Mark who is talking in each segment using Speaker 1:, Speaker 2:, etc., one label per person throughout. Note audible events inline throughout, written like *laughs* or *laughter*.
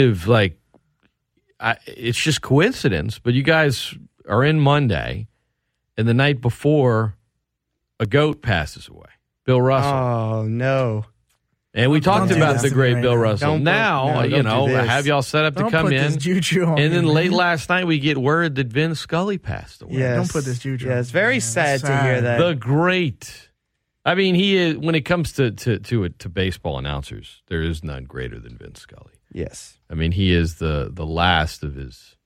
Speaker 1: of like I, it's just coincidence, but you guys are in Monday, and the night before, a goat passes away, Bill Russell.
Speaker 2: Oh no!
Speaker 1: And we talked
Speaker 3: do
Speaker 1: about the great
Speaker 3: me
Speaker 1: Bill
Speaker 3: now.
Speaker 1: Russell.
Speaker 2: Don't put-
Speaker 1: now,
Speaker 2: no,
Speaker 1: you know,
Speaker 2: do
Speaker 1: have y'all set up
Speaker 3: Don't
Speaker 1: to come
Speaker 3: put
Speaker 1: in.
Speaker 3: this juju on
Speaker 1: And
Speaker 3: me,
Speaker 1: then late
Speaker 3: man.
Speaker 1: last night, we get word that Vin Scully passed away.
Speaker 2: Yes.
Speaker 3: Don't put this juju
Speaker 2: Yeah, it's very
Speaker 3: man.
Speaker 2: sad,
Speaker 3: It's
Speaker 2: to hear that.
Speaker 1: The great. I mean, he is when it comes to to to, to baseball announcers, there is none greater than Vin Scully.
Speaker 2: Yes.
Speaker 1: I mean, he is the the last of his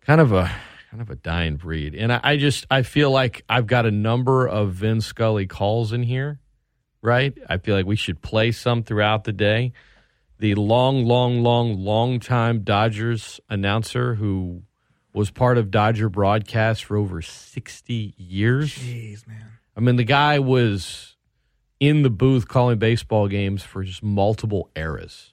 Speaker 1: kind of a kind of a dying breed. And I, I just I feel like I've got a number of Vin Scully calls in here, right? I feel like we should play some throughout the day. The long, long, long, long time Dodgers announcer who was part of Dodger broadcast for over sixty years.
Speaker 3: Jeez, man.
Speaker 1: I mean, the guy was in the booth calling baseball games for just multiple eras.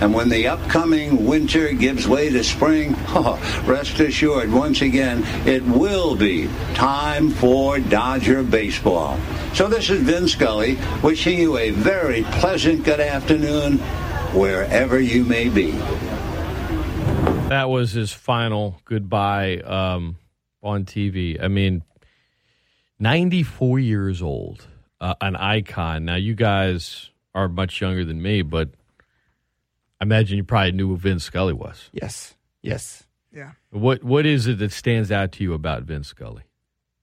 Speaker 4: And when the upcoming winter gives way to spring, *laughs* oh, rest assured, once again, it will be time for Dodger baseball. So this is Vin Scully wishing you a very pleasant good afternoon wherever you may be.
Speaker 1: That was his final goodbye um, on TV. I mean, 94 years old, uh, an icon. Now, you guys are much younger than me, but I imagine you probably knew who Vin Scully was.
Speaker 2: Yes. Yes.
Speaker 3: Yeah.
Speaker 1: What What is it that stands out to you about Vin Scully?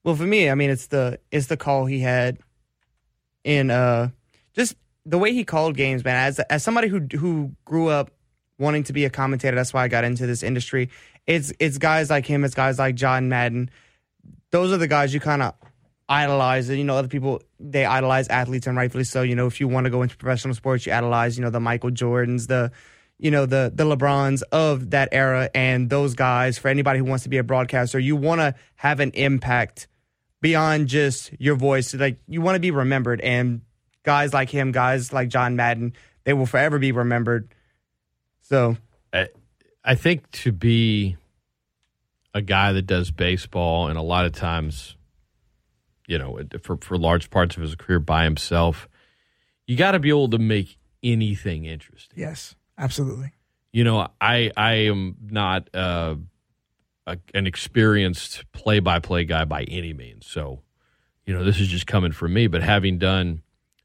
Speaker 2: Well, for me, I mean, it's the it's the call he had in uh just the way he called games, man. As as somebody who who grew up wanting to be a commentator, that's why I got into this industry. It's it's guys like him, it's guys like John Madden. Those are the guys you kind of idolize. And you know, other people they idolize athletes, and rightfully so. You know, if you want to go into professional sports, you idolize. You know, the Michael Jordans, the you know the the LeBrons of that era, and those guys. For anybody who wants to be a broadcaster, you want to have an impact beyond just your voice. Like you want to be remembered, and guys like him, guys like John Madden, they will forever be remembered. So
Speaker 1: I, I think to be a guy that does baseball and a lot of times, you know, for for large parts of his career by himself, you got to be able to make anything interesting.
Speaker 3: Yes, absolutely.
Speaker 1: You know, I I am not uh, a, an experienced play by play guy by any means, so you know this is just coming from me. But having done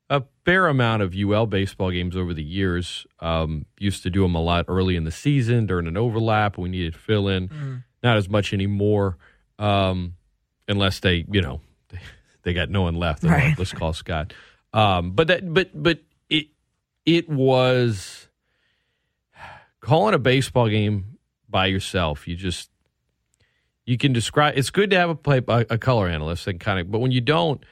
Speaker 1: a fair amount of UL baseball games over the years. Um, used to do them a lot early in the season during an overlap. We needed to fill in. Not as much anymore, um, unless they, you know, they, *laughs* they got no one left. They're like, Let's call Scott. Um, but that, but but it it was calling a baseball game by yourself. You just you can describe. It's good to have a play a, a color analyst and kind of, but when you don't,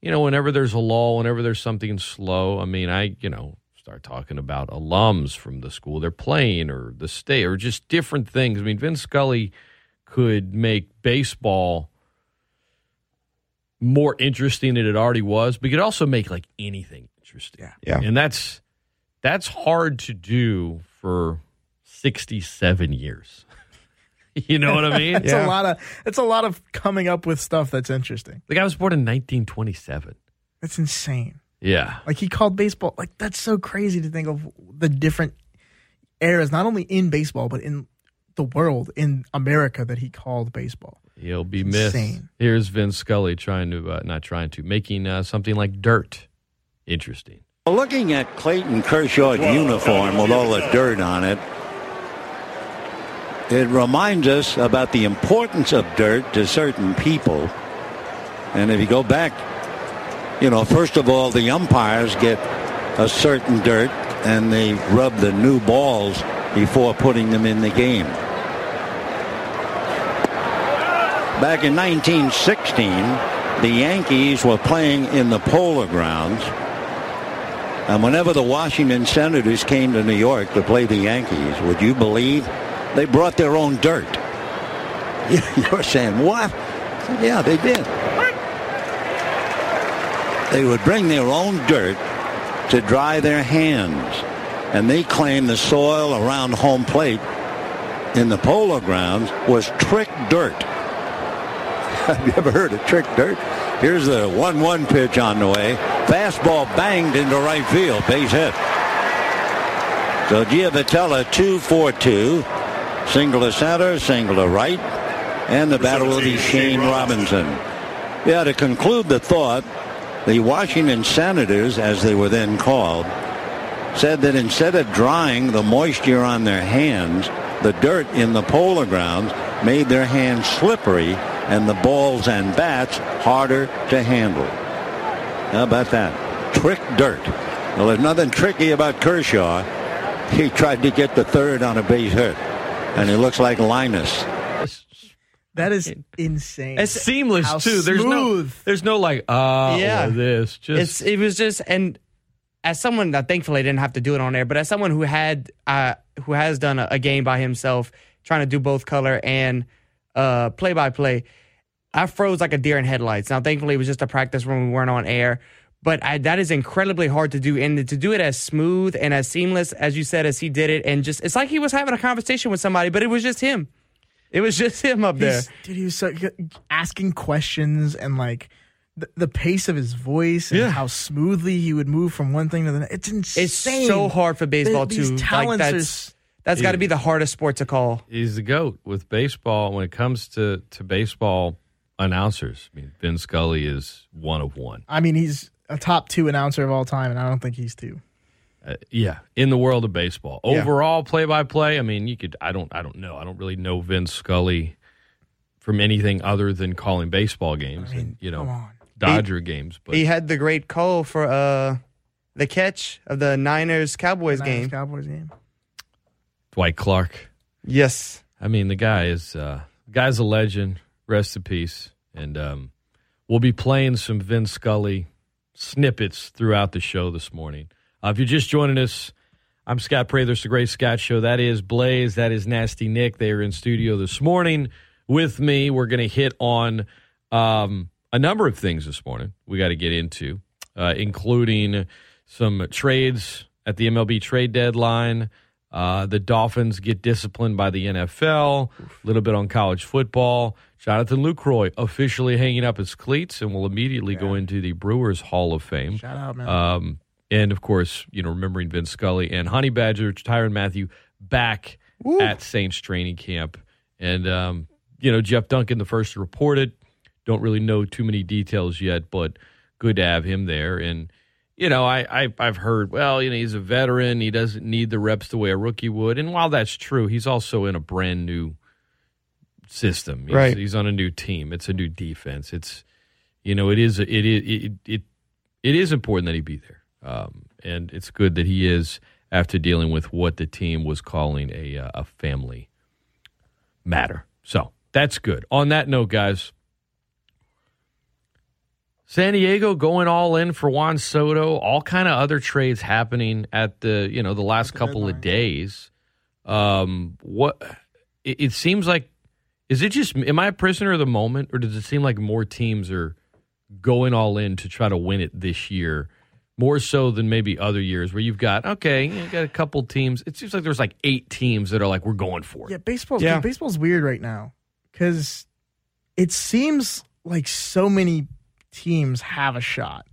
Speaker 1: you know, whenever there's a lull, whenever there's something slow, I mean, I, you know, start talking about alums from the school they're playing or the state or just different things. I mean, Vin Scully could make baseball more interesting than it already was, but could also make like anything interesting.
Speaker 3: Yeah.
Speaker 2: Yeah.
Speaker 1: And that's that's hard to do for 67 years. *laughs* you know what I mean?
Speaker 3: It's
Speaker 2: Yeah.
Speaker 3: a lot of it's a lot of coming up with stuff that's interesting.
Speaker 1: The guy was born in 1927.
Speaker 3: That's insane.
Speaker 1: Yeah.
Speaker 3: Like he called baseball like that's so crazy to think of the different eras, not only in baseball but in the world, in America that he called baseball.
Speaker 1: He'll be missed.
Speaker 3: Insane.
Speaker 1: Here's Vin Scully trying to, uh, not trying to, making uh, something like dirt interesting.
Speaker 4: Looking at Clayton Kershaw's uniform with all the dirt on it, it reminds us about the importance of dirt to certain people. And if you go back, you know, first of all, the umpires get a certain dirt and they rub the new balls before putting them in the game. Back in 1916, the Yankees were playing in the Polo Grounds. And whenever the Washington Senators came to New York to play the Yankees, would you believe they brought their own dirt? *laughs* You're saying, what? Yeah, they did. They would bring their own dirt to dry their hands. And they claimed the soil around home plate in the polo grounds was trick dirt. *laughs* Have you ever heard of trick dirt? Here's the 1-1 pitch on the way. Fastball banged into right field. Base hit. So Giavotella 2-4-2. Single to center, single to right. And the batter will be Shane Robinson. Yeah, to conclude the thought, the Washington Senators, as they were then called, said that instead of drying the moisture on their hands, the dirt in the polo grounds made their hands slippery and the balls and bats harder to handle. How about that? Trick dirt. Well, there's nothing tricky about Kershaw. He tried to get the third on a base hit, and he looks like Linus.
Speaker 3: That is insane.
Speaker 1: It's seamless
Speaker 3: How
Speaker 1: too. There's no there's no like uh
Speaker 2: Yeah.
Speaker 1: or this. Just
Speaker 2: It's it was just and as someone that thankfully didn't have to do it on air, but as someone who had uh who has done a, a game by himself, trying to do both color and uh play by play, I froze like a deer in headlights. Now thankfully it was just a practice when we weren't on air. But I, that is incredibly hard to do, and to do it as smooth and as seamless as you said as he did it, and just it's like he was having a conversation with somebody, but it was just him. It was just him up there.
Speaker 3: He's- dude, he was so, asking questions and like the, the pace of his voice and
Speaker 1: Yeah.
Speaker 3: how smoothly he would move from one thing to the next. It's insane.
Speaker 2: It's so hard for baseball
Speaker 3: These
Speaker 2: too. Like
Speaker 3: talents are
Speaker 2: that's that's got to be the hardest sport to call.
Speaker 1: he's the goat with baseball. When it comes to to baseball announcers, I mean, Vin Scully is one of one.
Speaker 3: I mean, he's a top two announcer of all time, and I don't think he's two.
Speaker 1: Uh, yeah, in the world of baseball,
Speaker 2: Yeah.
Speaker 1: overall play by play. I mean, you could. I don't. I don't know. I don't really know Vin Scully from anything other than calling baseball games and you know
Speaker 3: on.
Speaker 1: Dodger games. But
Speaker 2: He had the great call for uh the catch of the Niners Cowboys game.
Speaker 3: Cowboys game.
Speaker 1: Dwight Clark.
Speaker 2: Yes.
Speaker 1: I mean, the guy is uh, guy's a legend. Rest in peace. And um, we'll be playing some Vin Scully snippets throughout the show this morning. Uh, if you're just joining us, I'm Scott Prather. It's the Great Scott Show. That is Blaise. That is Nasty Nick. They are in studio this morning with me. We're going to hit on um, a number of things this morning. We got to get into, uh, including some trades at the MLB trade deadline. Uh, the Dolphins get disciplined by the NFL. A little bit on college football. Jonathan Lucroy officially hanging up his cleats and will immediately go into the Brewers Hall of Fame.
Speaker 3: Shout out, man.
Speaker 1: Um, and of course, you know, remembering Vin Scully and Honey Badger, Tyrann Mathieu back at Saints training camp. And, um, you know, Jeff Duncan, the first to report it. Don't really know too many details yet, but good to have him there. And, you know, I, I, I've heard, well, you know, he's a veteran. He doesn't need the reps the way a rookie would. And while that's true, he's also in a brand new system. He's,
Speaker 2: Right.
Speaker 1: He's on a new team. It's a new defense. It's, you know, it is, it is, it, it, it is important that he be there. Um, and it's good that he is after dealing with what the team was calling a, uh, a family matter. So that's good. On that note, guys, San Diego going all in for Juan Soto. All kind of other trades happening at the you know the last couple of days. Um, what it, it seems like is it just am I a prisoner of the moment, or does it seem like more teams are going all in to try to win it this year? More so than maybe other years where you've got okay, you got a couple teams. It seems like there's like eight teams that are like we're going for it.
Speaker 3: Yeah, baseball's
Speaker 2: Yeah.
Speaker 3: baseball's weird right now because it seems like so many teams have a shot,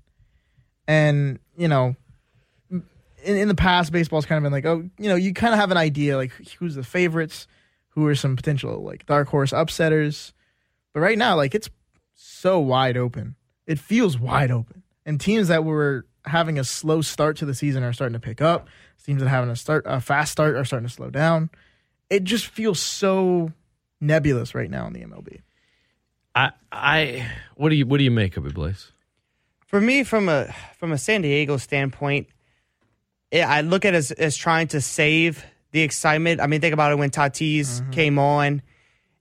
Speaker 3: and you know, in, in the past, baseball's kind of been like, oh, you know, you kind of have an idea like who's the favorites, who are some potential like dark horse upsetters, but right now, like it's so wide open. It feels wide open, and teams that were having a slow start to the season are starting to pick up. Teams that having a start a fast start are starting to slow down it just feels so nebulous right now in the MLB.
Speaker 1: I I what do you what do you make of it, Blaise?
Speaker 2: For me, from a from a San Diego standpoint, yeah, I look at it as, as trying to save the excitement. I mean, think about it when Tatis mm-hmm. came on.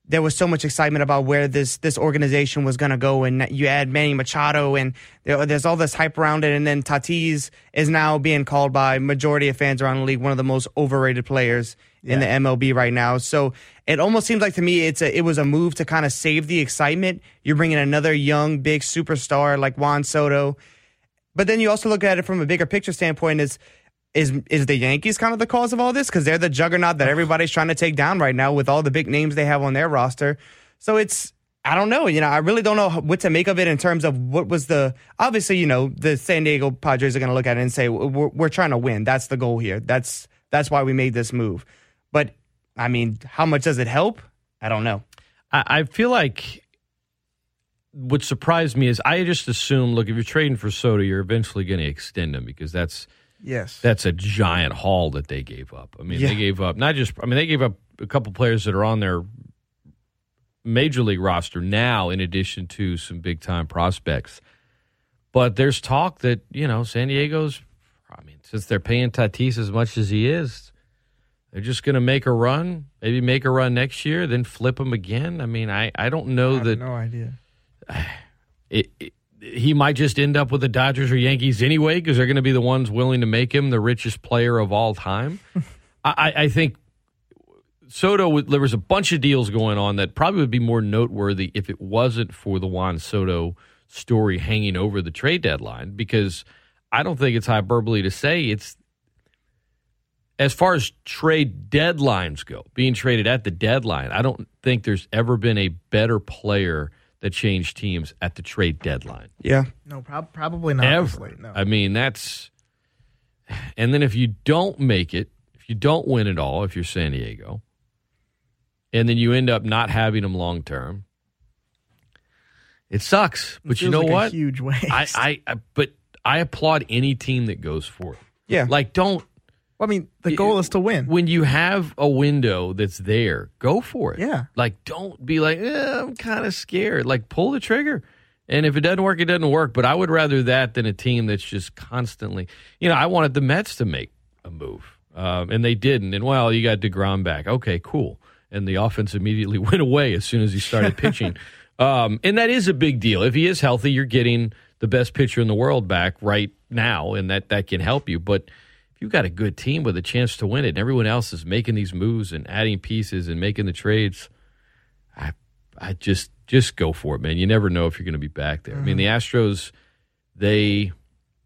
Speaker 2: There was so much excitement about where this this organization was going to go, and you add Manny Machado, and there, there's all this hype around it. And then Tatis is now being called by majority of fans around the league one of the most overrated players in the MLB right now. So it almost seems like to me it's a it was a move to kind of save the excitement. You're bringing another young big superstar like Juan Soto, but then you also look at it from a bigger picture standpoint. Is is is the Yankees kind of the cause of all this because they're the juggernaut that everybody's trying to take down right now with all the big names they have on their roster. So it's I don't know. You know, I really don't know what to make of it in terms of what was the obviously. You know, the San Diego Padres are going to look at it and say we're, we're trying to win. That's the goal here. That's that's why we made this move. But I mean, how much does it help? I don't know.
Speaker 1: I, I feel like what surprised me is I just assume, look, if you're trading for Soto, you're eventually going to extend him because that's
Speaker 3: Yes.
Speaker 1: that's a giant haul that they gave up. I mean,
Speaker 2: Yeah.
Speaker 1: they gave up not just. I mean, they gave up a couple players that are on their major league roster now, in addition to some big time prospects. But there's talk that you know San Diego's. I mean, since they're paying Tatis as much as he is, they're just going to make a run. Maybe make a run next year, then flip him again. I mean, I I don't know
Speaker 3: I have
Speaker 1: that
Speaker 3: no idea. *sighs*
Speaker 1: it, it, he might just end up with the Dodgers or Yankees anyway because they're going to be the ones willing to make him the richest player of all time. *laughs* I, I- I think Soto, there was a bunch of deals going on that probably would be more noteworthy if it wasn't for the Juan Soto story hanging over the trade deadline because I don't think it's hyperbole to say it's as far as trade deadlines go, being traded at the deadline, I don't think there's ever been a better player that changed teams at the trade deadline.
Speaker 2: Yeah.
Speaker 3: No, prob- probably not. this
Speaker 1: Ever.
Speaker 3: late, No.
Speaker 1: I mean, that's. And then if you don't make it, if you don't win it all, if you're San Diego, and then you end up not having them long term, it sucks. But you
Speaker 3: Feels
Speaker 1: know
Speaker 3: like a
Speaker 1: what?
Speaker 3: huge waste.
Speaker 1: I, I, I, but I applaud any team that goes for it.
Speaker 2: Yeah.
Speaker 1: Like, don't
Speaker 3: Well, I mean, the goal is to win.
Speaker 1: when you have a window that's there, go for it.
Speaker 3: Yeah.
Speaker 1: Like, don't be like, eh, I'm kind of scared. Like, pull the trigger. And if it doesn't work, it doesn't work. But I would rather that than a team that's just constantly, you know, I wanted the Mets to make a move. Um, and they didn't. And, well, you got DeGrom back. Okay, cool. And the offense immediately *laughs* went away as soon as he started pitching. *laughs* Um, and that is a big deal. If he is healthy, you're getting the best pitcher in the world back right now, and that, that can help you. But you've got a good team with a chance to win it, and everyone else is making these moves and adding pieces and making the trades, I I just just go for it, man. You never know if you're going to be back there. I mean, the Astros, they,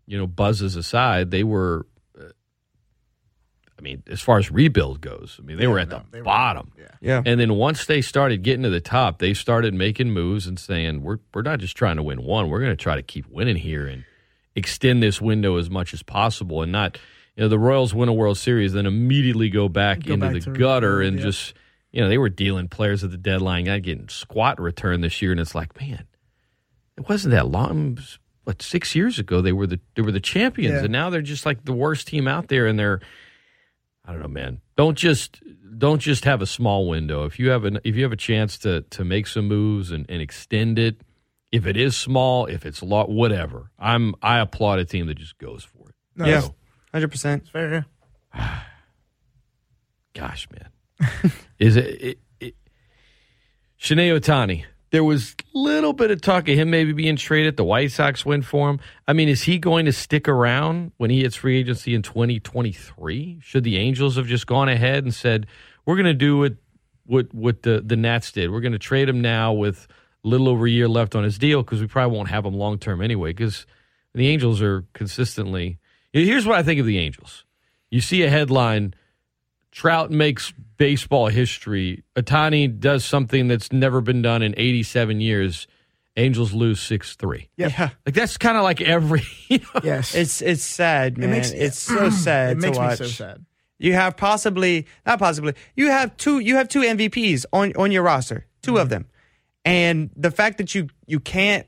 Speaker 1: you know, buzzes aside, they were. uh, I mean, as far as rebuild goes, I mean, they were at
Speaker 3: no,
Speaker 1: the
Speaker 3: they were-
Speaker 1: bottom.
Speaker 3: yeah.
Speaker 2: Yeah.
Speaker 1: And then once they started getting to the top, they started making moves and saying, "We're we're not just trying to win one. We're going to try to keep winning here and extend this window as much as possible, and not, you know, the Royals win a World Series, then immediately go back
Speaker 3: Go
Speaker 1: into
Speaker 3: back
Speaker 1: the gutter and
Speaker 3: yeah.
Speaker 1: just, you know, they were dealing players at the deadline, not getting squat return this year, and it's like, man, it wasn't that long. Was, what six years ago they were the they were the champions,
Speaker 3: Yeah.
Speaker 1: and now they're just like the worst team out there, and they're I don't know, man. Don't just don't just have a small window. If you have an if you have a chance to to make some moves and, and extend it, if it is small, if it's a lot, whatever. I'm I applaud a team that just goes for it.
Speaker 3: No,
Speaker 2: Yeah.
Speaker 3: it's-
Speaker 2: Hundred percent.
Speaker 3: it's fair. Yeah. *sighs*
Speaker 1: Gosh, man, *laughs* is it, it, it Shohei Ohtani? There was a little bit of talk of him maybe being traded. The White Sox went for him. I mean, is he going to stick around when he hits free agency in 2023? Should the Angels have just gone ahead and said, "We're going to do what what what the the Nats did. We're going to trade him now with a little over a year left on his deal because we probably won't have him long term anyway." Because the Angels are consistently. Here's what I think of the Angels. You see a headline Trout makes baseball history. Ohtani does something that's never been done in 87 years. Angels lose 6 3.
Speaker 2: Yeah.
Speaker 1: Like, that's kind of like every. *laughs* You know,
Speaker 3: Yes.
Speaker 2: It's it's sad, man.
Speaker 3: makes-
Speaker 2: it's so *clears throat* sad
Speaker 3: it
Speaker 2: to
Speaker 3: makes me so sad.
Speaker 2: You have possibly not possibly. You have two. You have two MVPs on on your roster. 2
Speaker 3: Mm-hmm.
Speaker 2: of them, and the fact that you you can't.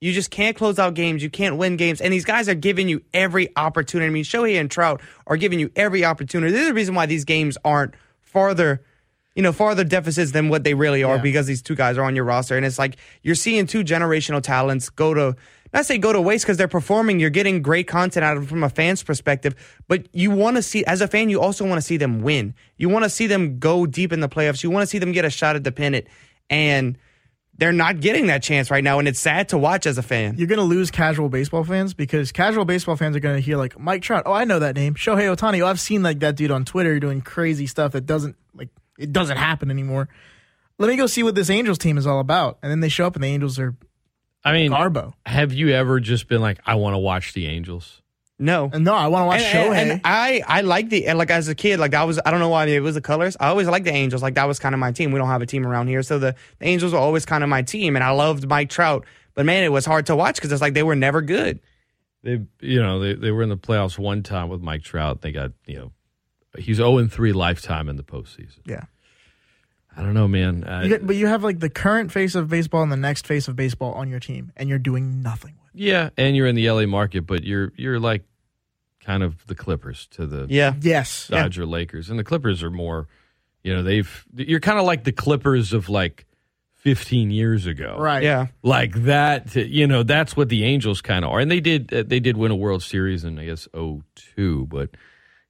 Speaker 2: You just can't close out games. You can't win games. And these guys are giving you every opportunity. I mean, Shohei and Trout are giving you every opportunity. There's a reason why these games aren't farther you know farther deficits than what they really are
Speaker 3: Yeah.
Speaker 2: because these two guys are on your roster, and it's like you're seeing two generational talents go to. Not say go to waste because they're performing. You're getting great content out of them from a fan's perspective, but you want to see, as a fan, you also want to see them win. You want to see them go deep in the playoffs. You want to see them get a shot at the pennant, and they're not getting that chance right now, and it's sad to watch as a fan.
Speaker 3: You're going to lose casual baseball fans because casual baseball fans are going to hear like Mike Trout. Oh, I know that name. Shohei Ohtani. Oh, I've seen like that dude on Twitter doing crazy stuff that doesn't like it doesn't happen anymore. Let me go see what this Angels team is all about. And then they show up and the Angels are
Speaker 1: I mean,
Speaker 3: Garbo.
Speaker 1: have you ever just been like, I want to watch the Angels?
Speaker 2: No,
Speaker 3: no, I want to watch
Speaker 2: and,
Speaker 3: Shohei.
Speaker 2: and- and I I like the and like as a kid like I was I don't know why it was the colors I always liked the Angels like that was kind of my team we don't have a team around here so the, the Angels were always kind of my team and I loved Mike Trout but man it was hard to watch because it's like they were never good
Speaker 1: They, you know, they, they were in the playoffs one time with Mike Trout. They got, you know, he's 0 and 3 lifetime in the postseason.
Speaker 3: yeah.
Speaker 1: I don't know, man. Uh,
Speaker 3: You get, but you have like the current face of baseball and the next face of baseball on your team, and you're doing nothing with. It.
Speaker 1: yeah, and you're in the LA market, but you're you're like kind of the Clippers to the
Speaker 2: yeah
Speaker 3: Yes.
Speaker 1: Dodger Lakers, and the Clippers are more, you know, they've you're kind of like the Clippers of like 15 years ago,
Speaker 3: Right.
Speaker 2: yeah
Speaker 1: Like that, you know, that's what the Angels kind of are, and they did uh, they did win a World Series in I guess 02, but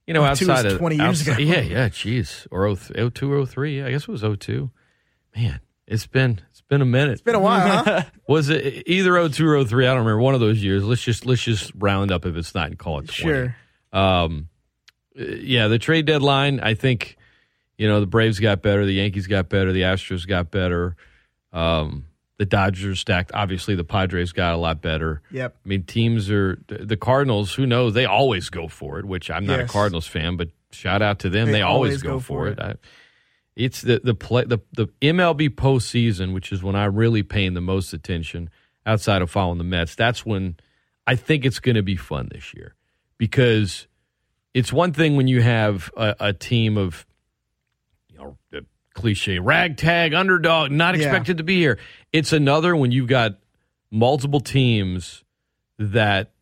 Speaker 1: you know,
Speaker 3: 02
Speaker 1: outside
Speaker 3: was
Speaker 1: of
Speaker 3: 20 years
Speaker 1: outside-
Speaker 3: ago.
Speaker 1: yeah, yeah, jeez, or 02, 02, 03, yeah, I guess it was 02. Man, it's been it's been a minute.
Speaker 3: It's been a while, huh? *laughs*
Speaker 1: Was it either 02 or 03? I don't remember. One of those years. Let's just let's just round up if it's not and call it 20.
Speaker 3: Sure.
Speaker 1: Um, uh, yeah, the trade deadline. I think you know the Braves got better, the Yankees got better, the Astros got better. Um, the Dodgers stacked. Obviously, the Padres got a lot better.
Speaker 3: Yep.
Speaker 1: I mean, teams are the Cardinals. Who knows? They always go for it. Which I'm not a Cardinals fan, but shout out to them.
Speaker 3: They
Speaker 1: They, always,
Speaker 3: always
Speaker 1: go,
Speaker 3: go
Speaker 1: for
Speaker 3: for
Speaker 1: it. I, it's the the play the the MLB postseason, which is when I'm really paying the most attention outside of following the Mets. That's when I think it's going to be fun this year because it's one thing when you have a, a team of you know the cliche ragtag underdog not
Speaker 3: Yeah.
Speaker 1: expected to be here. It's another when you've got multiple teams that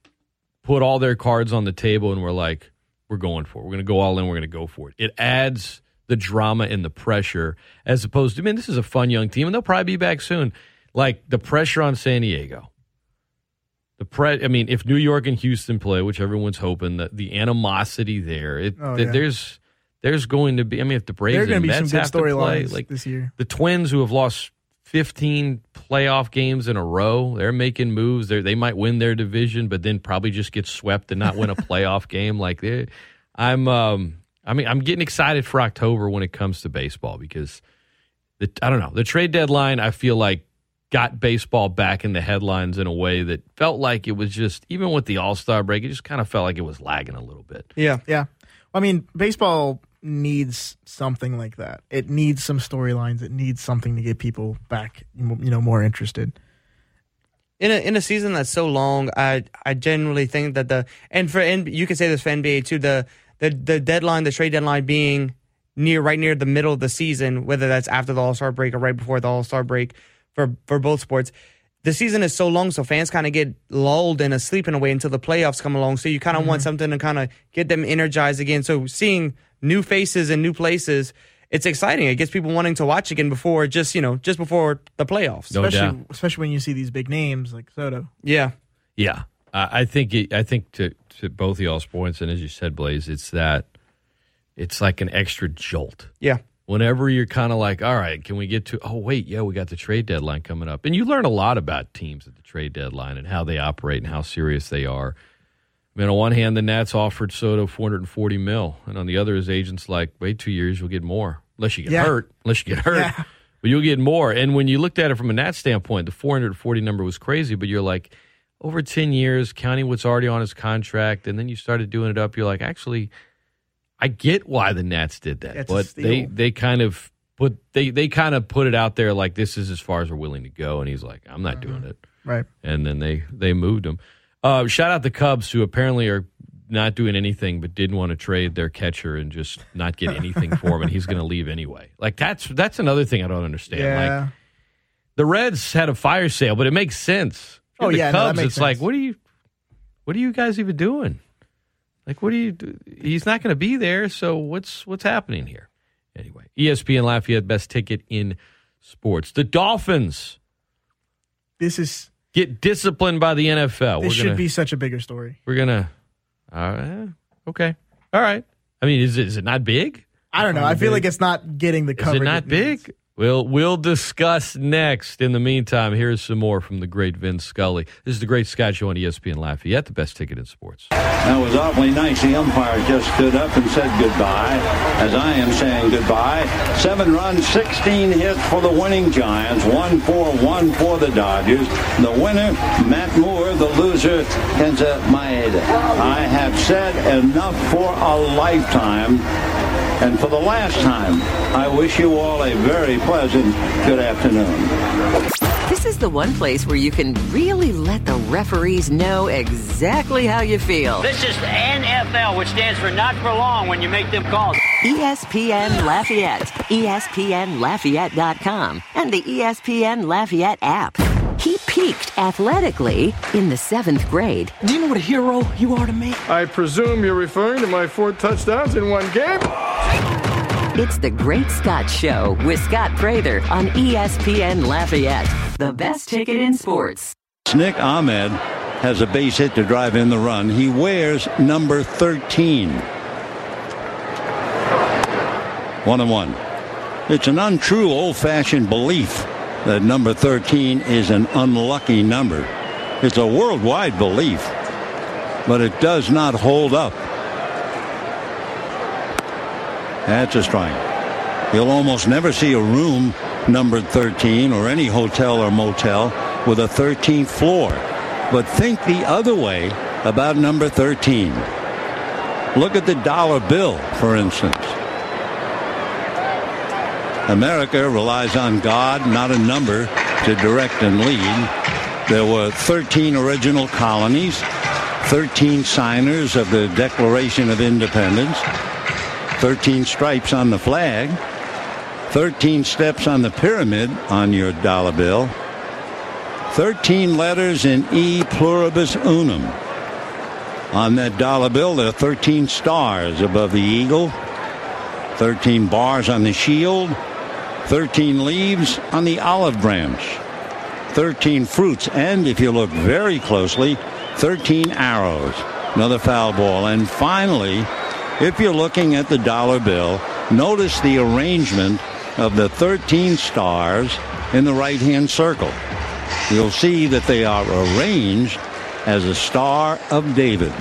Speaker 1: put all their cards on the table and we're like, we're going for it. We're going to go all in. We're going to go for it. It adds the drama and the pressure as opposed to, I mean, this is a fun young team and they'll probably be back soon. Like the pressure on San Diego. The pre, I mean, if New York and Houston play, which everyone's hoping, that the animosity there, it,
Speaker 3: Oh, yeah.
Speaker 1: there's there's going to be. I mean, if the Braves
Speaker 3: There are going to be some
Speaker 1: Mets
Speaker 3: good
Speaker 1: have to play,
Speaker 3: storylines
Speaker 1: like
Speaker 3: this year.
Speaker 1: the Twins who have lost 15 playoff games in a row, they're making moves. They they might win their division, but then probably just get swept and not win a *laughs* playoff game. Like I'm, um, I mean, I'm getting excited for October when it comes to baseball because the I don't know the trade deadline. I feel like got baseball back in the headlines in a way that felt like it was just even with the All Star break, it just kind of felt like it was lagging a little bit.
Speaker 2: yeah
Speaker 3: Yeah. I mean, baseball needs something like that. It needs some storylines. It needs something to get people back, you know, more interested.
Speaker 2: in a in a season that's so long, I I genuinely think that the and for and you can say this for NBA too the the the deadline the trade deadline being near right near the middle of the season, whether that's after the All Star break or right before the All Star break for for both sports. The season is so long, so fans kind of get lulled and asleep in a way until the playoffs come along. So you kind of want mm-hmm. something to kind of get them energized again. So seeing new faces and new places, it's exciting. It gets people wanting to watch again before just you know just before the playoffs.
Speaker 1: No
Speaker 3: especially,
Speaker 1: doubt.
Speaker 3: especially when you see these big names like Soto.
Speaker 2: Yeah,
Speaker 1: Yeah, I I think it, I think to, to both of y'all's points, and as you said, Blaise, it's that it's like an extra jolt.
Speaker 2: yeah.
Speaker 1: Whenever you're kind of like, all right, can we get to? Oh wait, yeah, we got the trade deadline coming up, and you learn a lot about teams at the trade deadline and how they operate and how serious they are. I mean, on one hand, the Nats offered Soto 440 mil, and on the other, his agent's like, wait two years, you'll get more, unless you get
Speaker 3: Yeah.
Speaker 1: hurt, unless you get hurt.
Speaker 3: Yeah.
Speaker 1: But you'll get more. And when you looked at it from a Nat standpoint, the 440 number was crazy, but you're like, over 10 years, counting what's already on his contract, and then you started doing it up, you're like, actually, I get why the Nats did that.
Speaker 3: A
Speaker 1: but they, they kind of put they, they kind of put it out there like this is as far as we're willing to go. And he's like, I'm not doing it.
Speaker 3: Right.
Speaker 1: And then they they moved him. Uh, shout out the Cubs who apparently are not doing anything but didn't want to trade their catcher and just not get *laughs* anything for him and he's going to leave anyway. Like that's that's another thing I don't understand.
Speaker 3: Yeah.
Speaker 1: Like the Reds had a fire sale, but it makes sense.
Speaker 3: Oh, yeah, no, that
Speaker 1: Cubs,
Speaker 3: makes
Speaker 1: it's like what are you what are you guys even doing? Like what are you do? He's not going to be there, so what's what's happening here? Anyway, ESPN Lafayette best ticket in sports. The Dolphins
Speaker 3: This is
Speaker 1: get disciplined by the NFL.
Speaker 3: this
Speaker 1: we're
Speaker 3: should
Speaker 1: gonna,
Speaker 3: be such a bigger story.
Speaker 1: We're gonna. Uh, okay. All right. I mean, is it is it not big?
Speaker 3: I don't know. I feel like it's not getting the
Speaker 1: Is
Speaker 3: coverage.
Speaker 1: it not
Speaker 3: needs.
Speaker 1: big? We'll we'll discuss next. In the meantime, here's some more from the great Vin Scully. This is the Great Scott Show on ESPN Lafayette, the best ticket in sports.
Speaker 4: That was awfully nice. The umpire just stood up and said goodbye, as I am saying goodbye. Seven runs, 16 hits for the winning Giants. One for one for the Dodgers. The winner, Matt Moore. The loser, Kenta Maeda. I have said enough for a lifetime. And for the last time, I wish you all a very pleasant good afternoon.
Speaker 5: This is the one place where you can really let the referees know exactly how you feel.
Speaker 6: This is NFL, which stands for not for long when you make them calls.
Speaker 5: ESPN Lafayette, ESPNLafayette.com, and the ESPN Lafayette app. He peaked athletically in the seventh grade.
Speaker 6: Do you know what a hero you are to me?
Speaker 7: I presume you're referring to my four touchdowns in one game?
Speaker 5: It's the Great Scott Show with Scott Prather on ESPN Lafayette, the best ticket in sports.
Speaker 4: Nick Ahmed has a base hit to drive in the run. He wears number 13. One and one. It's an untrue old fashioned belief that number 13 is an unlucky number. It's a worldwide belief, but it does not hold up. That's a strike. You'll almost never see a room numbered 13 or any hotel or motel with a 13th floor. But think the other way about number 13. Look at the dollar bill, for instance. America relies on God, not a number, to direct and lead. There were 13 original colonies, 13 signers of the Declaration of Independence, 13 stripes on the flag, 13 steps on the pyramid on your dollar bill, 13 letters in E pluribus unum. On that dollar bill, there are 13 stars above the eagle, 13 bars on the shield, 13 leaves on the olive branch, 13 fruits, and if you look very closely, 13 arrows. Another foul ball. And finally, if you're looking at the dollar bill, notice the arrangement of the 13 stars in the right hand circle. You'll see that they are arranged as a Star of David.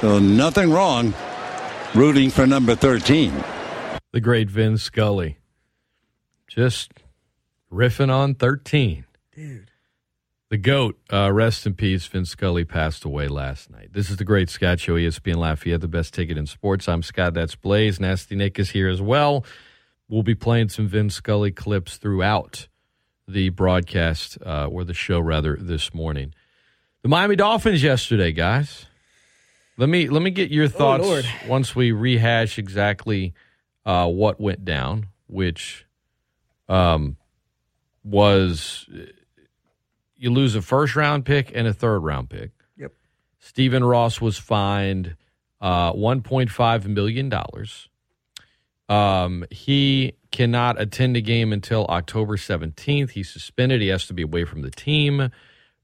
Speaker 4: So nothing wrong rooting for number 13.
Speaker 1: The great Vin Scully. Just riffing on 13.
Speaker 3: Dude.
Speaker 1: The GOAT, uh, rest in peace, Vin Scully passed away last night. This is the Great Scott Show, ESPN Lafayette, the best ticket in sports. I'm Scott, that's Blaise. Nasty Nick is here as well. We'll be playing some Vin Scully clips throughout the broadcast, uh, or the show rather, this morning. The Miami Dolphins yesterday, guys. Let me let me get your thoughts
Speaker 3: Lord.
Speaker 1: once we rehash exactly uh, what went down, which um, was you lose a first round pick and a third round pick.
Speaker 3: Yep.
Speaker 1: Stephen Ross was fined uh, $1.5 million. Um, he cannot attend a game until October 17th. He's suspended. He has to be away from the team.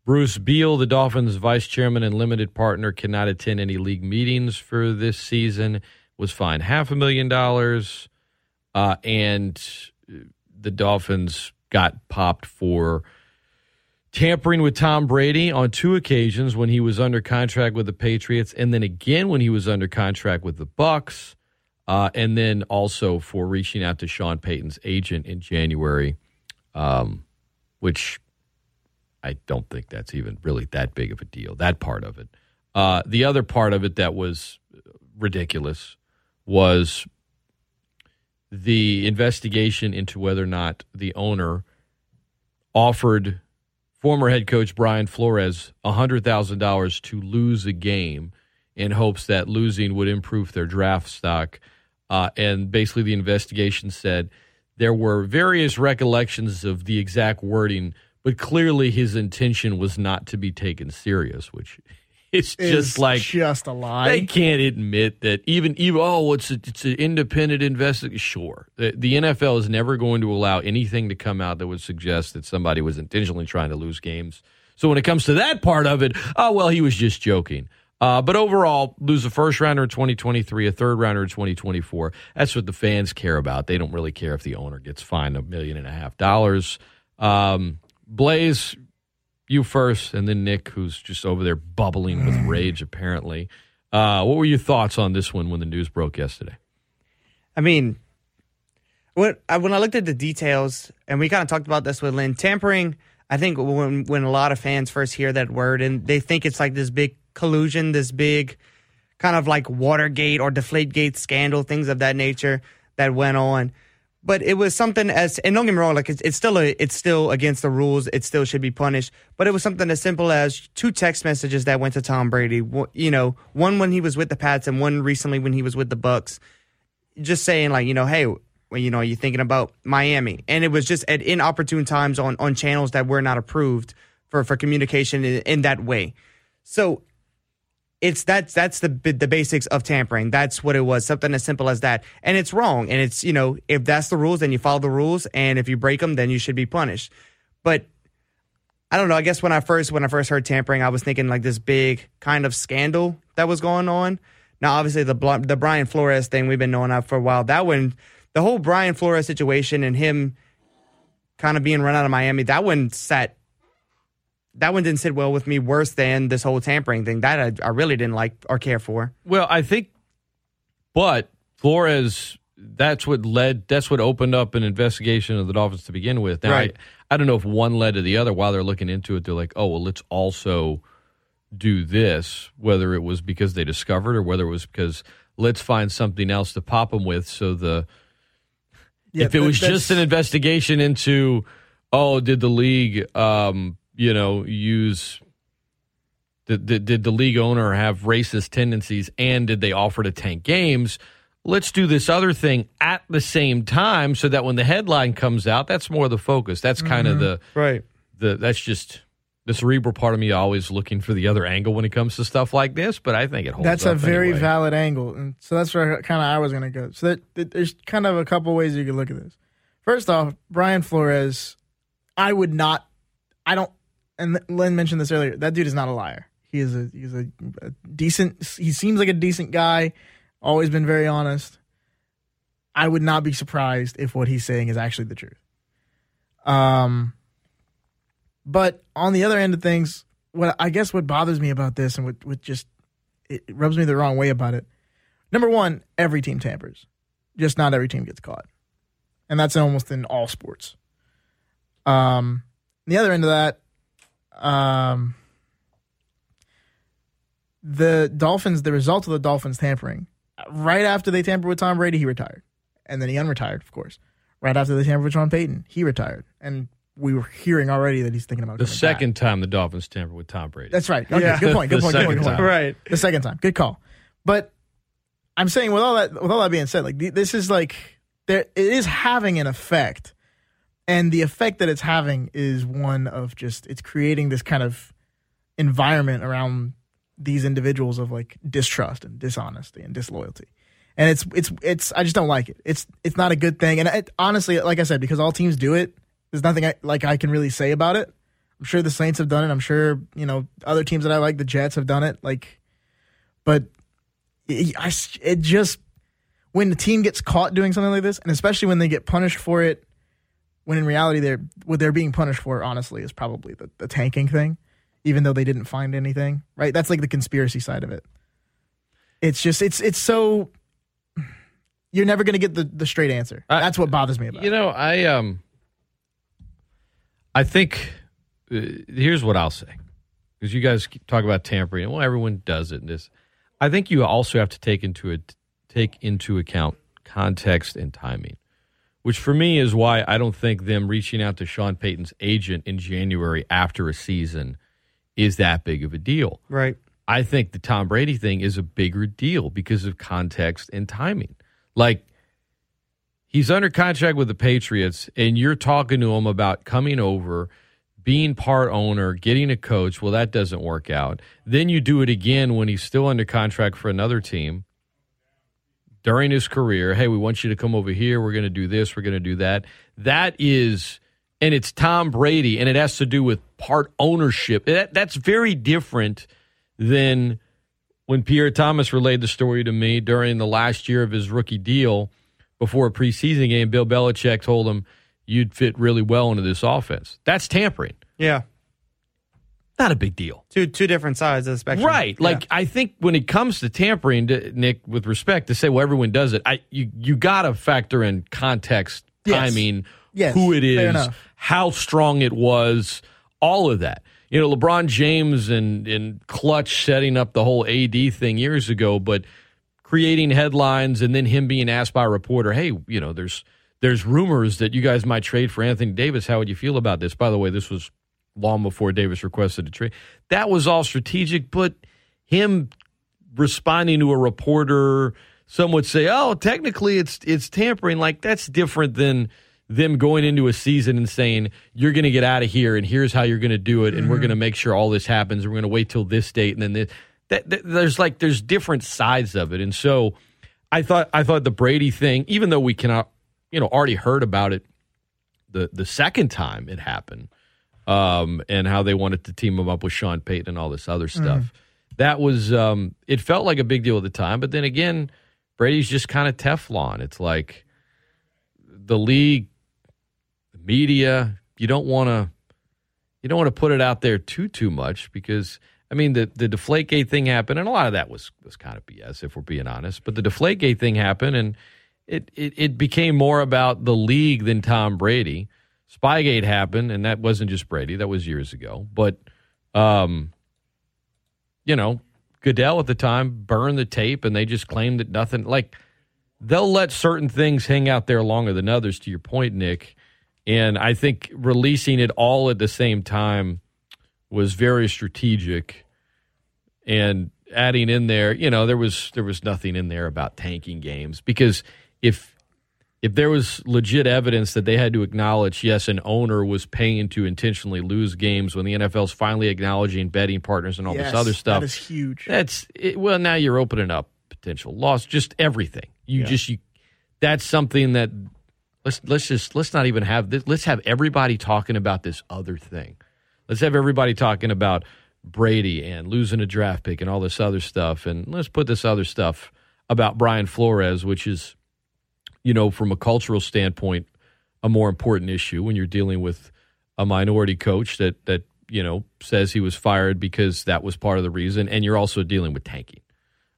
Speaker 1: Bruce Beal, the Dolphins vice chairman and limited partner, cannot attend any league meetings for this season, was fined half a million dollars. Uh, and the Dolphins got popped for tampering with Tom Brady on two occasions when he was under contract with the Patriots, and then again when he was under contract with the Bucks, uh, and then also for reaching out to Sean Payton's agent in January, um, which I don't think that's even really that big of a deal. That part of it. Uh, the other part of it that was ridiculous was the investigation into whether or not the owner offered former head coach Brian Flores $100,000 to lose a game in hopes that losing would improve their draft stock. Uh, and basically, the investigation said there were various recollections of the exact wording, but clearly his intention was not to be taken serious, which it's just like
Speaker 3: just a lie.
Speaker 1: they can't admit that even even oh it's a, it's an independent investigation. Sure, the, the NFL is never going to allow anything to come out that would suggest that somebody was intentionally trying to lose games. So when it comes to that part of it, oh well, he was just joking. Uh, but overall, lose a first rounder in 2023, a third rounder in 2024. That's what the fans care about. They don't really care if the owner gets fined a million and a half dollars. Um, Blaise, you first, and then Nick, who's just over there bubbling with rage, apparently. Uh, what were your thoughts on this one when the news broke yesterday?
Speaker 2: I mean, when I, when I looked at the details, and we kind of talked about this with Lynn, tampering. I think when when a lot of fans first hear that word and they think it's like this big collusion, this big kind of like Watergate or Deflategate scandal, things of that nature that went on. But it was something as, and don't get me wrong, like it's, it's still a, it's still against the rules. It still should be punished. But it was something as simple as two text messages that went to Tom Brady. You know, one when he was with the Pats and one recently when he was with the Bucks. Just saying like, you know, hey, you know, you're thinking about Miami, and it was just at inopportune times on on channels that were not approved for for communication in, in that way. So it's that's that's the the basics of tampering. That's what it was. Something as simple as that, and it's wrong. And it's you know if that's the rules, then you follow the rules, and if you break them, then you should be punished. But I don't know. I guess when I first when I first heard tampering, I was thinking like this big kind of scandal that was going on. Now, obviously, the the Brian Flores thing we've been knowing of for a while. That one, the whole Brian Flores situation and him kind of being run out of Miami, that one sat. That one didn't sit well with me worse than this whole tampering thing. That I, I really didn't like or care for.
Speaker 1: Well, I think, but Flores, that's what led, that's what opened up an investigation of the Dolphins to begin with. Now,
Speaker 2: Right.
Speaker 1: I, I don't know if one led to the other. While they're looking into it, they're like, oh, well, let's also do this, whether it was because they discovered or whether it was because let's find something else to pop them with. So the,
Speaker 3: Yeah,
Speaker 1: if it
Speaker 3: that-
Speaker 1: was just an investigation into, oh, did the league, um, you know, use did, did, did the league owner have racist tendencies and did they offer to tank games? Let's do this other thing at the same time so that when the headline comes out, that's more the focus. That's kind of mm-hmm. the
Speaker 2: Right.
Speaker 1: the that's just the cerebral part of me always looking for the other angle when it comes to stuff like this, but I think it holds
Speaker 3: That's a very
Speaker 1: anyway.
Speaker 3: valid angle, and so that's where kind of I was going to go. So that, that- there's kind of a couple ways you could look at this. First off, Brian Flores, I would not, I don't, and Len mentioned this earlier. That dude is not a liar. He is a he's a, a decent. He seems like a decent guy. Always been very honest. I would not be surprised if what he's saying is actually the truth. Um, but on the other end of things, what I guess what bothers me about this and what, what just it rubs me the wrong way about it. Number one, every team tampers, just not every team gets caught, and that's almost in all sports. Um, the other end of that, um, the Dolphins, the result of the Dolphins tampering, right after they tampered with Tom Brady, he retired, and then he unretired, of course. Right after they tampered with Sean Payton, he retired, and we were hearing already that he's thinking about
Speaker 1: The
Speaker 3: coming back.
Speaker 1: second time the Dolphins tampered with Tom Brady.
Speaker 3: That's right. Okay,
Speaker 2: Yeah.
Speaker 3: good point. Good *laughs* point. Good point. Good point.
Speaker 2: Right.
Speaker 3: The second time. Good call. But I'm saying with all that with all that being said, like this is like there it is having an effect. And the effect that it's having is one of just it's creating this kind of environment around these individuals of like distrust and dishonesty and disloyalty. And it's it's it's I just don't like it. It's it's not a good thing. And it, honestly, like I said, because all teams do it, there's nothing I, like I can really say about it. I'm sure the Saints have done it. I'm sure you know other teams that I like, the Jets have done it. Like, but it, I, it just when the team gets caught doing something like this, and especially when they get punished for it, when in reality they're what they're being punished for, honestly, is probably the, the tanking thing, even though they didn't find anything. Right? That's like the conspiracy side of it. It's just it's it's so you're never going to get the the straight answer. That's what bothers me about.
Speaker 1: You know, I um, I think uh, here's what I'll say because you guys talk about tampering. Well, everyone does it. And this, I think you also have to take into it take into account context and timing, which for me is why I don't think them reaching out to Sean Payton's agent in January after a season is that big of a deal.
Speaker 2: Right.
Speaker 1: I think the Tom Brady thing is a bigger deal because of context and timing. Like he's under contract with the Patriots, and you're talking to him about coming over, being part owner, getting a coach. Well, that doesn't work out. Then you do it again when he's still under contract for another team during his career. Hey, we want you to come over here. We're going to do this. We're going to do that. That is, and it's Tom Brady, and it has to do with part ownership. That, that's very different than when Pierre Thomas relayed the story to me during the last year of his rookie deal before a preseason game. Bill Belichick told him, You'd fit really well into this offense. That's tampering.
Speaker 2: Yeah.
Speaker 1: Not a big deal.
Speaker 2: Two two different sides of the spectrum.
Speaker 1: Right. Like I think when it comes to tampering, to, Nick, with respect, to say well everyone does it, I you you got to factor in context,
Speaker 3: Yes.
Speaker 1: timing,
Speaker 3: Yes,
Speaker 1: who it is, how strong it was, all of that. You know, LeBron James and and Klutch setting up the whole AD thing years ago, but creating headlines and then him being asked by a reporter, "Hey, you know, there's there's rumors that you guys might trade for Anthony Davis. How would you feel about this?" By the way, this was long before Davis requested a trade. That was all strategic, but him responding to a reporter, some would say, "Oh, technically it's it's tampering." Like that's different than them going into a season and saying, "You're going to get out of here, and here's how you're going to do it, and we're mm-hmm. going to make sure all this happens. And we're going to wait till this date, and then this." That, that, there's like there's different sides of it, and so I thought I thought the Brady thing, even though we cannot, you know, already heard about it the the second time it happened, um, and how they wanted to team him up with Sean Payton and all this other stuff. That was um, it felt like a big deal at the time, but then again, Brady's just kind of Teflon. It's like the league, the media. You don't want to you don't want to put it out there too too much because I mean the the Deflategate thing happened, and a lot of that was was kind of BS if we're being honest. But the Deflategate thing happened, and it it, it became more about the league than Tom Brady. Spygate happened, and that wasn't just Brady; that was years ago. But um, you know, Goodell at the time burned the tape, and they just claimed that nothing like they'll let certain things hang out there longer than others. To your point, Nick, and I think releasing it all at the same time was very strategic, and adding in there, you know, there was there was nothing in there about tanking games because if if there was legit evidence that they had to acknowledge, yes, an owner was paying to intentionally lose games when the NFL's finally acknowledging betting partners and all
Speaker 3: Yes,
Speaker 1: this other stuff.
Speaker 3: That is huge.
Speaker 1: That's it, well. Now you're opening up potential loss. Just everything. You just you. That's something that let's let's just let's not even have this. Let's have everybody talking about this other thing. Let's have everybody talking about Brady and losing a draft pick and all this other stuff. And let's put this other stuff about Brian Flores, which is, you know, from a cultural standpoint, a more important issue when you're dealing with a minority coach that that you know says he was fired because that was part of the reason, and you're also dealing with tanking.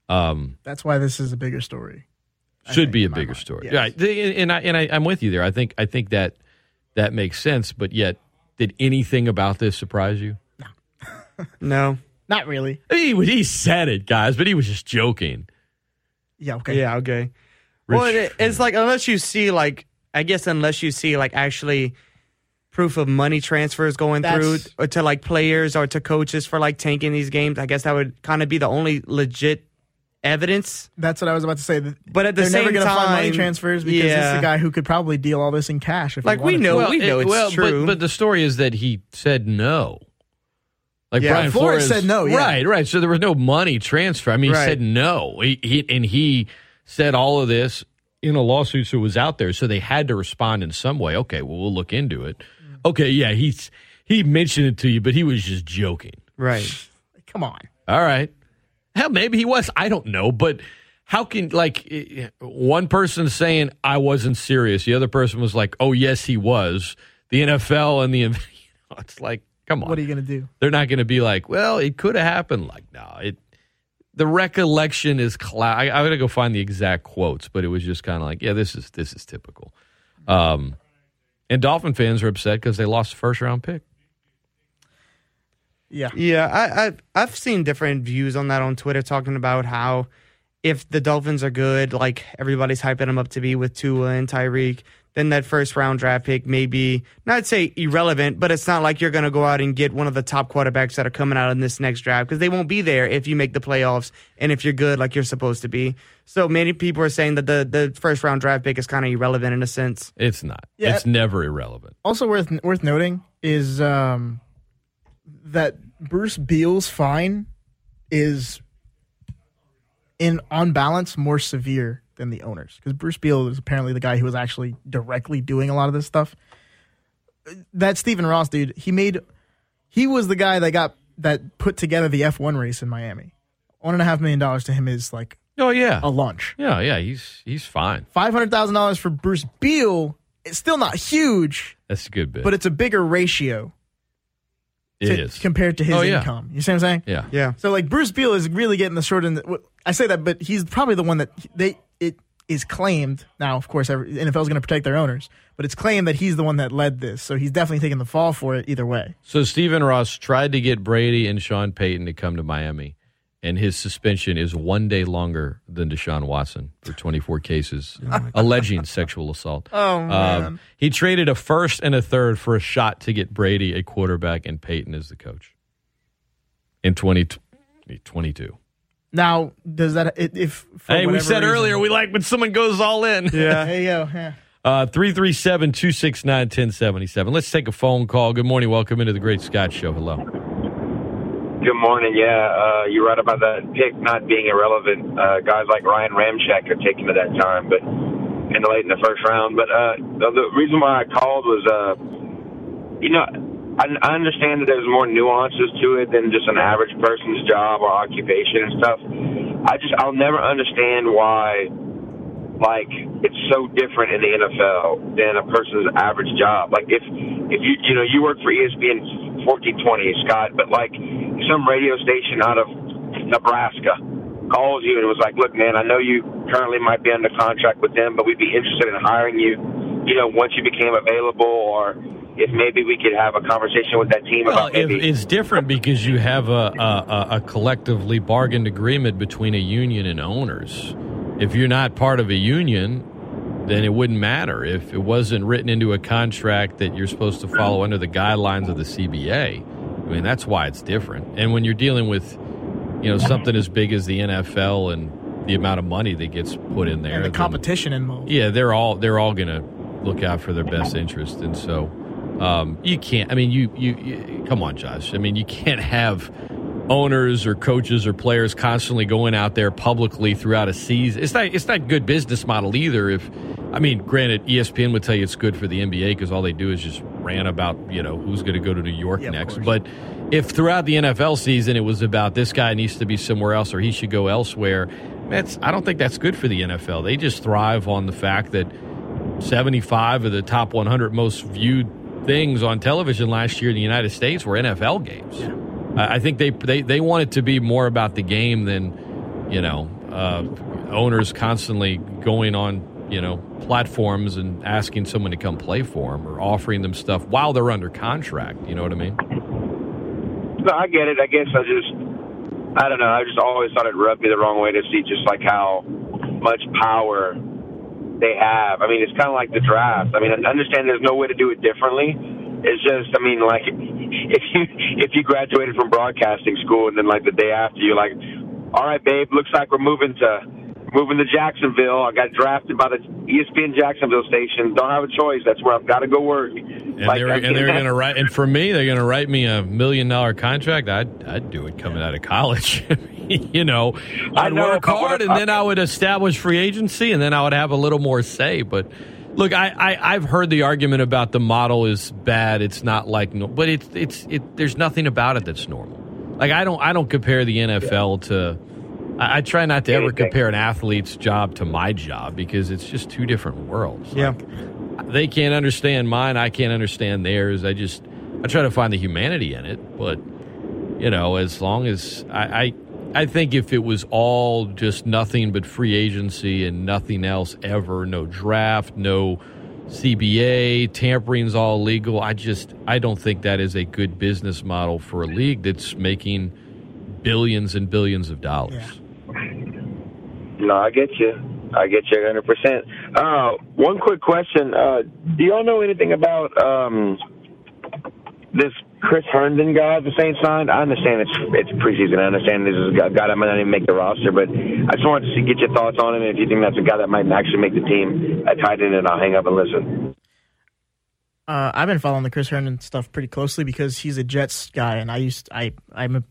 Speaker 1: Um,
Speaker 3: That's why this is a bigger story. I
Speaker 1: should
Speaker 3: think,
Speaker 1: be a bigger
Speaker 3: mind.
Speaker 1: story,
Speaker 3: Yes.
Speaker 1: right? And I and I, I'm with you there. I think I think that that makes sense. But yet, did anything about this surprise you?
Speaker 2: No, *laughs* no.
Speaker 3: Not really.
Speaker 1: He he said it, guys, but he was just joking.
Speaker 3: Yeah. Okay.
Speaker 2: Yeah, okay.
Speaker 1: Rich-
Speaker 2: well, it, it's like unless you see like I guess unless you see like actually proof of money transfers going
Speaker 3: That's-
Speaker 2: through or to like players or to coaches for like tanking these games, I guess that would kind of be the only legit evidence.
Speaker 3: That's what I was about to say.
Speaker 2: But at the
Speaker 3: they're
Speaker 2: same
Speaker 3: never going to find money transfers because this is
Speaker 2: yeah.
Speaker 3: the guy who could probably deal all this in cash. If he
Speaker 2: Like, we know-
Speaker 3: to.
Speaker 2: Well, we know it's
Speaker 1: well,
Speaker 2: true.
Speaker 1: But, but the story is that he said no. Like
Speaker 2: Yeah,
Speaker 1: Brian
Speaker 3: Flores
Speaker 1: Flores,
Speaker 3: said no, yeah.
Speaker 1: Right, right. So there was no money transfer. I mean, he
Speaker 2: Right.
Speaker 1: said no. He, he and he said all of this in a lawsuit, so it was out there. So they had to respond in some way. Okay, well, we'll look into it. Mm-hmm. Okay, yeah, he's he mentioned it to you, but he was just joking.
Speaker 2: Right.
Speaker 3: Come on.
Speaker 1: All right. Hell, maybe he was. I don't know. But how can, like, one person saying, I wasn't serious. The other person was like, oh, yes, he was. The NFL and the, *laughs* you know, it's like, come on.
Speaker 3: What are you going to do?
Speaker 1: They're not going to be like, well, it could have happened. Like, no, it, the recollection is cloud. I, I got to go find the exact quotes, but it was just kind of like, yeah, this is, this is typical. Um, and Dolphin fans are upset because they lost the first round pick.
Speaker 3: Yeah.
Speaker 2: Yeah, I, I I've seen different views on that on Twitter, talking about how if the Dolphins are good, like everybody's hyping them up to be with Tua and Tyreek, then that first round draft pick may be not say irrelevant, but it's not like you're going to go out and get one of the top quarterbacks that are coming out in this next draft because they won't be there if you make the playoffs and if you're good like you're supposed to be. So many people are saying that the the first round draft pick is kind of irrelevant in a sense.
Speaker 1: It's not.
Speaker 3: Yeah.
Speaker 1: It's never irrelevant.
Speaker 3: Also worth worth noting is um, that Bruce Beal's fine is in on balance more severe than the owners because Bruce Beal is apparently the guy who was actually directly doing a lot of this stuff. That Stephen Ross dude, he made he was the guy that got that put together the F1 race in Miami. One and a half million dollars to him is like
Speaker 1: Oh yeah,
Speaker 3: a lunch.
Speaker 1: yeah, yeah. He's he's fine.
Speaker 3: Five hundred thousand dollars for Bruce Beal. It's still not huge,
Speaker 1: That's a good bit.
Speaker 3: but it's a bigger ratio
Speaker 1: it
Speaker 3: to-
Speaker 1: is.
Speaker 3: compared to his
Speaker 1: Oh, yeah.
Speaker 3: income. You see what I'm saying?
Speaker 1: yeah.
Speaker 2: Yeah.
Speaker 3: So like Bruce Beal is really getting the short end. I say that, but he's probably the one that they it is claimed. Now, of course, every, NFL is going to protect their owners, but it's claimed that he's the one that led this. So he's definitely taking the fall for it either way.
Speaker 1: So Stephen Ross tried to get Brady and Sean Payton to come to Miami, and his suspension is one day longer than Deshaun Watson for 24 cases alleging sexual assault.
Speaker 3: Oh man,
Speaker 1: Um, he traded a first and a third for a shot to get Brady a quarterback and Peyton as the coach in 2022.
Speaker 3: Now does that if for
Speaker 1: Hey, we said
Speaker 3: reason-
Speaker 1: earlier we like when someone goes all in.
Speaker 2: Yeah.
Speaker 3: There you go. Yeah.
Speaker 1: Uh, 337 269 1077. Let's take a phone call. Good morning. Welcome into the Great Scott Show. Hello.
Speaker 8: Good morning. Yeah, uh, you're right about that pick not being irrelevant. Uh, guys like Ryan Ramczyk are taken at that time, but in the late in the first round. But uh, the, the reason why I called was, uh, you know, I, I understand that there's more nuances to it than just an average person's job or occupation and stuff. I just I'll never understand why like it's so different in the NFL than a person's average job. Like if if you you know you work for ESPN 1420 Scott, but like some radio station out of Nebraska calls you and was like, "Look, man, I know you currently might be under contract with them, but we'd be interested in hiring you. You know, once you became available, or if maybe we could have a conversation with that team
Speaker 1: Well,
Speaker 8: about maybe."
Speaker 1: it's different because you have a, a, a- a collectively bargained agreement between a union and owners. If you're not part of a union, then it wouldn't matter. If it wasn't written into a contract that you're supposed to follow under the guidelines of the CBA, I mean, that's why it's different. And when you're dealing with, you know, something as big as the NFL and the amount of money that gets put in there,
Speaker 3: And the
Speaker 1: then-
Speaker 3: competition involved.
Speaker 1: yeah, they're all they're all going to look out for their best interest, and so um, you can't. I mean, you, you you come on, Josh. I mean, you can't have owners or coaches or players constantly going out there publicly throughout a season. It's not it's not good business model either. If I mean, granted, ESPN would tell you it's good for the NBA because all they do is just rant about you know who's going to go to New York
Speaker 3: Yeah,
Speaker 1: next. But if throughout the NFL season it was about this guy needs to be somewhere else or he should go elsewhere, that's I don't think that's good for the NFL. They just thrive on the fact that 75 of the top 100 most viewed things on television last year in the United States were NFL games. I I think they, they they want it to be more about the game than you know uh, owners constantly going on you know platforms and asking someone to come play for them or offering them stuff while they're under contract. You know what I mean?
Speaker 8: No, I get it. I guess I just, I don't know. I just always thought it rubbed me the wrong way to see just like how much power they have. I mean, it's kind of like the draft. I mean, I understand there's no way to do it differently. It's just, I mean, like *laughs* if you if you graduated from broadcasting school and then like the day after you're like, all right, babe, looks like we're moving to moving to Jacksonville. I got drafted by the ESPN Jacksonville station. Don't have a choice. That's where I've got to go work.
Speaker 1: And they're, and they're going to write, and for me, they're going to write me a million dollar contract. I'd, I'd do it coming out of college. *laughs* you know, I'd
Speaker 8: know,
Speaker 1: work hard, and then I would establish free agency, and then I would have a little more say. But look, I, I I've heard the argument about the model is bad. It's not like, no, but it's it's it. There's nothing about it that's normal. Like I don't I don't compare the NFL to. I, I try not to ever compare an athlete's job to my job because it's just two different worlds.
Speaker 2: Yeah.
Speaker 1: Like, they can't understand mine. I can't understand theirs. I just I try to find the humanity in it. But you know, as long as I, I I think if it was all just nothing but free agency and nothing else ever, no draft, no CBA, tampering's all legal. I just I don't think that is a good business model for a league that's making billions and billions of dollars.
Speaker 8: No, I get you. I get you 100%. Uh, one quick question. Uh, do y'all know anything about um, this Chris Herndon guy the Saints signed? I understand it's it's preseason. I understand this is a guy that might not even make the roster, but I just wanted to see, get your thoughts on him. And if you think that's a guy that might actually make the team at tight end, and I'll hang up and listen.
Speaker 3: uh, I've been following the Chris Herndon stuff pretty closely because he's a Jets guy, and I used I I'm a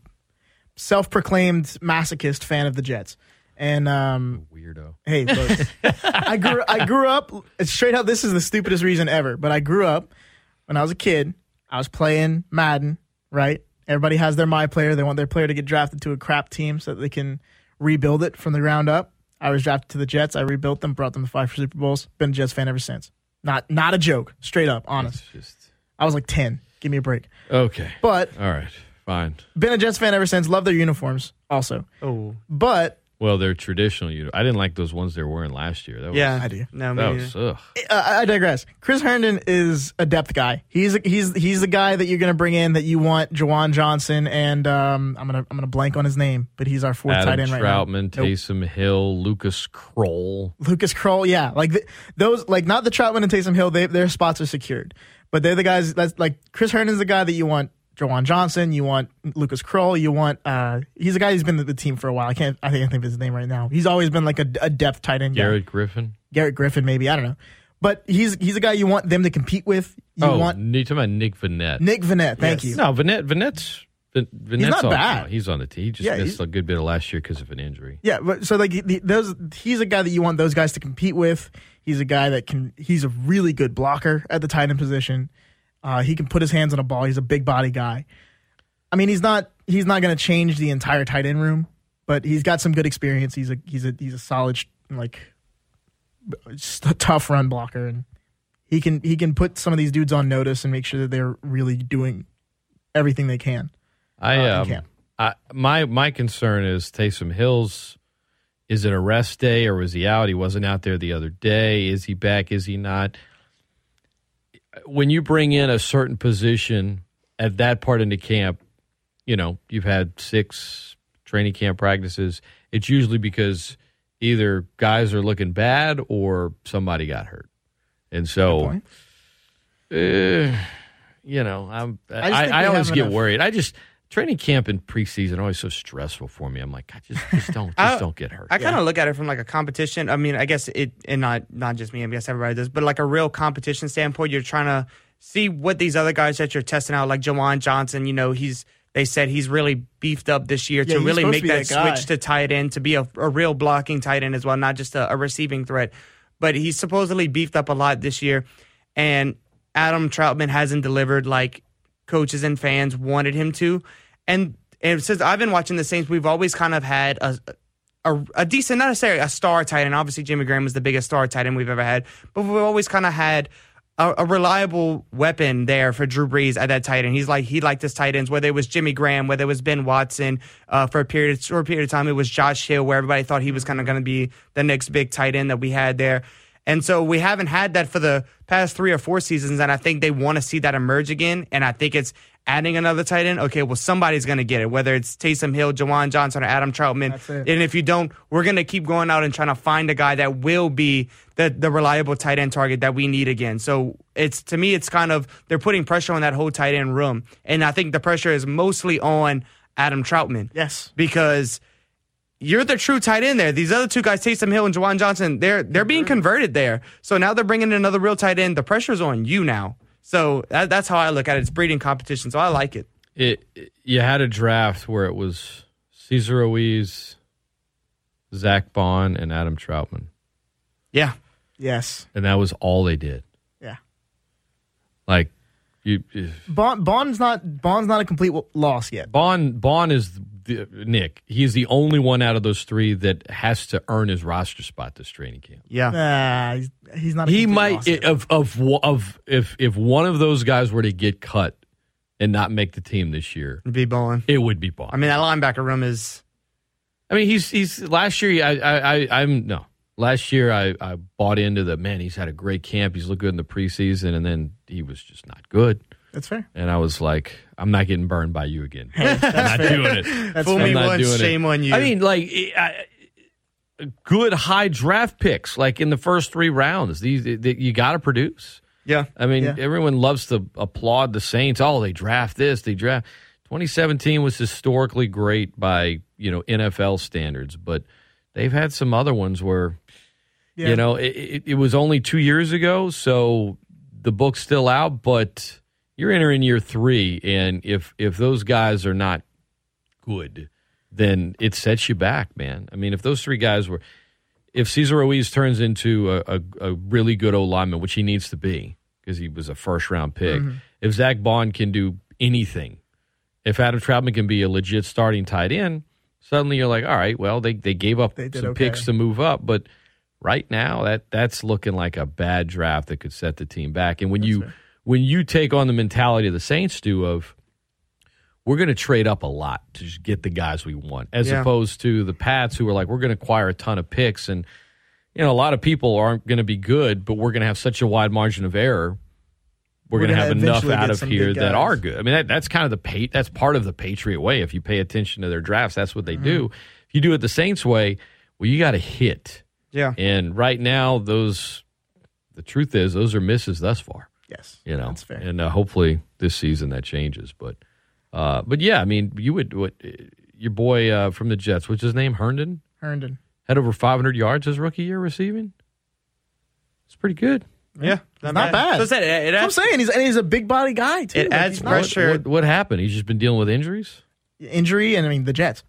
Speaker 3: self-proclaimed masochist fan of the Jets. And um,
Speaker 1: Weirdo.
Speaker 3: hey, look, *laughs* I grew I grew up straight up. This is the stupidest reason ever, but I grew up when I was a kid. I was playing Madden, right? Everybody has their my player. They want their player to get drafted to a crap team so that they can rebuild it from the ground up. I was drafted to the Jets. I rebuilt them, brought them to five Super Bowls. Been a Jets fan ever since. Not not a joke. Straight up, honest.
Speaker 1: Just
Speaker 3: I was like ten. Give me a break.
Speaker 1: okay.
Speaker 3: But
Speaker 1: All right. Fine.
Speaker 3: been a Jets fan ever since. Love their uniforms also.
Speaker 2: Oh,
Speaker 3: But
Speaker 1: Well, they're traditional. You. I didn't like those ones they were wearing last year. That was,
Speaker 2: yeah.
Speaker 3: I do.
Speaker 2: No, me
Speaker 1: That was ugh.
Speaker 3: uh, I digress. Chris Herndon is a depth guy. He's he's he's the guy that you're going to bring in that you want. Juwan Johnson and um, I'm gonna I'm gonna blank on his name, but he's our fourth tight
Speaker 1: Adam
Speaker 3: end right
Speaker 1: Trautman,
Speaker 3: now. Nope.
Speaker 1: Taysom Hill, Lucas Krull.
Speaker 3: Lucas Krull, yeah, like th- those, like not the Trautman and Taysom Hill. They, their spots are secured, but they're the guys. That's like Chris Herndon's the guy that you want. Juwan Johnson, you want Lucas Krull, you want. uh He's a guy who's been with the team for a while. I can't. I think I think of his name right now. He's always been like a, a depth tight end. guy.
Speaker 1: Garrett Griffin.
Speaker 3: Garrett Griffin, maybe I don't know, but he's he's a guy you want them to compete with. You
Speaker 1: oh,
Speaker 3: want
Speaker 1: you talking about Nick Vannett?
Speaker 3: Nick Vannett. Thank
Speaker 2: Yes.
Speaker 3: you.
Speaker 1: No, Vannett. Vannett's. Vin- Vannett's
Speaker 3: not
Speaker 1: on,
Speaker 3: bad.
Speaker 1: no, he's on the team. He just
Speaker 3: Yeah,
Speaker 1: missed a good bit of last year because of an injury.
Speaker 3: Yeah, but so like the, those, he's a guy that you want those guys to compete with. He's a guy that can. He's a really good blocker at the tight end position. Uh, he can put his hands on a ball. He's a big body guy. I mean, he's not. He's not going to change the entire tight end room, but he's got some good experience. He's a he's a he's a solid like just a tough run blocker, and he can he can put some of these dudes on notice and make sure that they're really doing everything they can.
Speaker 1: I
Speaker 3: Uh,
Speaker 1: um,
Speaker 3: camp.
Speaker 1: I my my concern is Taysom Hill's. Is it a rest day or was he out? He wasn't out there the other day. Is he back? Is he not? When you bring in a certain position at that part into camp, you know you've had six training camp practices. It's usually because either guys are looking bad or somebody got hurt, and so uh, you know, I'm,
Speaker 3: I
Speaker 1: I, I, always get
Speaker 3: enough-
Speaker 1: worried. I just training camp and preseason always so stressful for me. I'm like, God, just just don't *laughs* just
Speaker 2: I-
Speaker 1: don't get hurt.
Speaker 2: I kind of look at it from like a competition. I mean, I guess it, and not not just me. I guess everybody does, but like a real competition standpoint, you're trying to see what these other guys that you're testing out, like Juwan Johnson. You know, he's they said he's really beefed up this year
Speaker 3: Yeah,
Speaker 2: to really make
Speaker 3: to
Speaker 2: that,
Speaker 3: that
Speaker 2: switch to tight end to be a, a real blocking tight end as well, not just a, a receiving threat. But he's supposedly beefed up a lot this year, and Adam Trautman hasn't delivered like coaches and fans wanted him to. And and since I've been watching the Saints, we've always kind of had a a, a decent, not necessarily a star tight end. Obviously, Jimmy Graham was the biggest star tight end we've ever had, but we've always kind of had a, a reliable weapon there for Drew Brees at that tight end. He's like he liked his tight ends, whether it was Jimmy Graham, whether it was Ben Watson. Uh, for a period, short period of time, it was Josh Hill, where everybody thought he was kind of going to be the next big tight end that we had there. And so we haven't had that for the past three or four seasons, and I think they want to see that emerge again. And I think it's adding another tight end. Okay, well somebody's going to get it, whether it's Taysom Hill, Juwan Johnson, or Adam
Speaker 3: Trautman.
Speaker 2: And if you don't, we're going to keep going out and trying to find a guy that will be the the reliable tight end target that we need again. So it's to me, it's kind of they're putting pressure on that whole tight end room, and I think the pressure is mostly on Adam Trautman
Speaker 3: Yes.
Speaker 2: because you're the true tight end there. These other two guys, Taysom Hill and Juwan Johnson, they're they're being mm-hmm. converted there. So now they're bringing in another real tight end. The pressure's on you now. So that, that's how I look at it. It's breeding competition. So I like it.
Speaker 1: it, it- you had a draft where it was Cesar Ruiz, Zach Baun, and Adam Trautman,
Speaker 2: Yeah.
Speaker 3: Yes.
Speaker 1: and that was all they did.
Speaker 3: Yeah.
Speaker 1: Like you,
Speaker 3: Baun Baun's not Baun's not a complete loss yet.
Speaker 1: Baun Baun is the, Nick. He's the only one out of those three that has to earn his roster spot this training camp.
Speaker 2: Yeah.
Speaker 3: Nah, he's, he's not. A
Speaker 1: He might
Speaker 3: loss yet.
Speaker 1: of of of if if one of those guys were to get cut and not make the team this year, It'd
Speaker 2: Be balling.
Speaker 1: it would be Baun.
Speaker 2: I mean, that linebacker room is.
Speaker 1: I mean, he's he's last year. I I, I I'm no last year. I I bought into the man. He's had a great camp. He's looked good in the preseason, and then he was just not good.
Speaker 3: That's fair.
Speaker 1: And I was like, I'm not getting burned by you again. I'm not doing it.
Speaker 3: That's
Speaker 2: Fool
Speaker 3: fair.
Speaker 2: me
Speaker 1: I'm not
Speaker 2: once,
Speaker 1: doing it.
Speaker 2: shame on you.
Speaker 1: I mean, like I, good high draft picks, like in the first three rounds. These that you got to produce.
Speaker 2: yeah.
Speaker 1: I mean,
Speaker 3: Yeah.
Speaker 1: everyone loves to applaud the Saints. Oh, they draft this, they draft. 2017 was historically great by you know NFL standards, but they've had some other ones where
Speaker 3: Yeah.
Speaker 1: you know it, it, it was only two years ago, so the book's still out, but you're entering year three, and if if those guys are not good, then it sets you back, man. I mean, if those three guys were, if Cesar Ruiz turns into a, a, a really good O lineman, which he needs to be because he was a first round pick,
Speaker 3: Mm-hmm.
Speaker 1: if Zach Baun can do anything, if Adam Trautman can be a legit starting tight end, suddenly you're like, all right, well, they they gave up
Speaker 3: They
Speaker 1: some
Speaker 3: okay.
Speaker 1: picks to move up, but right now that that's looking like a bad draft that could set the team back. And when you when you take on the mentality of the Saints do of we're going to trade up a lot to just get the guys we want, as
Speaker 2: Yeah.
Speaker 1: opposed to the Pats who are like we're going to acquire a ton of picks, and you know a lot of people aren't going to be good, but we're going to have such a wide margin of error. We're,
Speaker 3: We're
Speaker 1: going to have enough out of here that are good. I mean, that, that's kind of the pa- that's part of the Patriot way. If you pay attention to their drafts, that's what they
Speaker 3: Mm-hmm.
Speaker 1: do. If you do it the Saints way, well, you got to hit.
Speaker 2: Yeah.
Speaker 1: And right now, those the truth is those are misses thus far.
Speaker 3: Yes,
Speaker 1: You know,
Speaker 3: that's fair.
Speaker 1: and uh, hopefully this season that changes. But, uh, but yeah, I mean, you would what your boy uh, from the Jets, what's his name, Herndon,
Speaker 3: Herndon.
Speaker 1: had over 500 yards his rookie year receiving. It's pretty good.
Speaker 2: Yeah.
Speaker 3: Not bad.
Speaker 2: So said, it, it adds,
Speaker 3: I'm saying. He's and he's a big body guy too.
Speaker 2: It
Speaker 3: Like,
Speaker 2: adds pressure.
Speaker 1: What, what happened? He's just been dealing with injuries.
Speaker 3: injury, and I mean the Jets.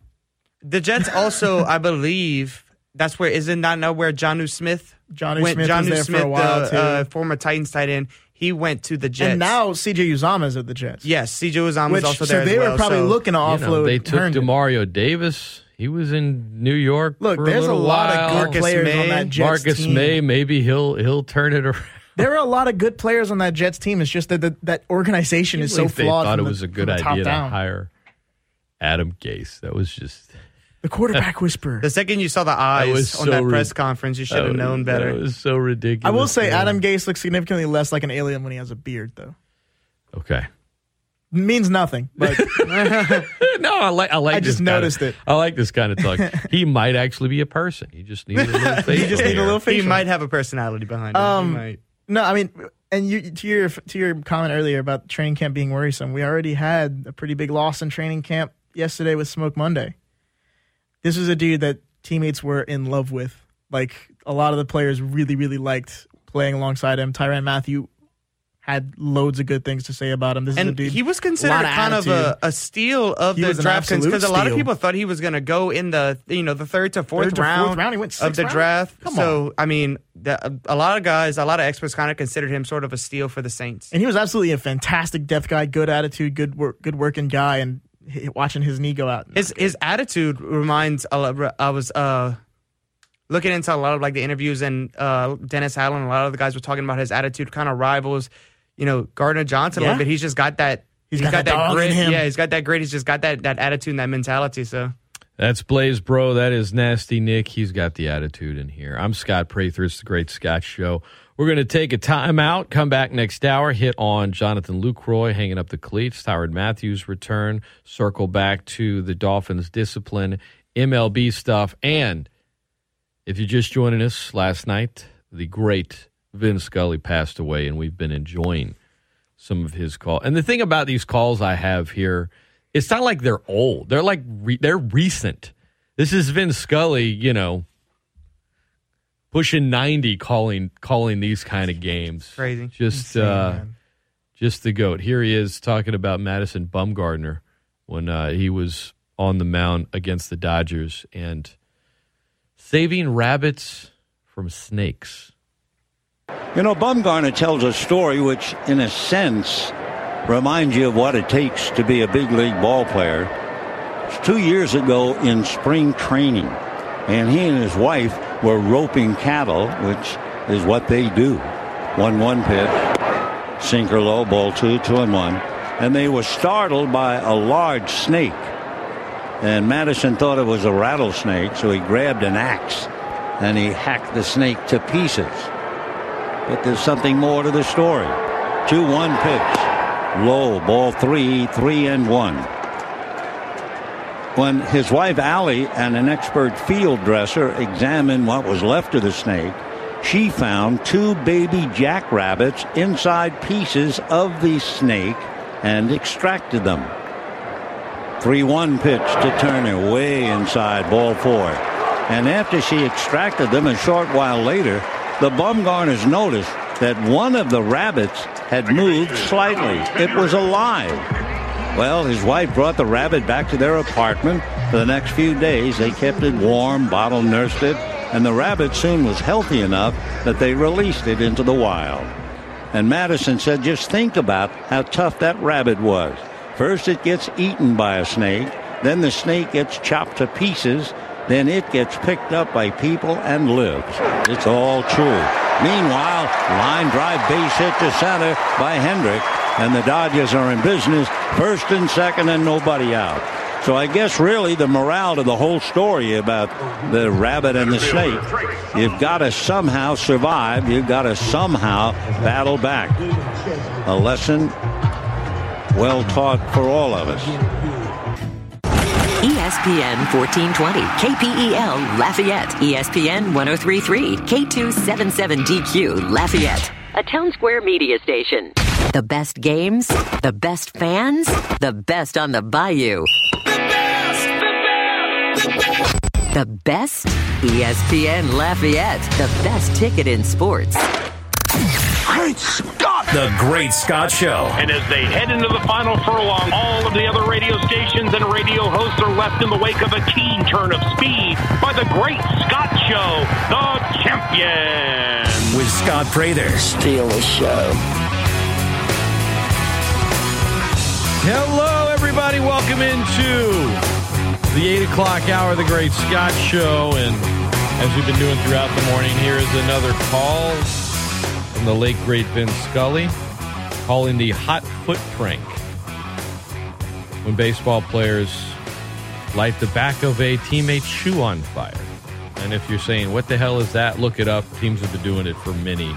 Speaker 2: the Jets *laughs* also, I believe, that's where isn't that now where Jonnu Smith
Speaker 3: Johnny
Speaker 2: went?
Speaker 3: Smith
Speaker 2: Jonnu
Speaker 3: was there
Speaker 2: Smith,
Speaker 3: for a while
Speaker 2: the
Speaker 3: too.
Speaker 2: uh, former Titans tight end, he went to the Jets.
Speaker 3: and now CJ Uzomah's at the Jets.
Speaker 2: yes, CJ Uzomah
Speaker 3: which
Speaker 2: was also
Speaker 3: so
Speaker 2: there.
Speaker 3: they
Speaker 2: as
Speaker 3: were probably
Speaker 2: so-
Speaker 3: looking to
Speaker 1: You
Speaker 3: offload.
Speaker 1: know, they took
Speaker 3: Herndon.
Speaker 1: Demario Davis. He was in New York.
Speaker 3: Look,
Speaker 1: for
Speaker 3: there's a,
Speaker 1: little
Speaker 3: lot
Speaker 1: while.
Speaker 3: of good
Speaker 2: Marcus
Speaker 3: players
Speaker 2: Maye.
Speaker 3: on that Jets
Speaker 1: Marcus
Speaker 3: team.
Speaker 1: Maye. Maybe he'll he'll turn it around.
Speaker 3: There are a lot of good players on that Jets team. It's just that the, that organization is so
Speaker 1: Believe they thought
Speaker 3: from
Speaker 1: it
Speaker 3: the-
Speaker 1: was a good idea to
Speaker 3: down.
Speaker 1: hire Adam Gase. That was just
Speaker 3: The quarterback *laughs* whisperer.
Speaker 2: The second you saw the eyes
Speaker 1: was
Speaker 2: on
Speaker 1: so
Speaker 2: that
Speaker 1: rid-
Speaker 2: press conference, you should have known better.
Speaker 1: It was so ridiculous.
Speaker 3: I will say
Speaker 1: man.
Speaker 3: Adam Gase looks significantly less like an alien when he has a beard, though.
Speaker 1: Okay.
Speaker 3: means nothing, but *laughs*
Speaker 1: no, I like. I like.
Speaker 3: I
Speaker 1: this
Speaker 3: just
Speaker 1: kinda-
Speaker 3: noticed it.
Speaker 1: I like this kind of talk. *laughs* he might actually be a person. He just needs a little.
Speaker 3: You just need a little
Speaker 2: face.
Speaker 3: he
Speaker 2: might have a personality behind him.
Speaker 3: Um,
Speaker 2: he might.
Speaker 3: No, I mean, and you to your to your comment earlier about training camp being worrisome. We already had a pretty big loss in training camp yesterday with Smoke Monday. This was a dude that teammates were in love with. Like a lot of the players really, really liked playing alongside him. Tyrann Mathieu had loads of good things to say about him. This is a
Speaker 2: And
Speaker 3: dude.
Speaker 2: he was considered
Speaker 3: of
Speaker 2: kind of a, a steal of
Speaker 3: He
Speaker 2: the draft because a lot of people thought he was going to go in the you know the third to fourth,
Speaker 3: Third to fourth
Speaker 2: round,
Speaker 3: round. He went
Speaker 2: of the
Speaker 3: round?
Speaker 2: draft.
Speaker 3: Come
Speaker 2: so I mean, the, a lot of guys, a lot of experts kind of considered him sort of a steal for the Saints.
Speaker 3: and he was absolutely a fantastic depth guy, good attitude, good work, good working guy, and watching his knee go out.
Speaker 2: His his attitude reminds a lot. I was uh looking into a lot of like the interviews and uh Dennis Allen. A lot of the guys were talking about his attitude kind of rivals, you know, Gardner Johnson a
Speaker 3: Yeah.
Speaker 2: little bit. He's just got that.
Speaker 3: He's got that dog
Speaker 2: grit.
Speaker 3: him.
Speaker 2: Yeah, he's got that grit. He's just got that that attitude and that mentality. So
Speaker 1: That's Blaise Bro. That is Nasty Nick. He's got the attitude in here. I'm Scott Prather. It's the Great Scott Show. We're going to take a time out, come back next hour, hit on Jonathan Lucroy hanging up the cleats, Howard Matthews return, circle back to the Dolphins discipline, MLB stuff, and if you're just joining us last night, the great Vin Scully passed away, and we've been enjoying some of his calls. And the thing about these calls I have here, it's not like they're old. They're like re- they're recent. This is Vin Scully, you know, pushing 90 calling calling these kind of games.
Speaker 2: Crazy.
Speaker 1: Just
Speaker 3: Insane,
Speaker 1: uh
Speaker 3: man.
Speaker 1: just the goat. Here he is talking about Madison Bumgarner when uh, he was on the mound against the Dodgers and saving rabbits from snakes.
Speaker 4: You know, Bumgarner tells a story which, in a sense, reminds you of what it takes to be a big league ball player. It's two years ago in spring training, and he and his wife were roping cattle, which is what they do. One one pitch, sinker low, ball two, two and one, and they were startled by a large snake. And Madison thought it was a rattlesnake, so he grabbed an axe and he hacked the snake to pieces. But there's something more to the story. 2 1 pitch. Low, ball three, three and one. When his wife Allie and an expert field dresser examined what was left of the snake, she found two baby jackrabbits inside pieces of the snake and extracted them. 3 1 pitch to Turner, way inside, ball four. And after she extracted them, a short while later, the Bumgarners noticed that one of the rabbits had moved slightly. It was alive. Well, his wife brought the rabbit back to their apartment. For the next few days, they kept it warm, bottle nursed it, and the rabbit soon was healthy enough that they released it into the wild. And Madison said, just think about how tough that rabbit was. First, it gets eaten by a snake, then the snake gets chopped to pieces, then it gets picked up by people and lives. It's all true. Meanwhile, line drive base hit to center by Hendrick, and the Dodgers are in business, first and second, and nobody out. So I guess really the morale to the whole story about the rabbit and the snake, you've got to somehow survive. You've got to somehow battle back. A lesson well taught for all of us.
Speaker 5: ESPN 1420, KPEL Lafayette, ESPN 1033, K277DQ Lafayette, a Town Square media station. The best games, the best fans, the best on the bayou. The best The best! The best? ESPN Lafayette, the best ticket in sports.
Speaker 9: Great Scott! The Great Scott Show.
Speaker 10: And as they head into the final furlong, all of the other radio stations and radio hosts are left in the wake of a keen turn of speed by the Great Scott Show, the champion.
Speaker 9: With Scott Prather.
Speaker 11: Steal the show.
Speaker 1: Hello, everybody. Welcome into the 8 o'clock hour of the Great Scott Show. And as we've been doing throughout the morning, here is another call from the late, great Vince Scully calling the hot foot prank. When baseball players light the back of a teammate's shoe on fire. And if you're saying, what the hell is that? Look it up. Teams have been doing it for many,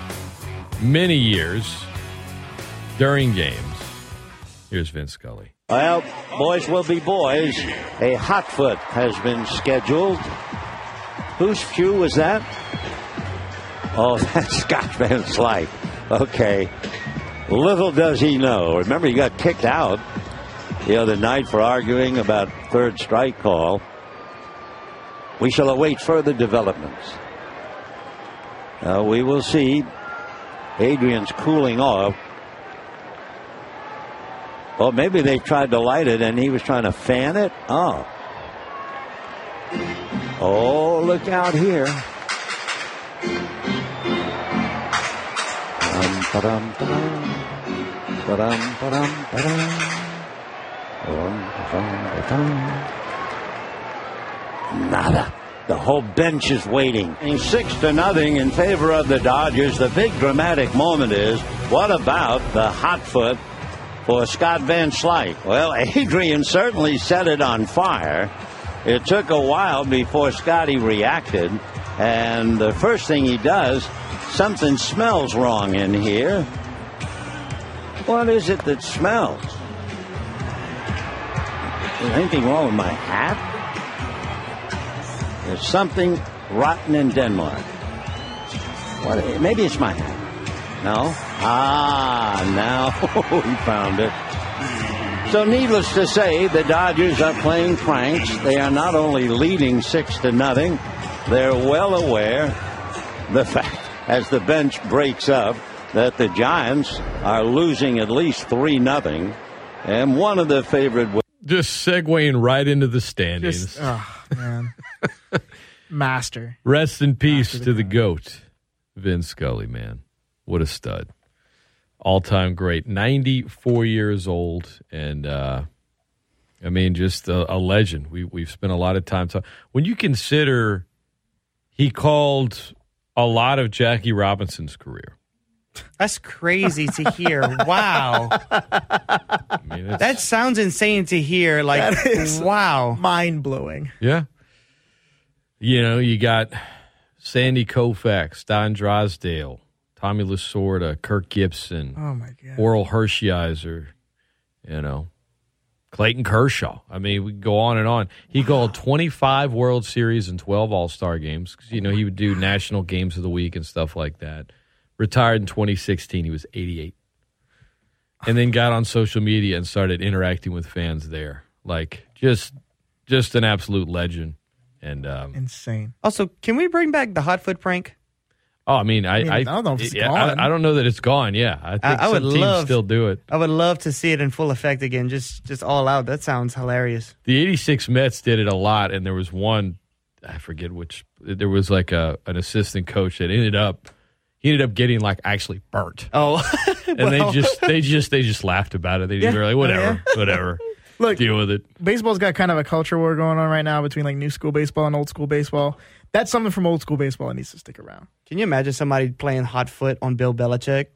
Speaker 1: many years during games. Here's Vince Scully.
Speaker 4: Well, boys will be boys. A hot foot has been scheduled. Whose cue was that? Oh, *laughs* that's Scott Van Slyke. Okay. Little does he know. Remember, he got kicked out the other night for arguing about third strike call. We shall await further developments. We will see. Adrian's cooling off. Well, maybe they tried to light it and he was trying to fan it. Oh. Oh, look out here. Nada. The whole bench is waiting. Six to nothing in favor of the Dodgers. The big dramatic moment is what about the hot foot for Scott Van Slyke? Well, *laughs* Adrian certainly set it on fire. It took a while before Scotty reacted, and the first thing he does, something smells wrong in here. What is it that smells? Is anything wrong with my hat? There's something rotten in Denmark. What? Maybe it's my hat. No? Ah, now *laughs* he found it. So, needless to say, the Dodgers are playing pranks. They are not only leading six to nothing, they're well aware the *laughs* fact as the bench breaks up that the Giants are losing at least three nothing, and one of the favorite.
Speaker 1: Just segueing right into the standings.
Speaker 3: Just, oh, man. *laughs* Master.
Speaker 1: Rest in peace to the goat, Vin Scully, man. What a stud. All time great. 94 years old. And, uh, I mean, just a, a legend. We, we've spent a lot of time talking. When you consider he called a lot of Jackie Robinson's career.
Speaker 2: That's crazy to hear. Wow.
Speaker 1: I mean,
Speaker 2: That sounds insane to hear. Like,
Speaker 3: That is
Speaker 2: wow.
Speaker 3: Mind blowing.
Speaker 1: Yeah. You know, you got Sandy Koufax, Don Drysdale, Tommy Lasorda, Kirk Gibson,
Speaker 3: Oh, my God.
Speaker 1: Orel Hershiser, you know, Clayton Kershaw. I mean, we go on and on. He called 25 World Series and 12 All Star games. 'cause, You know, he would do national games of the week and stuff like that. Retired in 2016. He was 88. And then got on social media and started interacting with fans there. Like, just, just an absolute legend. And um,
Speaker 3: Insane.
Speaker 2: Also, can we bring back the hot foot prank?
Speaker 1: Oh, I mean, I,
Speaker 3: I mean, I don't know if it's
Speaker 1: yeah,
Speaker 3: gone.
Speaker 1: I, I don't know that it's gone. Yeah, I think
Speaker 2: I, I would
Speaker 1: teams
Speaker 2: love
Speaker 1: still do it.
Speaker 2: I would love to see it in full effect again, just just all out. That sounds hilarious.
Speaker 1: The '86 Mets did it a lot, and there was one, I forget which. There was like a an assistant coach that ended up, he ended up getting like actually burnt,
Speaker 2: Oh, *laughs*
Speaker 1: and they just they just they just laughed about it. They
Speaker 3: Yeah.
Speaker 1: were like,
Speaker 3: Oh,
Speaker 1: whatever, whatever, *laughs*
Speaker 3: Look,
Speaker 1: deal with it.
Speaker 3: baseball's got kind of a culture war going on right now between like new school baseball and old school baseball. That's something from old school baseball that needs to stick around.
Speaker 2: can you imagine somebody playing hot foot on Bill Belichick?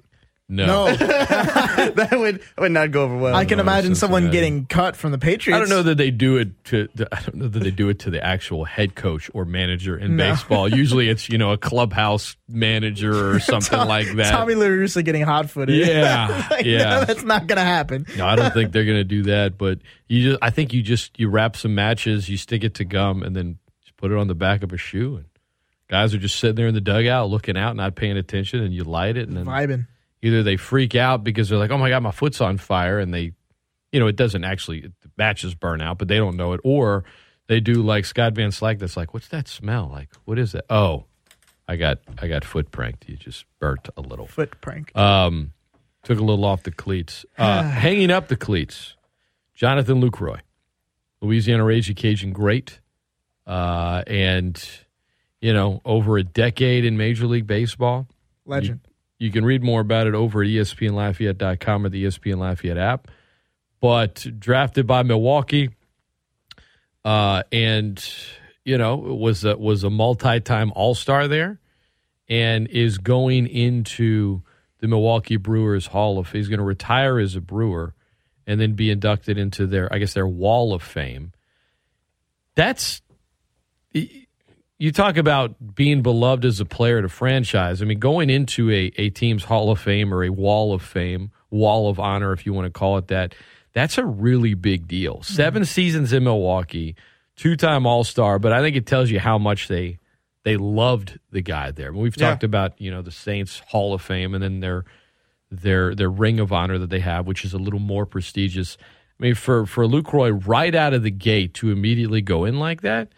Speaker 1: No, No. *laughs* *laughs*
Speaker 2: that would that would not go over well.
Speaker 3: I can
Speaker 1: no,
Speaker 3: imagine
Speaker 1: Cincinnati.
Speaker 3: someone getting cut from the Patriots.
Speaker 1: I don't know that they do it to. I don't know that they do it to the actual head coach or manager in
Speaker 3: No.
Speaker 1: baseball. Usually, it's you know a clubhouse manager or *laughs* something
Speaker 3: Tom-
Speaker 1: like that.
Speaker 3: Tommy La Russa getting hot footed.
Speaker 1: Yeah, yeah.
Speaker 3: that's not gonna happen.
Speaker 1: No, I don't think they're going to do that. But you just, I think you just you wrap some matches, you stick it to gum, and then just put it on the back of a shoe, and guys are just sitting there in the dugout looking out, not paying attention, and you light it, and then
Speaker 3: Vibing.
Speaker 1: either they freak out because they're like, "Oh my god, my foot's on fire," and they, you know, it doesn't actually the matches burn out, but they don't know it, or they do like Scott Van Slyke. That's like, "What's that smell? Like, what is that?" Oh, I got I got foot pranked. You just burnt a little.
Speaker 3: Foot prank.
Speaker 1: Um, took a little off the cleats. Uh, *sighs* hanging up the cleats, Jonathan Lucroy, Louisiana Raging Cajun great, uh, and you know over a decade in Major League Baseball.
Speaker 3: Legend.
Speaker 1: You can read more about it over at ESPNLafayette.com or the ESPN Lafayette app. But drafted by Milwaukee, uh, and you know was a, was a multi-time All Star there, and is going into the Milwaukee Brewers Hall of. Fame. He's going to retire as a Brewer, and then be inducted into their, I guess, their Wall of Fame. That's you talk about being beloved as a player at a franchise. I mean, going into a, a team's Hall of Fame or a Wall of Fame, Wall of Honor, if you want to call it that, that's a really big deal. Mm-hmm. 7 seasons in Milwaukee, two time All Star, but I think it tells you how much they they loved the guy there. We've
Speaker 2: Yeah.
Speaker 1: talked about you know the Saints Hall of Fame and then their their their Ring of Honor that they have, which is a little more prestigious. I mean, for for Lucroy right out of the gate to immediately go in like that,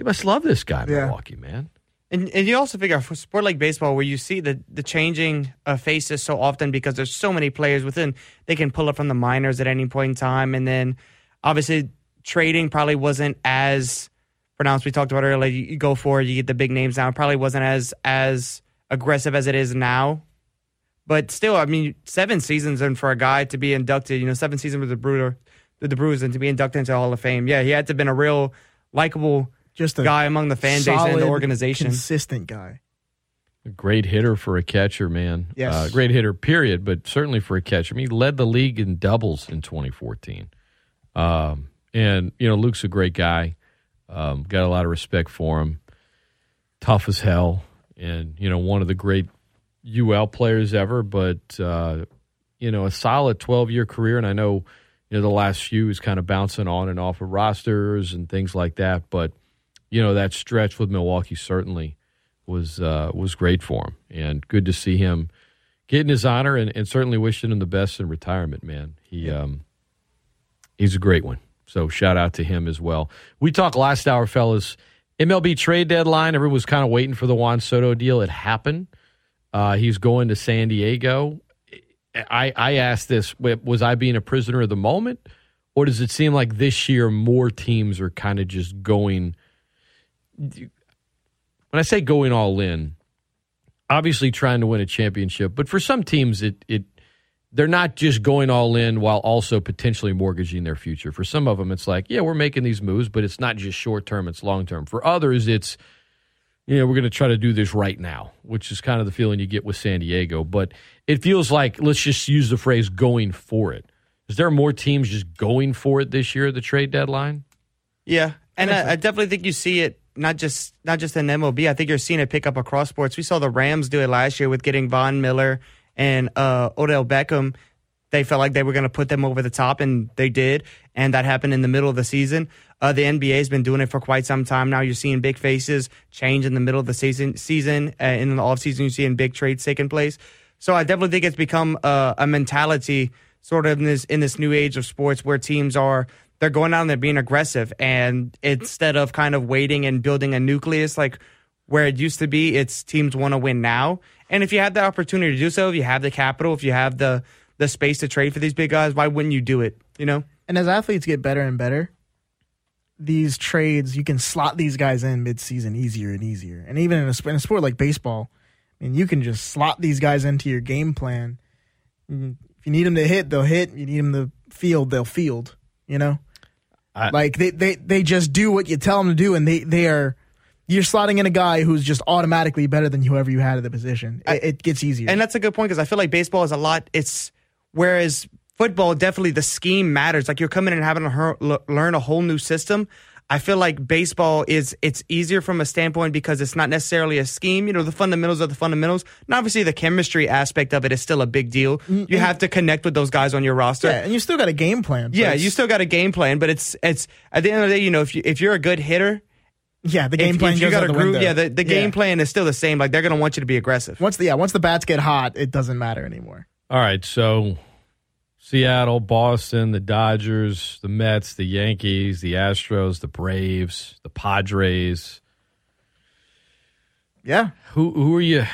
Speaker 1: they must love this guy,
Speaker 3: Yeah.
Speaker 1: Milwaukee man.
Speaker 2: And, and you also figure for a sport like baseball, where you see the the changing of faces so often because there's so many players within, they can pull up from the minors at any point in time, and then obviously trading probably wasn't as pronounced. We talked about earlier. You, you go for it, you get the big names now. It probably wasn't as as aggressive as it is now, but still, I mean, seven seasons and for a guy to be inducted, you know, seven seasons with the Brewer, the Brewers, and to be inducted into the Hall of Fame, yeah, he had to have been a real likable
Speaker 3: Just a
Speaker 2: guy among the fan base and the organization.
Speaker 3: Consistent guy.
Speaker 1: A great hitter for a catcher, man.
Speaker 3: Yes.
Speaker 1: Uh, great hitter, period, but certainly for a catcher. I mean, he led the league in doubles in 2014. Um, and, you know, Luke's a great guy. Um, got a lot of respect for him. Tough as hell. And, you know, one of the great UL players ever, but, uh, you know, a solid 12 year career. And I know, you know, the last few is kind of bouncing on and off of rosters and things like that. But, you know, that stretch with Milwaukee certainly was uh, was great for him, and good to see him getting his honor, and, and certainly wishing him the best in retirement. Man, he um, he's a great one. So shout out to him as well. We talked last hour, fellas. MLB trade deadline. Everyone was kind of waiting for the Juan Soto deal. It happened. Uh, he's going to San Diego. I, I asked this: Was I being a prisoner of the moment, or does it seem like this year more teams are kind of just going? When I say going all in, obviously trying to win a championship, but for some teams, it it they're not just going all in while also potentially mortgaging their future. For some of them, it's like, yeah, we're making these moves, but it's not just short term; it's long term. For others, it's you know, we're going to try to do this right now, which is kind of the feeling you get with San Diego. But it feels like, let's just use the phrase going for it. Is there more teams just going for it this year at the trade deadline?
Speaker 2: Yeah, and I, I definitely think you see it not just not just in MLB. I think you're seeing it pick up across sports. We saw the Rams do it last year with getting Von Miller and uh, Odell Beckham. They felt like they were going to put them over the top, and they did. And that happened in the middle of the season. Uh, the NBA has been doing it for quite some time now. You're seeing big faces change in the middle of the season. Season uh, in the offseason, you're seeing big trades taking place. So I definitely think it's become uh, a mentality, sort of in this in this new age of sports, where teams are they're going out and they're being aggressive, and instead of kind of waiting and building a nucleus, like where it used to be it's teams want to win now. And if you have the opportunity to do so, if you have the capital, if you have the the space to trade for these big guys, why wouldn't you do it? You know?
Speaker 3: And as athletes get better and better, these trades you can slot these guys in mid-season easier and easier. And even in a, in a sport like baseball, I mean, you can just slot these guys into your game plan. Mm, If you need them to hit, they'll hit. If you need them to field, they'll field. You know,
Speaker 1: I-
Speaker 3: like they, they they just do what you tell them to do, and they they are. You're slotting in a guy who's just automatically better than whoever you had at the position. It, it gets easier.
Speaker 2: And that's a good point because I feel like baseball is a lot. It's whereas football definitely the scheme matters. Like you're coming in and having to learn a whole new system. I feel like baseball is it's easier from a standpoint because it's not necessarily a scheme. You know, the fundamentals are the fundamentals. And obviously, the chemistry aspect of it is still a big deal. Mm, you have to connect with those guys on your roster.
Speaker 3: yeah, and you still got a game plan.
Speaker 2: Yeah, you still got a game plan, but it's it's at the end of the day, you know, if you if you're a good hitter,
Speaker 3: yeah the game
Speaker 2: if,
Speaker 3: plan
Speaker 2: if you
Speaker 3: goes
Speaker 2: got
Speaker 3: out
Speaker 2: a
Speaker 3: the
Speaker 2: group, yeah, the, the game plan is still the same. Like they're gonna want you to be aggressive.
Speaker 3: Once the yeah, once the bats get hot, it doesn't matter anymore.
Speaker 1: All right, so Seattle, Boston, the Dodgers, the Mets, the Yankees, the Astros, the Braves, the Padres.
Speaker 3: Yeah,
Speaker 1: Who who are you?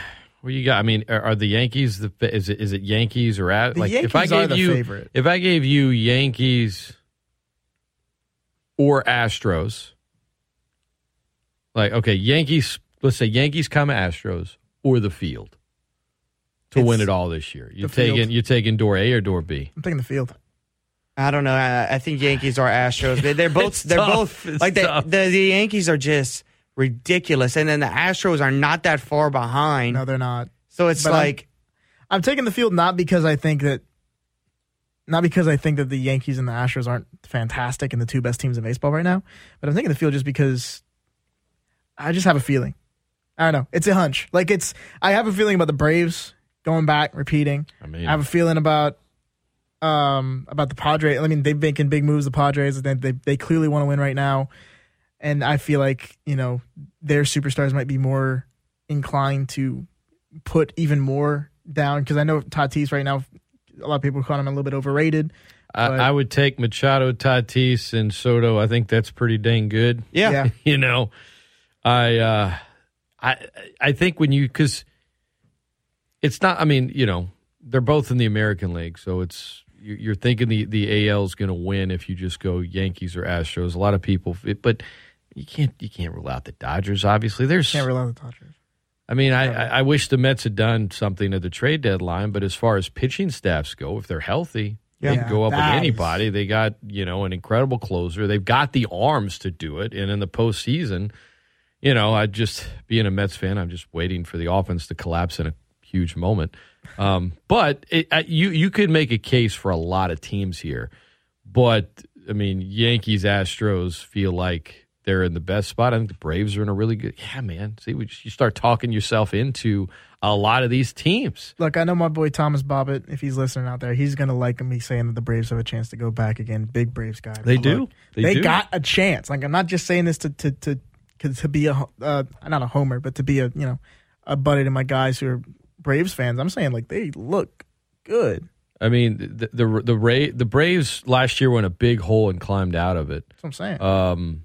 Speaker 1: Who you got? I mean, are, are the Yankees the is it is it Yankees or at
Speaker 3: The
Speaker 1: like if I
Speaker 3: Yankees are
Speaker 1: gave
Speaker 3: the
Speaker 1: you
Speaker 3: favorite.
Speaker 1: if I gave you Yankees or Astros, like okay, Yankees. Let's say Yankees, come Astros or the field to win it all this year. You
Speaker 3: the field.
Speaker 1: taking you taking door A or door B?
Speaker 3: I'm taking the field.
Speaker 2: I don't know. I, I think Yankees are Astros. They, they're *laughs* both. They're
Speaker 1: tough.
Speaker 2: both
Speaker 1: It's
Speaker 2: like the, the the Yankees are just ridiculous, and then the Astros are not that far behind.
Speaker 3: No, they're not.
Speaker 2: so it's
Speaker 3: but I'm-
Speaker 2: like
Speaker 3: I'm taking the field not because I think that, not because I think that the Yankees and the Astros aren't fantastic and the two best teams in baseball right now, but I'm taking the field just because I just have a feeling. I don't know. It's a hunch. Like it's. I have a feeling about the Braves going back, repeating.
Speaker 1: I mean,
Speaker 3: I have a feeling about um about the Padres. I mean, they've been making big moves. The Padres, they they, they clearly want to win right now, and I feel like you know their superstars might be more inclined to put even more down because I know Tatis right now. A lot of people call him a little bit overrated.
Speaker 1: I, I would take Machado, Tatis, and Soto. I think that's pretty dang good.
Speaker 2: yeah.
Speaker 3: Yeah. *laughs*
Speaker 1: you know, I uh, I I think when you because it's not. I mean, you know, they're both in the American League, so it's you're you're thinking the the AL is going to win if you just go Yankees or Astros. A lot of people, but you can't you can't rule out the Dodgers. Obviously, there's
Speaker 3: Can't rely on the Dodgers.
Speaker 1: I mean, I, I wish the Mets had done something at the trade deadline, but as far as pitching staffs go, if they're healthy, they
Speaker 3: Yeah,
Speaker 1: can go up with
Speaker 3: that is-
Speaker 1: anybody. They got you know an incredible closer. They've got the arms to do it, and in the postseason, you know, I just being a Mets fan, I'm just waiting for the offense to collapse in a huge moment. Um, but it, uh, you you could make a case for a lot of teams here, but I mean, Yankees, Astros feel like they're in the best spot. I think the Braves are in a really good. Yeah, man. See, we, you start talking yourself into a lot of these teams.
Speaker 3: Look, I know my boy Thomas Bobbitt. If he's listening out there, he's gonna like me saying that the Braves have a chance to go back again. Big Braves guy.
Speaker 1: They
Speaker 3: But
Speaker 1: do.
Speaker 3: look,
Speaker 1: They
Speaker 3: They,
Speaker 1: do.
Speaker 3: got a chance. Like I'm not just saying this to to to to be a uh, not a homer, but to be a you know a buddy to my guys who are Braves fans. I'm saying like they look good.
Speaker 1: I mean, the the the, Ray, the Braves last year went a big hole and climbed out of it.
Speaker 3: That's what I'm saying.
Speaker 1: Um,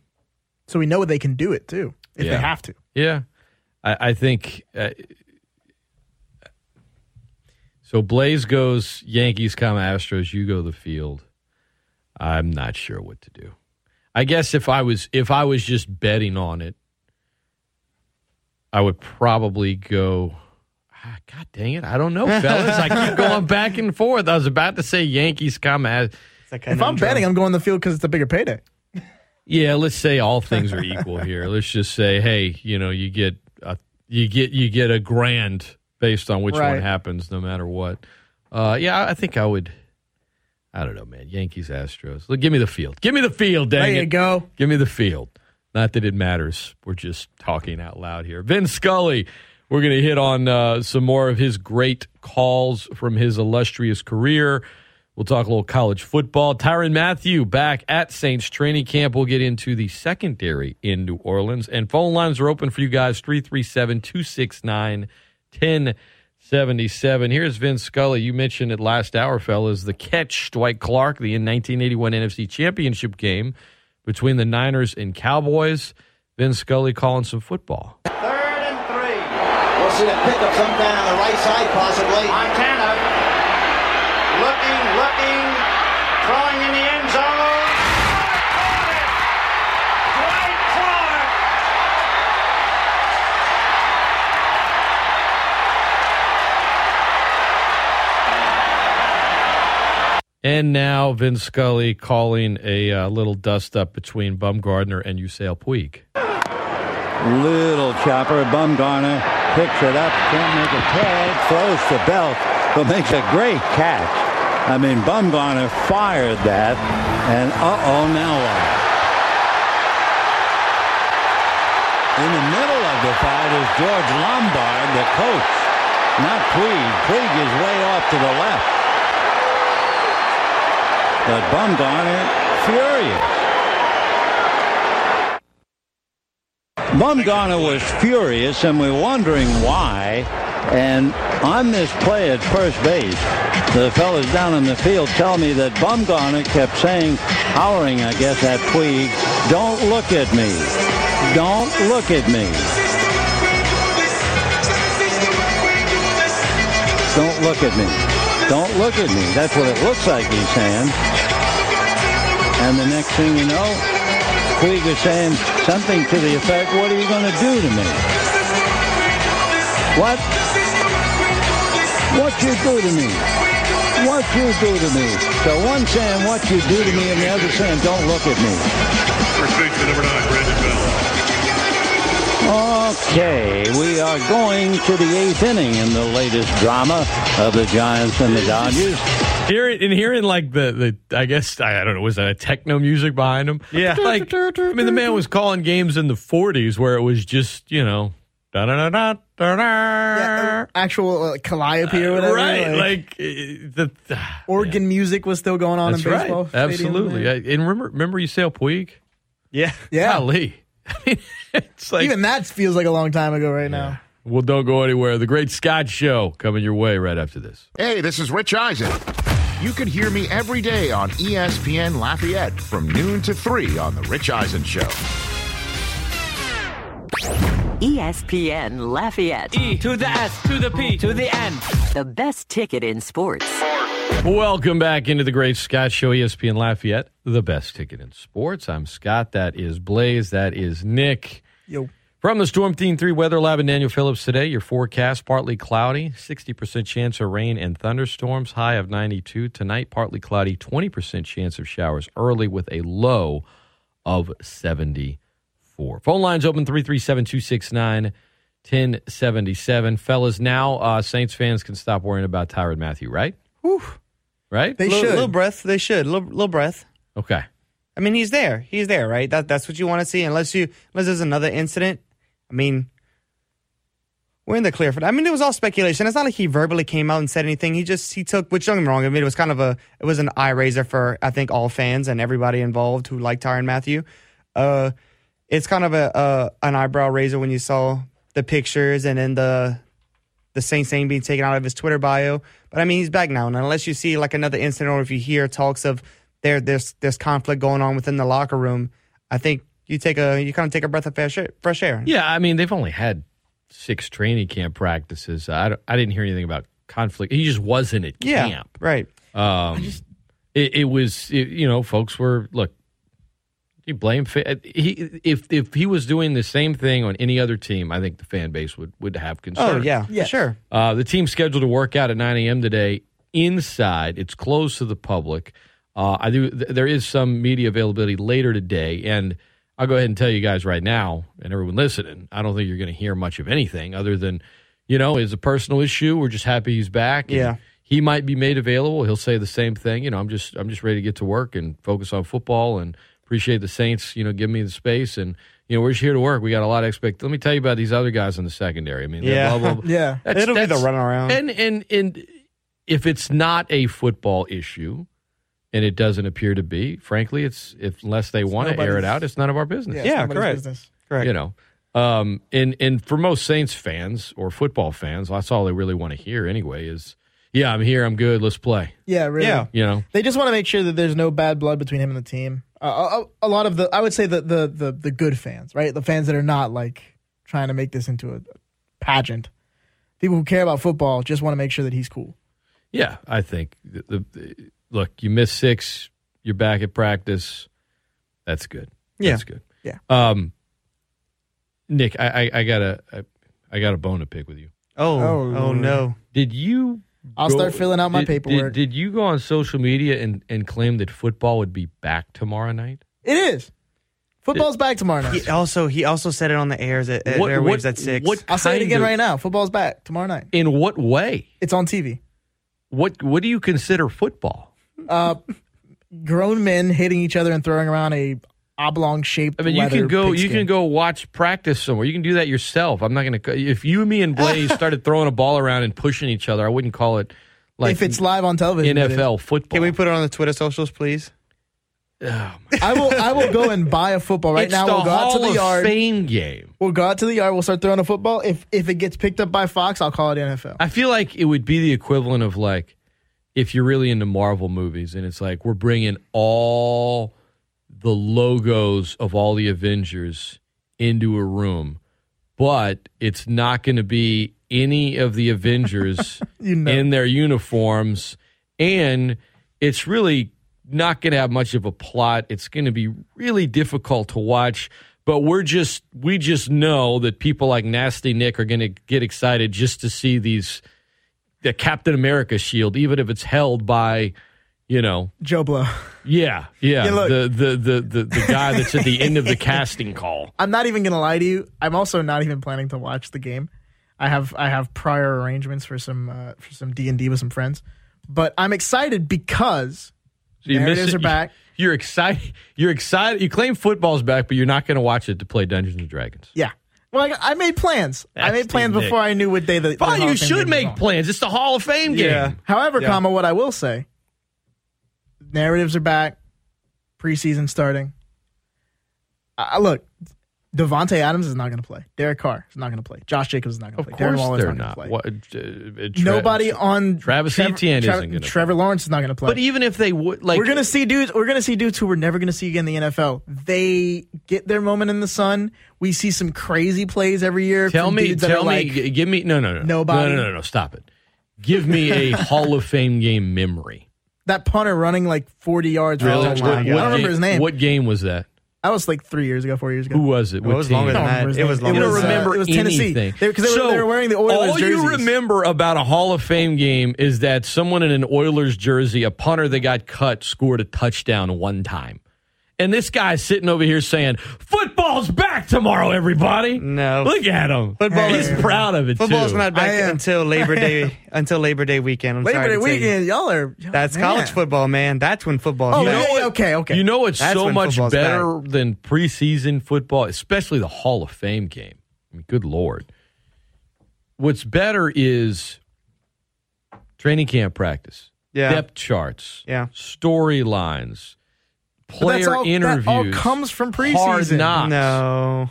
Speaker 3: so we know they can do it too if
Speaker 1: Yeah.
Speaker 3: they have to.
Speaker 1: Yeah, I, I think. Uh, so Blaise goes Yankees, come Astros. You go the field. I'm not sure what to do. I guess if I was if I was just betting on it, I would probably go. God dang it! I don't know, fellas. I keep going back and forth. I was about to say Yankees, come Astros.
Speaker 2: It's like
Speaker 3: If I'm betting, I'm going the field because it's a bigger payday.
Speaker 1: Yeah, let's say all things are equal here. Let's just say, hey, you know, you get a, you get you get a grand based on which one happens, no matter what. Uh, yeah, I think I would. I don't know, man. Yankees, Astros. Look, give me the field. Give me the field. Dang
Speaker 3: There you
Speaker 1: it.
Speaker 3: go.
Speaker 1: Give me the field. Not that it matters. We're just talking out loud here. Vin Scully. We're going to hit on uh, some more of his great calls from his illustrious career. We'll talk a little college football. Tyrann Mathieu back at Saints training camp. We'll get into the secondary in New Orleans. And phone lines are open for you guys 337 269 1077. Here's Vin Scully. You mentioned it last hour, fellas. The catch, Dwight Clark, the in 1981 NFC Championship game between the Niners and Cowboys. Vin Scully calling some football.
Speaker 11: Third we'll see a pickup sometime on the right side, possibly.
Speaker 6: Montana looking, looking, throwing in the end zone. Dwight Clark.
Speaker 1: And now Vin Scully calling a uh, little dust up between Bumgarner and Yasiel Puig.
Speaker 4: Little chopper, Bumgarner picks it up, can't make a tag, throws to Belt, but makes a great catch. I mean, Bumgarner fired that, and uh-oh, now what? In the middle of the fight is George Lombard, the coach, not Puig. Puig is way off to the left. But Bumgarner, furious. Bumgarner was furious, and we're wondering why. And on this play at first base, the fellas down in the field tell me that Bumgarner kept saying, hollering, I guess, at Puig, don't look at me. Don't look at me. Don't look at me. Don't look at me. That's what it looks like he's saying. And the next thing you know, Puig saying something to the effect, what are you going to do to me? What? What you do to me? What you do to me? So one saying what you do to me and the other saying don't look at me.
Speaker 12: First baseman number nine, Brandon Belt.
Speaker 4: Okay, we are going to the eighth inning in the latest drama of the Giants and the Dodgers.
Speaker 1: Hearing and hearing like the, the I guess I, I don't know was that a techno music behind him?
Speaker 2: Yeah. *laughs*
Speaker 1: like I mean the man was calling games in the 40s where it was just you know da da da da da
Speaker 3: Yeah, actual uh, calliope or whatever.
Speaker 1: right
Speaker 3: like,
Speaker 1: like, uh, the
Speaker 3: organ music was still going on
Speaker 1: that's
Speaker 3: in
Speaker 1: right
Speaker 3: baseball. stadiums
Speaker 1: absolutely
Speaker 3: there.
Speaker 1: I- and remember remember you say Puig
Speaker 2: Yeah. *laughs*
Speaker 3: Yeah.
Speaker 1: golly *laughs* I mean it's like
Speaker 3: Even that feels like a long time ago right now.
Speaker 1: well don't go anywhere the Great Scott Show coming your way right after this.
Speaker 13: Hey, this is Rich Eisen. You can hear me every day on ESPN Lafayette from noon to 3 on The Rich Eisen Show.
Speaker 5: ESPN Lafayette.
Speaker 6: E to the S to the P to the N.
Speaker 5: The best ticket in sports.
Speaker 1: Welcome back into the Great Scott Show, ESPN Lafayette, the best ticket in sports. I'm Scott. That is Blaise. That is Nick.
Speaker 3: Yo.
Speaker 1: From the Storm Team 3 Weather Lab and Daniel Phillips today, your forecast partly cloudy, 60% chance of rain and thunderstorms, high of 92. Tonight, partly cloudy, 20% chance of showers early with a low of 74. Phone lines open 337 269 1077. Fellas, now uh, Saints fans can stop worrying about Tyrann Mathieu, right?
Speaker 2: Whew.
Speaker 1: Right?
Speaker 3: They
Speaker 2: little,
Speaker 3: should.
Speaker 2: little breath. They should. Little, little breath.
Speaker 1: Okay.
Speaker 2: I mean, he's there. He's there, right? That that's what you want to see. Unless you unless there's another incident. I mean, we're in the clear for that. I mean, it was all speculation. It's not like he verbally came out and said anything. He just he took. Which don't get me wrong. I mean, it was kind of a it was an eye raiser for I think all fans and everybody involved who liked Tyrann Mathieu. Uh, it's kind of a, a an eyebrow raiser when you saw the pictures and then the the same name being taken out of his Twitter bio. But I mean, he's back now, and unless you see like another incident or if you hear talks of there there's there's conflict going on within the locker room, I think you take a you kind of take a breath of fresh air. Fresh air.
Speaker 1: Yeah, I mean, they've only had six training camp practices. I, don't, I didn't hear anything about conflict. He just wasn't at
Speaker 2: Yeah,
Speaker 1: camp.
Speaker 2: right.
Speaker 1: Um, it, it was, it, you know, folks were look. You blame fa- he if if he was doing the same thing on any other team, I think the fan base would would have concern.
Speaker 2: Oh yeah,
Speaker 3: Yes.
Speaker 2: for sure.
Speaker 1: Uh, the team's scheduled to work out at 9 a.m. today inside. It's closed to the public. Uh, I do. Th- there is some media availability later today, and I'll go ahead and tell you guys right now, and everyone listening, I don't think you're going to hear much of anything other than, you know, it's a personal issue. We're just happy he's back. and
Speaker 2: Yeah.
Speaker 1: he might be made available. He'll say the same thing. You know, I'm just I'm just ready to get to work and focus on football and appreciate the Saints. You know, give me the space and. You know, we're just here to work. We got a lot of expect. Let me tell you about these other guys in the secondary. I mean,
Speaker 2: Yeah.
Speaker 1: blah, blah, blah. *laughs*
Speaker 3: Yeah.
Speaker 1: That's-
Speaker 2: It'll be the
Speaker 1: that's-
Speaker 2: run around.
Speaker 1: And and and if it's not a football issue, and it doesn't appear to be, frankly, it's if unless they want to air it out, it's none of our business.
Speaker 3: Yeah,
Speaker 2: Yeah, correct.
Speaker 3: business.
Speaker 2: Correct.
Speaker 1: You know, um, and and for most Saints fans or football fans, that's all they really want to hear anyway. Is yeah, I'm here, I'm good, let's play.
Speaker 3: Yeah, really.
Speaker 2: Yeah.
Speaker 1: You know,
Speaker 3: They just want to make sure that there's no bad blood between him and the team. Uh, a, a lot of the, I would say the, the the the good fans, right? The fans that are not like trying to make this into a pageant. People who care about football just want to make sure that he's cool.
Speaker 1: Yeah, I think the, the, the- look. You miss six, you're back at practice. That's good.
Speaker 2: Yeah.
Speaker 1: That's good.
Speaker 3: Yeah.
Speaker 1: Um, Nick, I, I, I got a I, I got a bone to pick with you.
Speaker 2: Oh,
Speaker 3: Oh,
Speaker 2: oh, no.
Speaker 1: Did you?
Speaker 3: I'll
Speaker 1: go-
Speaker 3: start filling out my
Speaker 1: did- did-
Speaker 3: paperwork.
Speaker 1: Did, you go on social media and, and claim that football would be back tomorrow night?
Speaker 3: It is. Football's back tomorrow night.
Speaker 2: He also he also said it on the airs at, at
Speaker 1: What-
Speaker 2: airwaves
Speaker 1: what-
Speaker 2: at six.
Speaker 1: what-
Speaker 3: I'll say it again
Speaker 1: of-
Speaker 3: right now. Football's back tomorrow night.
Speaker 1: In what way?
Speaker 3: It's on TV.
Speaker 1: What What do you consider football?
Speaker 3: Uh, grown men hitting each other and throwing around a oblong shaped.
Speaker 1: I mean, you can go. You can go watch practice somewhere. You can do that yourself. I'm not going to. If you, me, and Blaise *laughs* started throwing a ball around and pushing each other, I wouldn't call it like
Speaker 3: if it's live on television.
Speaker 1: NFL football.
Speaker 2: Can we put it on the Twitter socials, please?
Speaker 3: I will. I will go and buy a football right
Speaker 1: it's
Speaker 3: now. We'll go out to
Speaker 1: Hall
Speaker 3: the
Speaker 1: of
Speaker 3: yard.
Speaker 1: Fame game.
Speaker 3: We'll go out to the yard. We'll start throwing a football. If if it gets picked up by Fox, I'll call it NFL.
Speaker 1: I feel like it would be the equivalent of like if you're really into Marvel movies and it's like we're bringing all the logos of all the Avengers into a room, but it's not going to be any of the Avengers *laughs*
Speaker 3: You know.
Speaker 1: in their uniforms and it's really not going to have much of a plot. It's going to be really difficult to watch. But we're just we just know that people like Nasty Nick are going to get excited just to see these the Captain America shield, even if it's held by, you know,
Speaker 3: Joe Blow.
Speaker 1: yeah, yeah,
Speaker 3: Yeah,
Speaker 1: the, the the the the guy that's at the end of the casting call. *laughs*
Speaker 3: I'm not even gonna lie to you. I'm also not even planning to watch the game. I have I have prior arrangements for some uh, for some D and D with some friends, but I'm excited because
Speaker 1: So you
Speaker 3: narratives are back.
Speaker 1: You're excited. You're excited. You claim football's back, but you're not going to watch it to play Dungeons and Dragons.
Speaker 3: Yeah. Well, I, I made plans. I made plans before I knew what day the. the Hall
Speaker 1: you should make plans. It's the Hall of Fame game.
Speaker 2: Yeah.
Speaker 3: However,
Speaker 2: Yeah.
Speaker 3: comma, what I will say, narratives are back, preseason starting. Uh, look, Davante Adams is not going to play. Derek Carr is not going to play. Josh Jacobs is not going to play. Darren Waller is
Speaker 1: they're
Speaker 3: not going to play.
Speaker 1: What, uh, uh, Tra-
Speaker 3: Nobody on
Speaker 1: Travis
Speaker 3: Trevor,
Speaker 1: Etienne isn't going to.
Speaker 3: Trevor Lawrence is not going to play.
Speaker 1: But even if they would, like,
Speaker 3: we're gonna see dudes. We're gonna see dudes who we're never gonna see again in the NFL. They get their moment in the sun. We see some crazy plays every year.
Speaker 1: tell me, tell me,
Speaker 3: like,
Speaker 1: g- give me, no, no, no,
Speaker 3: Nobody.
Speaker 1: no, no, no, no, stop it. Give me a *laughs* Hall of Fame game memory.
Speaker 3: that punter running like forty yards.
Speaker 1: Really?
Speaker 3: touchdown.
Speaker 2: my
Speaker 3: I don't remember his name.
Speaker 1: What game was that?
Speaker 3: That was like three years ago, four years ago.
Speaker 1: Who was it?
Speaker 2: It
Speaker 1: What
Speaker 2: was
Speaker 1: team?
Speaker 2: longer than that.
Speaker 3: remember his
Speaker 2: It
Speaker 3: name.
Speaker 2: was
Speaker 3: It
Speaker 1: You
Speaker 2: longer
Speaker 1: don't
Speaker 3: was, uh,
Speaker 1: remember
Speaker 3: it was Tennessee.
Speaker 1: anything.
Speaker 3: They- 'cause they were- they were wearing the Oilers
Speaker 1: all you remember about a Hall of Fame game is that someone in an Oilers jersey, a punter that got cut, scored a touchdown one time. And this guy's sitting over here saying, "Football's back tomorrow, everybody."
Speaker 2: No.
Speaker 1: look at him.
Speaker 2: Football
Speaker 1: He's
Speaker 2: is-
Speaker 1: proud of it
Speaker 2: Football's
Speaker 1: too.
Speaker 2: not back
Speaker 3: am.
Speaker 2: until Labor Day *laughs* until Labor Day weekend. I'm
Speaker 3: Labor Day
Speaker 2: you.
Speaker 3: weekend, y'all are. y'all-
Speaker 2: That's
Speaker 3: man.
Speaker 2: college football, man. That's when football.
Speaker 3: Oh,
Speaker 2: starts.
Speaker 3: yeah,
Speaker 1: know what-
Speaker 3: okay, okay.
Speaker 1: You know what's
Speaker 2: That's
Speaker 1: so much
Speaker 2: football's
Speaker 1: better than preseason football, especially the Hall of Fame game. I mean, good lord. What's better is training camp practice,
Speaker 2: Yeah.
Speaker 1: depth charts,
Speaker 2: Yeah.
Speaker 1: storylines,
Speaker 3: But
Speaker 1: player
Speaker 3: that's all,
Speaker 1: interviews.
Speaker 3: That all comes from preseason.
Speaker 1: Hard
Speaker 3: preseason.
Speaker 1: knocks.
Speaker 2: No.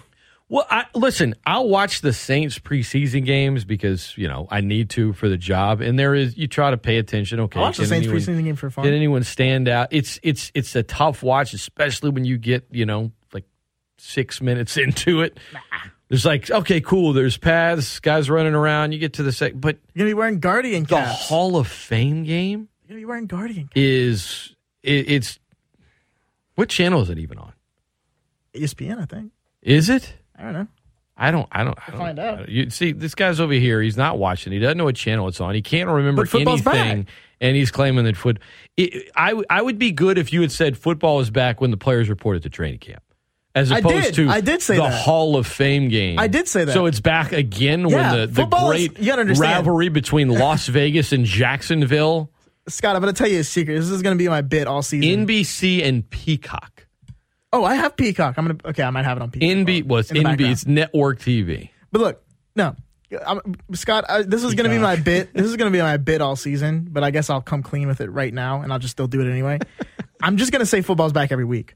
Speaker 1: Well, I, listen, I'll watch the Saints preseason games because you know I need to for the job, and there is you try to pay attention. Okay,
Speaker 3: I watch the Saints
Speaker 1: anyone-
Speaker 3: preseason game for fun.
Speaker 1: Did anyone stand out? It's it's it's a tough watch, especially when you get you know like six minutes *laughs* into it. There's like okay, cool. There's paths, guys running around. You get to the second, but
Speaker 3: You're gonna be wearing Guardian
Speaker 1: the. Hall of Fame game
Speaker 3: You're gonna be wearing Guardian. caps.
Speaker 1: is it, it's what channel is it even on?
Speaker 3: ESPN, I think.
Speaker 1: Is it?
Speaker 3: I don't know.
Speaker 1: I don't. I don't. I don't
Speaker 3: find out.
Speaker 1: I don't- You see, this guy's over here. He's not watching. He doesn't know what channel it's on. He can't remember anything,
Speaker 3: back.
Speaker 1: and he's claiming that foot. It, I I would be good if you had said football is back when the players reported to training camp, as
Speaker 3: I
Speaker 1: opposed
Speaker 3: did.
Speaker 1: to
Speaker 3: I did say
Speaker 1: the
Speaker 3: that.
Speaker 1: Hall of Fame game.
Speaker 3: I did say that.
Speaker 1: So it's back again
Speaker 3: Yeah,
Speaker 1: when the, the
Speaker 3: football is-
Speaker 1: great
Speaker 3: you gotta understand.
Speaker 1: rivalry between Las *laughs* Vegas and Jacksonville,
Speaker 3: Scott, I'm gonna tell you a secret. This is gonna be my bit all season.
Speaker 1: NBC and Peacock.
Speaker 3: oh, I have Peacock. I'm gonna. Okay, I might have it on Peacock.
Speaker 1: NB well, it's
Speaker 3: In
Speaker 1: NB. It's network TV.
Speaker 3: But look, no, I'm, Scott. I, this is going to be my bit. This is going to be my bit all season. But I guess I'll come clean with it right now, and I'll just still do it anyway. *laughs* I'm just going to say football's back every week.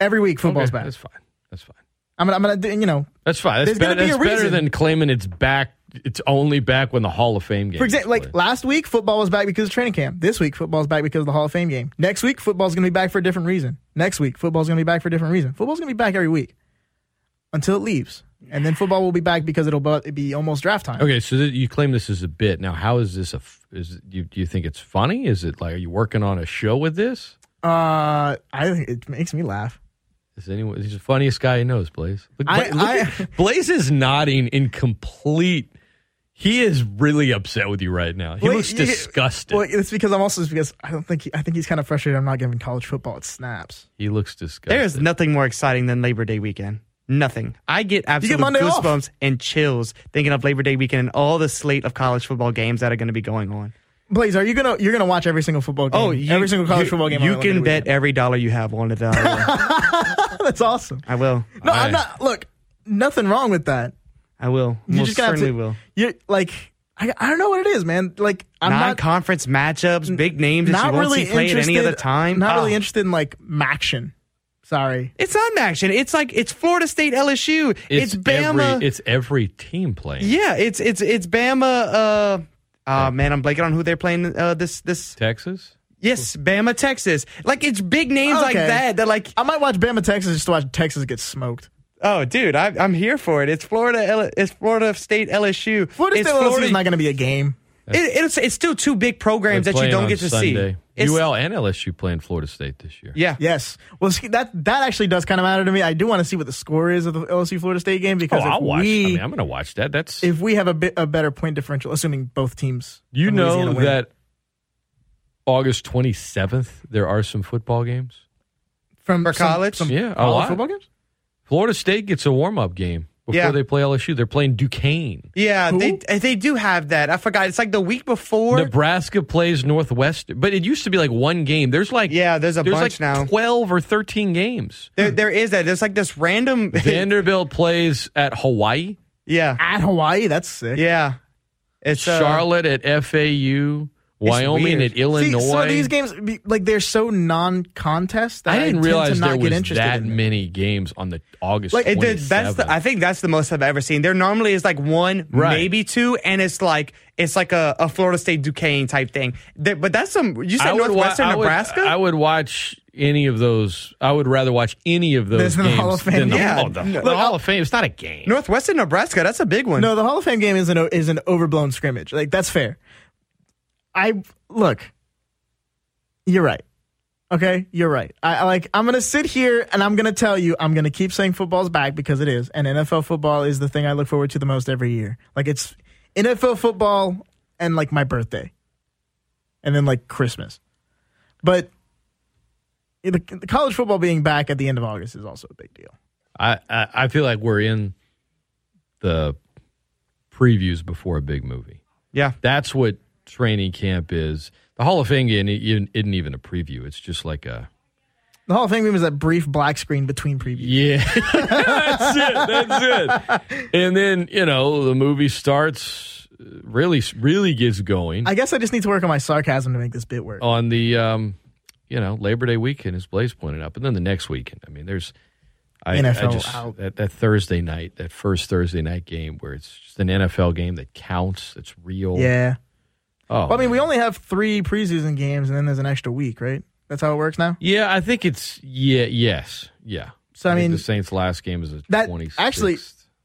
Speaker 3: Every week, football's
Speaker 1: Okay,
Speaker 3: back.
Speaker 1: That's fine. That's fine.
Speaker 3: I'm gonna, I'm gonna, do- you know,
Speaker 1: That's fine. That's,
Speaker 3: There's gonna
Speaker 1: better,
Speaker 3: be a
Speaker 1: that's better
Speaker 3: reason.
Speaker 1: than claiming it's back. It's only back when the Hall of Fame game.
Speaker 3: for example, like last week, football was back because of training camp. This week, football's back because of the Hall of Fame game. Next week, football's going to be back for a different reason. Next week, football's going to be back for a different reason. Football's going to be back every week until it leaves. and then football will be back because it'll be almost draft time.
Speaker 1: Okay, so th- you claim this is a bit. Now, how is this a? f- Is it, you, do you think it's funny? Is it like are you working on a show with this?
Speaker 3: Uh, I think it makes me laugh.
Speaker 1: Is anyone? He's the funniest guy he knows, Blaise. Look,
Speaker 3: I-
Speaker 1: Bla- look at- Blaise is nodding in complete. He is really upset with you right now. He
Speaker 3: Well,
Speaker 1: looks
Speaker 3: you-
Speaker 1: disgusted.
Speaker 3: Well, it's because I'm also because I don't think he, I think he's kind of frustrated. I'm not giving college football its snaps.
Speaker 1: he looks disgusted.
Speaker 2: There is nothing more exciting than Labor Day weekend. Nothing. I get absolute
Speaker 3: Monday off.
Speaker 2: goosebumps and chills thinking of Labor Day weekend and all the slate of college football games that are going to be going on.
Speaker 3: Blaise, are you gonna you're gonna watch every single football oh, game?
Speaker 2: Oh, you,
Speaker 3: every single college
Speaker 2: you-
Speaker 3: football game.
Speaker 2: You can bet
Speaker 3: Day
Speaker 2: every dollar you have on it. that I will.
Speaker 3: weekend. That's awesome.
Speaker 2: I will.
Speaker 3: No,
Speaker 1: I-
Speaker 3: I'm not. Look, nothing wrong with that.
Speaker 2: I will.
Speaker 3: You
Speaker 2: Most
Speaker 3: just gotta have
Speaker 2: certainly
Speaker 3: to-
Speaker 2: will.
Speaker 3: You're like, I, I don't know what it is, man. Like, I'm not
Speaker 2: Non-conference matchups, big names that
Speaker 3: not
Speaker 2: you won't
Speaker 3: really
Speaker 2: see play at any other time.
Speaker 3: Not really
Speaker 2: Oh.
Speaker 3: interested in like Maction. Sorry.
Speaker 2: It's not action. It's like it's Florida State LSU. It's, Bama.
Speaker 1: Every, it's every team playing.
Speaker 2: yeah, it's it's it's Bama. Uh, uh man, I'm blanking on who they're playing. Uh, this this
Speaker 1: Texas.
Speaker 2: yes, Bama, Texas. Like it's big names like
Speaker 3: Okay.
Speaker 2: that. That like
Speaker 3: I might watch Bama Texas just to watch Texas get smoked.
Speaker 2: Oh, dude, I, I'm here for it. It's Florida. L- it's Florida State LSU.
Speaker 3: Florida
Speaker 2: it's
Speaker 3: State LSU is not going to be a game.
Speaker 2: It, it's it's still two big programs that you don't get to
Speaker 1: Sunday.
Speaker 2: see. It's-
Speaker 1: UL and LSU playing Florida State this year.
Speaker 2: Yeah.
Speaker 3: Yes. Well, see, that that actually does kind of matter to me. I do want to see what the score is of the LSU Florida State game
Speaker 1: Oh,
Speaker 3: because
Speaker 1: I'll
Speaker 3: if
Speaker 1: watch.
Speaker 3: we
Speaker 1: I mean, I'm going to watch that. That's
Speaker 3: if we have a bit a better point differential, assuming both teams.
Speaker 1: you know
Speaker 3: win.
Speaker 1: that August 27th there are some football games.
Speaker 3: from
Speaker 2: For
Speaker 3: some-
Speaker 2: college?
Speaker 3: some
Speaker 1: Yeah, a
Speaker 3: college
Speaker 1: lot.
Speaker 3: football games.
Speaker 1: Florida State gets a warm up game before
Speaker 2: Yeah.
Speaker 1: they play LSU. They're playing Duquesne.
Speaker 2: Yeah,
Speaker 3: Who?
Speaker 2: they they do have that. I forgot. It's like the week before.
Speaker 1: Nebraska plays Northwest, but it used to be like one game. There's like
Speaker 2: Yeah, there's a
Speaker 1: there's
Speaker 2: bunch
Speaker 1: like
Speaker 2: now.
Speaker 1: 12 or 13 games.
Speaker 2: There, there is that. There's like this random. *laughs*
Speaker 1: Vanderbilt plays at Hawaii.
Speaker 2: yeah,
Speaker 3: At Hawaii, that's sick.
Speaker 2: yeah. It's uh,
Speaker 1: Charlotte at FAU. Wyoming
Speaker 2: weird.
Speaker 1: at Illinois.
Speaker 3: See, so these games, like they're so non-contest.
Speaker 1: I didn't
Speaker 3: tend
Speaker 1: realize there was that many games on the August.
Speaker 2: Like
Speaker 1: 27th.
Speaker 2: that's the, I think that's the most I've ever seen. There normally is like one,
Speaker 1: Right.
Speaker 2: maybe two, and it's like it's like a, a Florida State Duquesne type thing. There- but that's some. You said
Speaker 1: would wa-
Speaker 2: Northwestern
Speaker 1: I would-
Speaker 2: Nebraska.
Speaker 1: I would watch any of those. I would rather watch any of those
Speaker 3: than the Hall of Fame
Speaker 1: the,
Speaker 2: game?
Speaker 1: oh, the,
Speaker 2: Yeah.
Speaker 1: the Hall of Fame. It's not a game.
Speaker 2: Northwestern Nebraska. That's a big one.
Speaker 3: No, the Hall of Fame game is an is an overblown scrimmage. Like that's fair. I look. You're right. Okay, you're right. I, I like. I'm gonna sit here and I'm gonna tell you. I'm gonna keep saying football's back because it is, and NFL football is the thing I look forward to the most every year. Like it's NFL football and like my birthday, and then like Christmas. But the, the college football being back at the end of August is also a big deal.
Speaker 1: I, I I feel like we're in the previews before a big movie.
Speaker 2: Yeah,
Speaker 1: That's what training camp is. The Hall of Fame game isn't even a preview. It's just like a
Speaker 3: The Hall of Fame game is that brief black screen between previews.
Speaker 1: yeah. *laughs* that's it. That's it. And then you know the movie starts. Really, really gets going
Speaker 3: I guess I just need to work on my sarcasm to make this bit work.
Speaker 1: on the um, you know Labor Day weekend, as Blaise pointed out, but then the next weekend. I mean, there's I,
Speaker 3: NFL
Speaker 1: I just,
Speaker 3: out.
Speaker 1: That, that Thursday night, that first Thursday night game where it's just an NFL game that counts, that's real.
Speaker 3: Yeah.
Speaker 1: Oh,
Speaker 3: Well, I mean, we only have three preseason games, and then there's an extra week, right? That's how it works now.
Speaker 1: yeah, I think it's yeah, yes, yeah.
Speaker 3: So, I
Speaker 1: think
Speaker 3: mean,
Speaker 1: the Saints' last game is a
Speaker 3: That
Speaker 1: 26th.
Speaker 3: actually.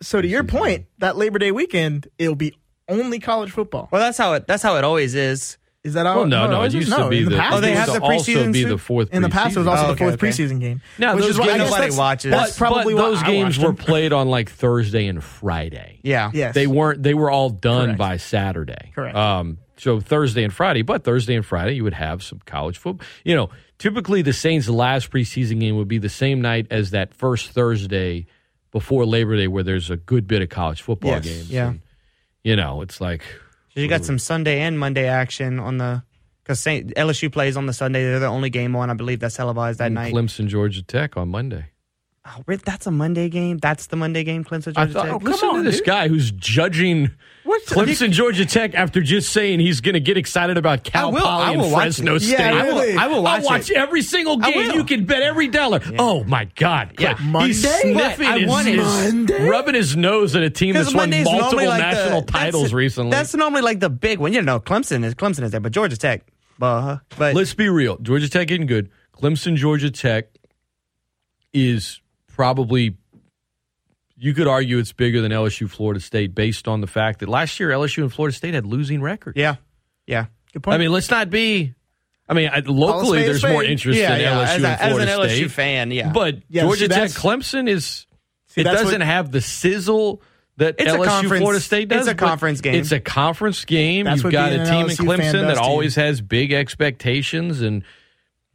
Speaker 3: So to your
Speaker 1: preseason
Speaker 3: point, that Labor Day weekend, it'll be only college football.
Speaker 2: well, that's how it. That's how it always is.
Speaker 3: Is that how?
Speaker 1: Well, no, no,
Speaker 3: always
Speaker 1: it
Speaker 3: is?
Speaker 1: used to be
Speaker 3: in the,
Speaker 1: the,
Speaker 3: past.
Speaker 2: Oh, they
Speaker 1: it
Speaker 2: have
Speaker 1: used
Speaker 2: the
Speaker 1: to also
Speaker 2: preseason
Speaker 1: be
Speaker 2: too?
Speaker 1: the fourth.
Speaker 3: in the past, it was also
Speaker 2: Oh,
Speaker 3: the fourth
Speaker 2: okay.
Speaker 3: preseason game.
Speaker 1: Now,
Speaker 3: which
Speaker 1: those
Speaker 3: is why I
Speaker 1: games-
Speaker 2: Nobody watches.
Speaker 3: That's
Speaker 1: But-
Speaker 3: probably
Speaker 1: but those games were played on like Thursday and Friday.
Speaker 2: Yeah,
Speaker 3: Yes,
Speaker 1: They weren't. They were all done
Speaker 3: Correct.
Speaker 1: by Saturday.
Speaker 3: Correct.
Speaker 1: Um, so Thursday and Friday, but Thursday and Friday you would have some college football. You know, typically the Saints' last preseason game would be the same night as that first Thursday before Labor Day, where there's a good bit of college football
Speaker 3: Yes.
Speaker 1: games.
Speaker 2: Yeah.
Speaker 1: And, you know, it's like
Speaker 2: you got some Sunday and Monday action on the because LSU plays on the Sunday. They're the only game on. I believe that's televised that night.
Speaker 1: Clemson, Georgia Tech on Monday.
Speaker 2: Oh, that's a Monday game. That's the Monday game. Clemson, Georgia
Speaker 1: thought,
Speaker 2: Tech.
Speaker 1: oh, listen to this guy who's judging
Speaker 3: What's-
Speaker 1: Clemson, Georgia Tech after just saying he's going to get excited about Cal
Speaker 2: I will- I
Speaker 1: Poly
Speaker 2: will
Speaker 1: and
Speaker 2: watch
Speaker 1: Fresno
Speaker 2: it.
Speaker 1: State.
Speaker 3: Yeah,
Speaker 2: I will.
Speaker 3: really?
Speaker 2: I will watch,
Speaker 1: I'll watch
Speaker 2: it.
Speaker 1: every single game. You can bet every dollar. Oh my God!
Speaker 2: Yeah.
Speaker 1: He's
Speaker 3: Monday?
Speaker 1: sniffing his, his-
Speaker 3: Monday?
Speaker 1: rubbing his nose at a team
Speaker 2: Because
Speaker 1: that's won
Speaker 2: Monday's
Speaker 1: multiple
Speaker 2: like
Speaker 1: national
Speaker 2: the,
Speaker 1: titles
Speaker 2: that's,
Speaker 1: recently.
Speaker 2: That's normally like the big one. You know, Clemson is Clemson is there, but Georgia Tech, uh, but
Speaker 1: Let's be real. Georgia Tech getting good. Clemson, Georgia Tech is probably you could argue it's bigger than LSU Florida State based on the fact that last year LSU and Florida State had losing records.
Speaker 2: Yeah, yeah.
Speaker 3: Good point.
Speaker 1: I mean, let's not be. I mean, I- locally,
Speaker 3: spade a
Speaker 1: there's more interest
Speaker 2: Yeah,
Speaker 1: in
Speaker 2: yeah.
Speaker 1: LSU
Speaker 2: As,
Speaker 1: and
Speaker 2: a, as an LSU
Speaker 1: State.
Speaker 2: fan, yeah.
Speaker 1: But
Speaker 3: Yeah,
Speaker 1: Georgia
Speaker 3: see,
Speaker 1: Tech, Clemson is. it doesn't
Speaker 3: what-
Speaker 1: have the sizzle that
Speaker 2: It's
Speaker 1: LSU
Speaker 2: conference-
Speaker 1: Florida State does.
Speaker 2: it's a conference game.
Speaker 1: It's a conference game.
Speaker 3: That's
Speaker 1: You've
Speaker 3: what
Speaker 1: got
Speaker 3: being
Speaker 1: a team in
Speaker 3: LSU fan
Speaker 1: Clemson that
Speaker 3: to you.
Speaker 1: always has big expectations and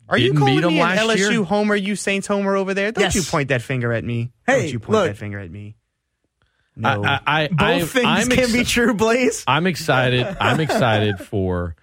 Speaker 2: Are you
Speaker 1: didn't
Speaker 2: calling
Speaker 1: beat 'em
Speaker 2: me an LSU
Speaker 1: year.
Speaker 2: homer? You Saints homer over there? Don't
Speaker 3: Yes.
Speaker 2: you point that finger at me?
Speaker 3: Hey,
Speaker 2: Don't you point
Speaker 3: look.
Speaker 2: that finger at me? No.
Speaker 1: I, I, I,
Speaker 3: Both
Speaker 1: I,
Speaker 3: things
Speaker 1: I'm
Speaker 3: can
Speaker 1: ex-
Speaker 3: be true, Blaze.
Speaker 1: I'm excited. I'm *laughs* excited for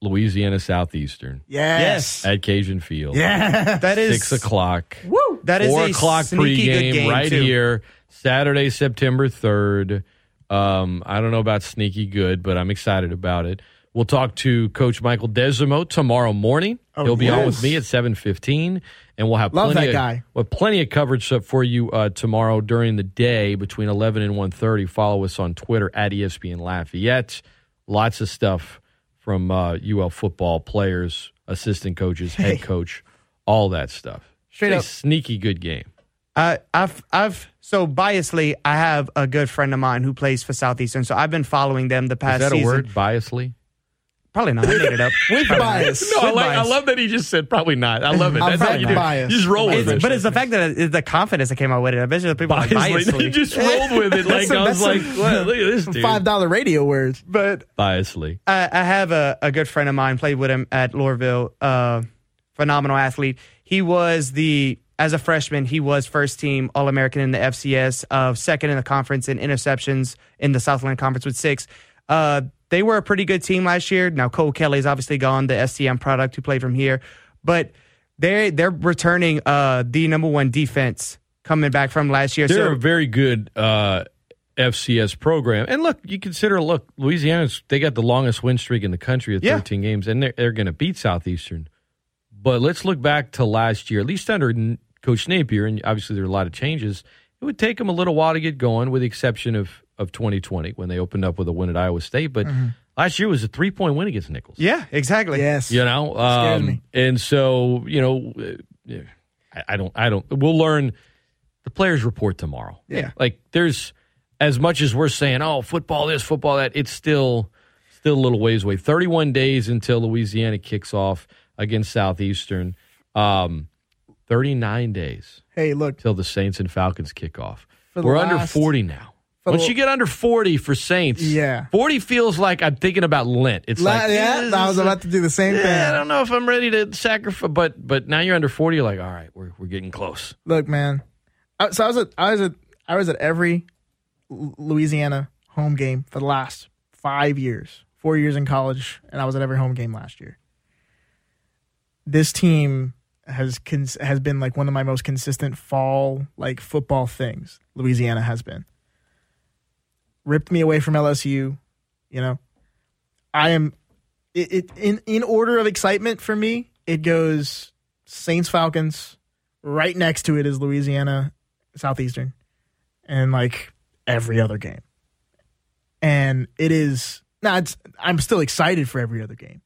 Speaker 1: Louisiana Southeastern
Speaker 3: Yes.
Speaker 1: at Cajun Field.
Speaker 3: Yeah.
Speaker 2: that is
Speaker 1: Six o'clock.
Speaker 3: Woo.
Speaker 2: That is
Speaker 1: Four
Speaker 2: a
Speaker 1: o'clock
Speaker 2: sneaky good
Speaker 1: pregame
Speaker 2: game,
Speaker 1: right
Speaker 2: too.
Speaker 1: here, Saturday, September third. Um, I don't know about sneaky good, but I'm excited about it. We'll talk to Coach Michael Desormeaux tomorrow morning.
Speaker 3: Oh,
Speaker 1: He'll be on with me at seven fifteen, and we'll have
Speaker 3: Love
Speaker 1: plenty
Speaker 3: that
Speaker 1: of,
Speaker 3: guy.
Speaker 1: Well, plenty of coverage for you uh, tomorrow during the day between eleven and one thirty. Follow us on Twitter at ESPN Lafayette. Lots of stuff from uh, UL football players, assistant coaches, head coach, all that stuff.
Speaker 3: Straight up.
Speaker 1: sneaky good game.
Speaker 2: Uh, I've, I've, so biasly, I have a good friend of mine who plays for Southeastern. So I've been following them the past.
Speaker 1: Is that a
Speaker 2: season.
Speaker 1: word? Biasly?
Speaker 2: Probably not. I made it up. *laughs*
Speaker 3: With
Speaker 2: Probably not.
Speaker 3: bias.
Speaker 1: No, I, like, I love that he just said probably not. I love it. That's how you do. it.
Speaker 3: biased.
Speaker 1: You just roll with
Speaker 2: It's-
Speaker 1: it.
Speaker 2: but it's the fact that it, the confidence that came out with it. I bet you the people are like
Speaker 1: Biasly.
Speaker 2: biasly.
Speaker 1: You just rolled with it. *laughs* like
Speaker 3: a-
Speaker 1: I was like, what? look at this *laughs* dude.
Speaker 3: Five dollar radio words.
Speaker 2: but
Speaker 1: Biasly.
Speaker 2: I, I have a, a good friend of mine, played with him at Loreauville, uh, phenomenal athlete. He was the, as a freshman, he was first team All American in the FCS, uh, second in the conference in interceptions in the Southland Conference with six. Uh, they were a pretty good team last year. Now, Cole Kelley's obviously gone, the SCM product who played from here, but they're, they're returning uh, the number one defense coming back from last year.
Speaker 1: They're
Speaker 2: so,
Speaker 1: a very good uh, FCS program. And look, you consider, look, Louisiana's, they got the longest win streak in the country at
Speaker 2: Yeah.
Speaker 1: 13 games, and they're, they're going to beat Southeastern. But let's look back to last year, at least under Coach Napier, and obviously there are a lot of changes. It would take them a little while to get going, with the exception of, of 2020 when they opened up with a win at Iowa State. But last year was a three point win against Nicholls.
Speaker 2: yeah, exactly.
Speaker 3: Yes.
Speaker 1: You know,
Speaker 3: Scares
Speaker 1: um,
Speaker 3: me.
Speaker 1: and so you know, uh, I, I don't, I don't. We'll learn. The players report tomorrow.
Speaker 2: Yeah.
Speaker 1: like there's as much as we're saying, oh, football this, football that. It's still, still a little ways away. Thirty-one days until Louisiana kicks off against Southeastern. Um, Thirty-nine days
Speaker 3: Hey, look.
Speaker 1: till the Saints and Falcons kick off. We're under forty now. Once you get under forty for Saints,
Speaker 3: Yeah.
Speaker 1: forty feels like I'm thinking about Lent. It's
Speaker 3: La-
Speaker 1: like
Speaker 3: yeah, I was about to do the same
Speaker 1: yeah, I don't know if I'm ready to sacrifice, but but now you're under forty. You're like, all right, we're we're getting close.
Speaker 3: Look, man. I- So I was at I was at I was at every Louisiana home game for the last five years, four years in college, and I was at every home game last year. This team has cons- has been like one of my most consistent fall like football things. Louisiana has been ripped me away from LSU. You know, I am it, it in in order of excitement for me. It goes Saints Falcons. Right next to it is Louisiana Southeastern, and like every other game. And it is now. It's I'm still excited for every other game,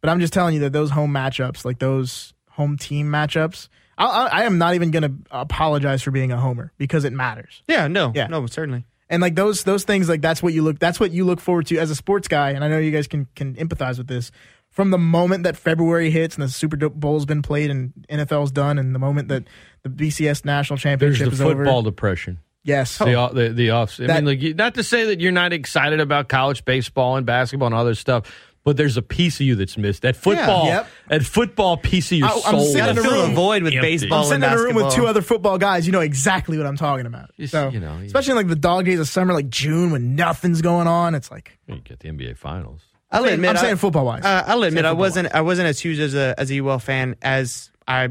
Speaker 3: but I'm just telling you that those home matchups, like those home team matchups, I, I, I am not even going to apologize for being a homer because it matters.
Speaker 2: Yeah, no,
Speaker 3: Yeah.
Speaker 2: no, certainly.
Speaker 3: And like those those things, like that's what you look that's what you look forward to as a sports guy. And I know you guys can can empathize with this. From the moment that February hits and the Super Bowl's been played and NFL's done, and the moment that the BCS national
Speaker 1: There's
Speaker 3: championship
Speaker 1: the
Speaker 3: is
Speaker 1: football
Speaker 3: over,
Speaker 1: depression.
Speaker 3: yes,
Speaker 1: The off- the, the off. I
Speaker 3: That-
Speaker 1: mean, like, not to say that you're not excited about college baseball and basketball and other stuff, but there's a piece of you that's missed. That football,
Speaker 3: Yep.
Speaker 1: that football piece of your
Speaker 3: I- I'm
Speaker 1: soul.
Speaker 3: sitting in
Speaker 1: is
Speaker 3: a room-
Speaker 2: Fill void with
Speaker 1: empty.
Speaker 2: baseball
Speaker 3: I'm sitting
Speaker 2: and
Speaker 3: in a room with two other football guys. You know exactly what I'm talking about.
Speaker 1: Just,
Speaker 3: so,
Speaker 1: you know, you-
Speaker 3: especially in like the dog days of summer, like June when nothing's going on. It's like
Speaker 1: You get the NBA finals.
Speaker 2: I'll
Speaker 3: I'm
Speaker 2: admit,
Speaker 3: I'm
Speaker 2: I-
Speaker 3: saying football wise.
Speaker 2: Uh, I'll admit, I wasn't I wasn't as huge as a as a UL fan as I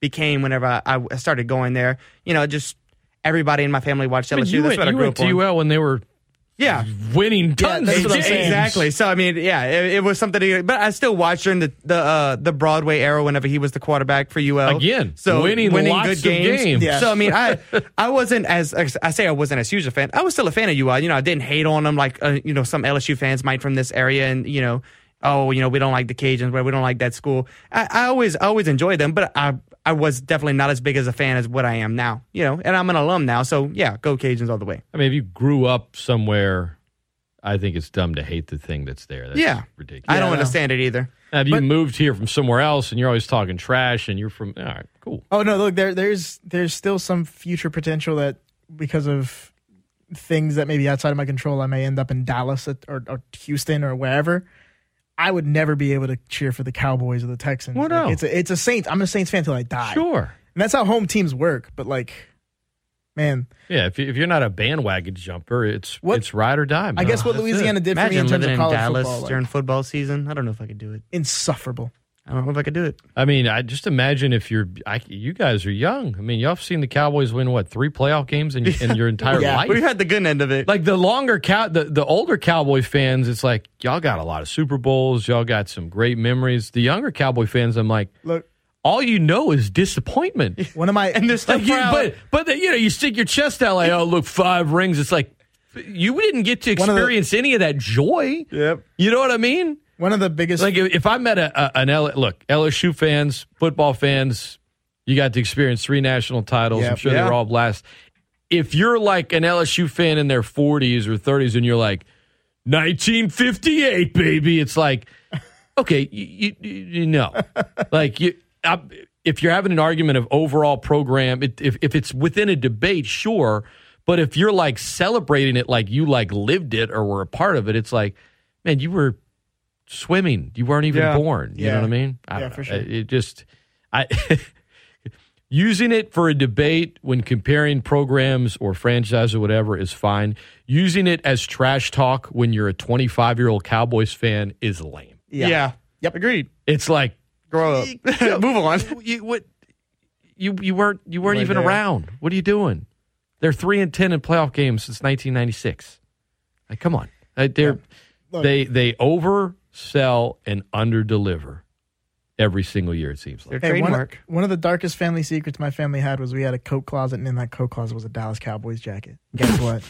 Speaker 2: became whenever I, I started going there. You know, just everybody in my family watched
Speaker 1: I mean,
Speaker 2: LSU.
Speaker 1: you
Speaker 2: That's
Speaker 1: went,
Speaker 2: what I
Speaker 1: you
Speaker 2: grew
Speaker 1: went
Speaker 2: up on.
Speaker 1: to UL when they were
Speaker 2: Yeah,
Speaker 1: winning tons. games.
Speaker 2: exactly. So I mean, yeah, it, it was something. To, but I still watched during the the uh, the Broadway era whenever he was the quarterback for UL.
Speaker 1: Again,
Speaker 2: so
Speaker 1: winning lots
Speaker 2: good
Speaker 1: of
Speaker 2: games.
Speaker 1: games.
Speaker 3: Yeah.
Speaker 2: So I mean, I *laughs* I wasn't as I say I wasn't as huge a fan. I was still a fan of UL. You know, I didn't hate on them like uh, you know some LSU fans might from this area, and you know. oh, you know, we don't like the Cajuns, where we don't like that school. I, I always, I always enjoyed them, but I, I was definitely not as big as a fan as what I am now. You know, and I'm an alum now, so yeah, go Cajuns all the way.
Speaker 1: I mean, if you grew up somewhere, I think it's dumb to hate the thing that's there. That's
Speaker 2: yeah,
Speaker 1: ridiculous.
Speaker 2: I don't
Speaker 3: Yeah.
Speaker 2: understand it either.
Speaker 1: Now, if you moved here from somewhere else and you're always talking trash and you're from, all right, cool.
Speaker 3: Oh no, look there there's there's still some future potential that because of things that may be outside of my control, I may end up in Dallas at- or, or Houston or wherever. I would never be able to cheer for the Cowboys or the Texans.
Speaker 1: Well,
Speaker 3: Like, it's a it's a Saints. I'm a Saints fan till I die.
Speaker 1: Sure.
Speaker 3: and that's how home teams work. But like, man,
Speaker 1: Yeah, if, you, if you're not a bandwagon jumper, it's
Speaker 3: What-
Speaker 1: it's ride or die.
Speaker 3: I guess what
Speaker 1: That's
Speaker 3: Louisiana
Speaker 1: it.
Speaker 3: did for me in terms of
Speaker 2: in
Speaker 3: college
Speaker 2: Dallas
Speaker 3: football, like,
Speaker 2: during football season. I don't know if I could do it.
Speaker 3: insufferable.
Speaker 2: I don't know if I could do it.
Speaker 1: I mean, I just imagine if you're, I, you guys are young. I mean, y'all have seen the Cowboys win what three playoff games in, in your *laughs* entire
Speaker 2: yeah,
Speaker 1: life.
Speaker 2: We've had the good end of it.
Speaker 1: like the longer cow, the, the older Cowboy fans, it's like y'all got a lot of Super Bowls, y'all got some great memories. The younger Cowboy fans, I'm like,
Speaker 3: Look,
Speaker 1: all you know is disappointment. *laughs*
Speaker 3: one of my
Speaker 2: and still
Speaker 1: Like you, but but the, you know you stick your chest out like oh look five rings. It's like you didn't get to
Speaker 3: One of the-
Speaker 1: experience any of that joy.
Speaker 2: Yep.
Speaker 1: You know what I mean?
Speaker 3: One of the biggest
Speaker 1: Like if I met a, a an L, look LSU fans, football fans, you got to experience three national titles. I'm
Speaker 3: Yep.
Speaker 1: sure they're all blast. If you're like an LSU fan in their 40s or 30s and you're like 1958 baby, it's like *laughs* okay, you you, you know, *laughs* like you. I, if you're having an argument of overall program, it, if if it's within a debate, sure. But if you're like celebrating it like you like lived it or were a part of it, it's like, man, you were swimming. You weren't even
Speaker 2: Yeah.
Speaker 1: born. You know what I mean? I
Speaker 3: Yeah, for sure.
Speaker 1: It, it just, I *laughs* using it for a debate when comparing programs or franchise or whatever is fine. Using it as trash talk when you're a 25 year old Cowboys fan is lame.
Speaker 2: yeah.
Speaker 3: Yep.
Speaker 2: Agreed.
Speaker 1: It's like
Speaker 2: Grow up. *laughs* *laughs* Move on.
Speaker 1: you what you you weren't you weren't
Speaker 2: weren't
Speaker 1: even
Speaker 2: there.
Speaker 1: around. What are you doing? They're three and ten in playoff games since 1996. Like, come on, Uh, they're
Speaker 3: Look.
Speaker 1: they they oversell and underdeliver every single year. It seems like.
Speaker 3: Hey, one, of, one of the darkest family secrets my family had was we had a coat closet, and in that coat closet was a Dallas Cowboys jacket. Guess what?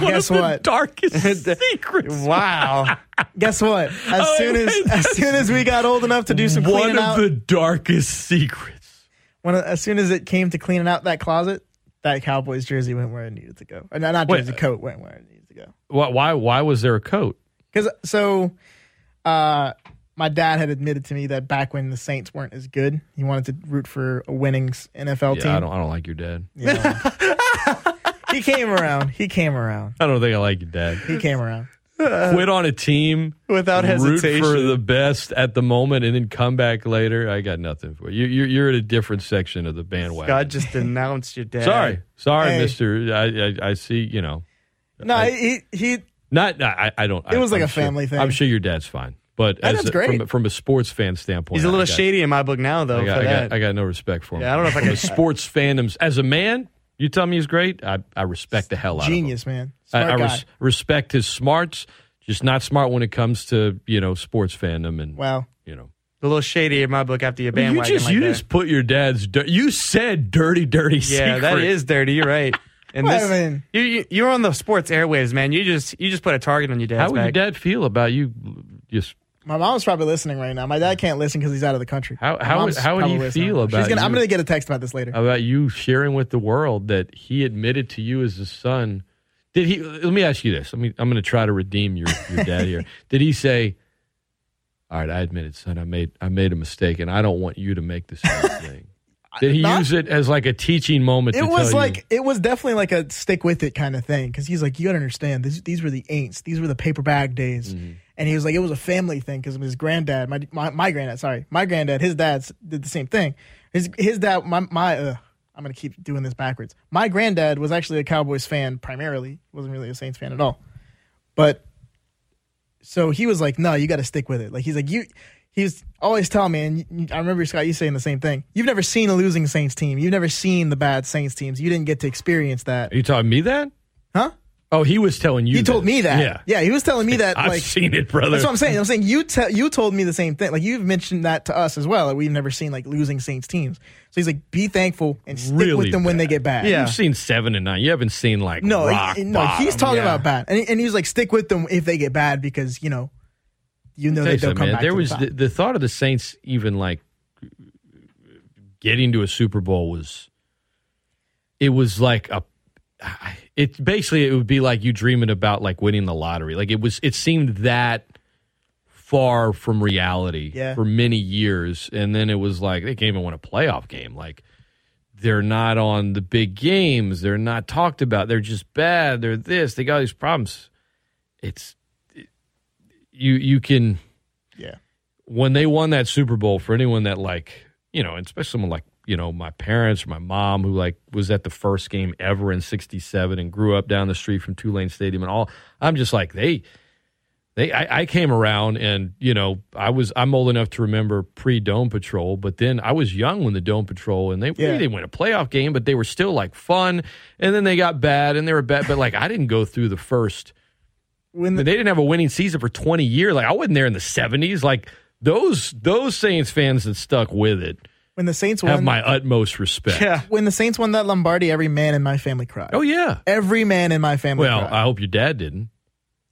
Speaker 3: *laughs* Guess
Speaker 1: of
Speaker 3: what? *laughs*
Speaker 1: The darkest secrets.
Speaker 2: Wow.
Speaker 3: Guess what? As
Speaker 1: Oh,
Speaker 3: soon as
Speaker 1: wait. *laughs*
Speaker 3: as soon as we got old enough to do some
Speaker 1: One
Speaker 3: cleaning
Speaker 1: of the darkest secrets.
Speaker 3: when, as soon as it came to cleaning out that closet, that Cowboys jersey went where it needed to go. Uh, no, not
Speaker 1: Wait,
Speaker 3: jersey, coat went where it needed to go.
Speaker 1: Why why, why was there a coat?
Speaker 3: Because so, uh, my dad had admitted to me that back when the Saints weren't as good, he wanted to root for a winning NFL
Speaker 1: Yeah,
Speaker 3: team.
Speaker 1: I don't I don't like your dad.
Speaker 3: You know. he came around. He came around.
Speaker 1: I don't think I like your dad.
Speaker 3: He came around. *laughs*
Speaker 1: Quit on a team
Speaker 2: Without
Speaker 1: root
Speaker 2: hesitation.
Speaker 1: for the best at the moment and then come back later. I got nothing for you. You're, you're at a different section of the bandwagon.
Speaker 2: God just denounced your dad.
Speaker 1: sorry, sorry,
Speaker 3: Hey.
Speaker 1: Mister. I, I I see. You know,
Speaker 3: No,
Speaker 1: I-
Speaker 3: he he.
Speaker 1: Not. I, I don't.
Speaker 3: It was
Speaker 1: I,
Speaker 3: like
Speaker 1: I'm
Speaker 3: a family
Speaker 1: sure,
Speaker 3: thing.
Speaker 1: I'm sure your dad's fine, but
Speaker 3: And
Speaker 1: as
Speaker 3: that's
Speaker 1: a-
Speaker 3: great.
Speaker 1: From, from a sports fan standpoint,
Speaker 2: He's a little
Speaker 1: got,
Speaker 2: shady in my book now, though.
Speaker 1: I got,
Speaker 2: for
Speaker 1: I,
Speaker 2: that.
Speaker 1: got, I got no respect for him.
Speaker 2: Yeah, I don't know if I
Speaker 1: from
Speaker 2: can-
Speaker 1: a sports fandoms as a man. You tell me he's great. I, I respect the hell out
Speaker 3: Genius,
Speaker 1: of him. Genius, man.
Speaker 3: Smart
Speaker 1: I, I
Speaker 3: guy.
Speaker 1: res- respect his smarts. Just not smart when it comes to you know sports fandom and
Speaker 3: Wow.
Speaker 1: you know.
Speaker 2: a little shady in my book after your bandwagon.
Speaker 1: you just
Speaker 2: like
Speaker 1: you
Speaker 2: that.
Speaker 1: just put your dad's. Dir- you said dirty, dirty.
Speaker 2: Yeah, that
Speaker 1: secret.
Speaker 2: is dirty. You're right. And
Speaker 3: Well,
Speaker 2: this,
Speaker 3: I mean-
Speaker 2: you, you you're on the sports airwaves, man. You just you just put a target on your dad's
Speaker 1: How would your dad feel about you? Just
Speaker 3: My mom's probably listening right now. My dad can't listen because he's out of the country.
Speaker 1: How-
Speaker 3: My
Speaker 1: how would-
Speaker 3: mom's
Speaker 1: how would he
Speaker 3: probably listening.
Speaker 1: feel
Speaker 3: She's
Speaker 1: about
Speaker 3: gonna, I'm going to get a text about this later.
Speaker 1: about you sharing with the world that he admitted to you as his son. Did he? Let me ask you this. Let me. I'm going to try to redeem your your dad here. *laughs* Did he say? All right, I admit it, son. I made I made a mistake, and I don't want you to make the same *laughs* thing. Did he
Speaker 3: Not-
Speaker 1: use it as like a teaching moment?
Speaker 3: it was like
Speaker 1: you,
Speaker 3: it was definitely like a stick with it kind of thing because he's like you gotta understand these, these were the ain'ts. These were the paper bag days.
Speaker 1: Mm-hmm.
Speaker 3: and he was like it was a family thing because his granddad my, my my granddad sorry my granddad his dad did the same thing. His his dad my my uh, I'm gonna keep doing this backwards. My granddad was actually a Cowboys fan primarily wasn't really a Saints fan at all. But so he was like no you got to stick with it. Like he's like you he's always telling me, and I remember Scott, you saying the same thing. You've never seen a losing Saints team. You've never seen the bad Saints teams. You didn't get to experience that,
Speaker 1: Are you telling me that?
Speaker 3: huh?
Speaker 1: Oh, he was telling you.
Speaker 3: He told me that.
Speaker 1: Yeah,
Speaker 3: yeah. He was telling me that. *laughs*
Speaker 1: I've
Speaker 3: like,
Speaker 1: seen it, brother.
Speaker 3: That's what I'm saying. I'm saying you te- you told me the same thing. Like you've mentioned that to us as well. That we've never seen like losing Saints teams. So he's like, be thankful and stick
Speaker 1: Really
Speaker 3: with them when they get bad.
Speaker 2: Yeah.
Speaker 1: You've seen seven and nine. You haven't seen like
Speaker 3: No,
Speaker 1: rock
Speaker 3: he- no, he's talking
Speaker 2: yeah.
Speaker 3: about bad, and, and he was like, stick with them if they get bad because you know you know that they'll come
Speaker 1: man,
Speaker 3: back.
Speaker 1: There
Speaker 3: to
Speaker 1: was
Speaker 3: the,
Speaker 1: the, the thought of the Saints even like getting to a Super Bowl was it was like a it basically it would be like you dreaming about like winning the lottery. Like it was it seemed that far from reality
Speaker 3: Yeah.
Speaker 1: for many years and then it was like they can't even win a playoff game. Like they're not on the big games. They're not talked about. They're just bad. They're this. They got these problems. It's you you can
Speaker 3: yeah.
Speaker 1: when they won that Super Bowl for anyone that like you know, and especially someone like you know my parents or my mom who like was at the first game ever in '67 and grew up down the street from Tulane Stadium and all. I'm just like they. They, I, I came around and you know I was I'm old enough to remember pre Dome Patrol, but then I was young when the Dome Patrol and they
Speaker 3: Yeah.
Speaker 1: they went a playoff game, but they were still like fun, and then they got bad and they were bad, but like I didn't go through the first
Speaker 3: when
Speaker 1: they didn't have a winning season for 20 years. Like I wasn't there in the 70s. Like those those Saints fans that stuck with it
Speaker 3: when the Saints
Speaker 1: have
Speaker 3: won,
Speaker 1: my utmost respect. Yeah.
Speaker 3: when the Saints won that Lombardi, every man in my family cried.
Speaker 1: Oh yeah.
Speaker 3: Every man in my family
Speaker 1: Well,
Speaker 3: cried.
Speaker 1: I hope your dad didn't.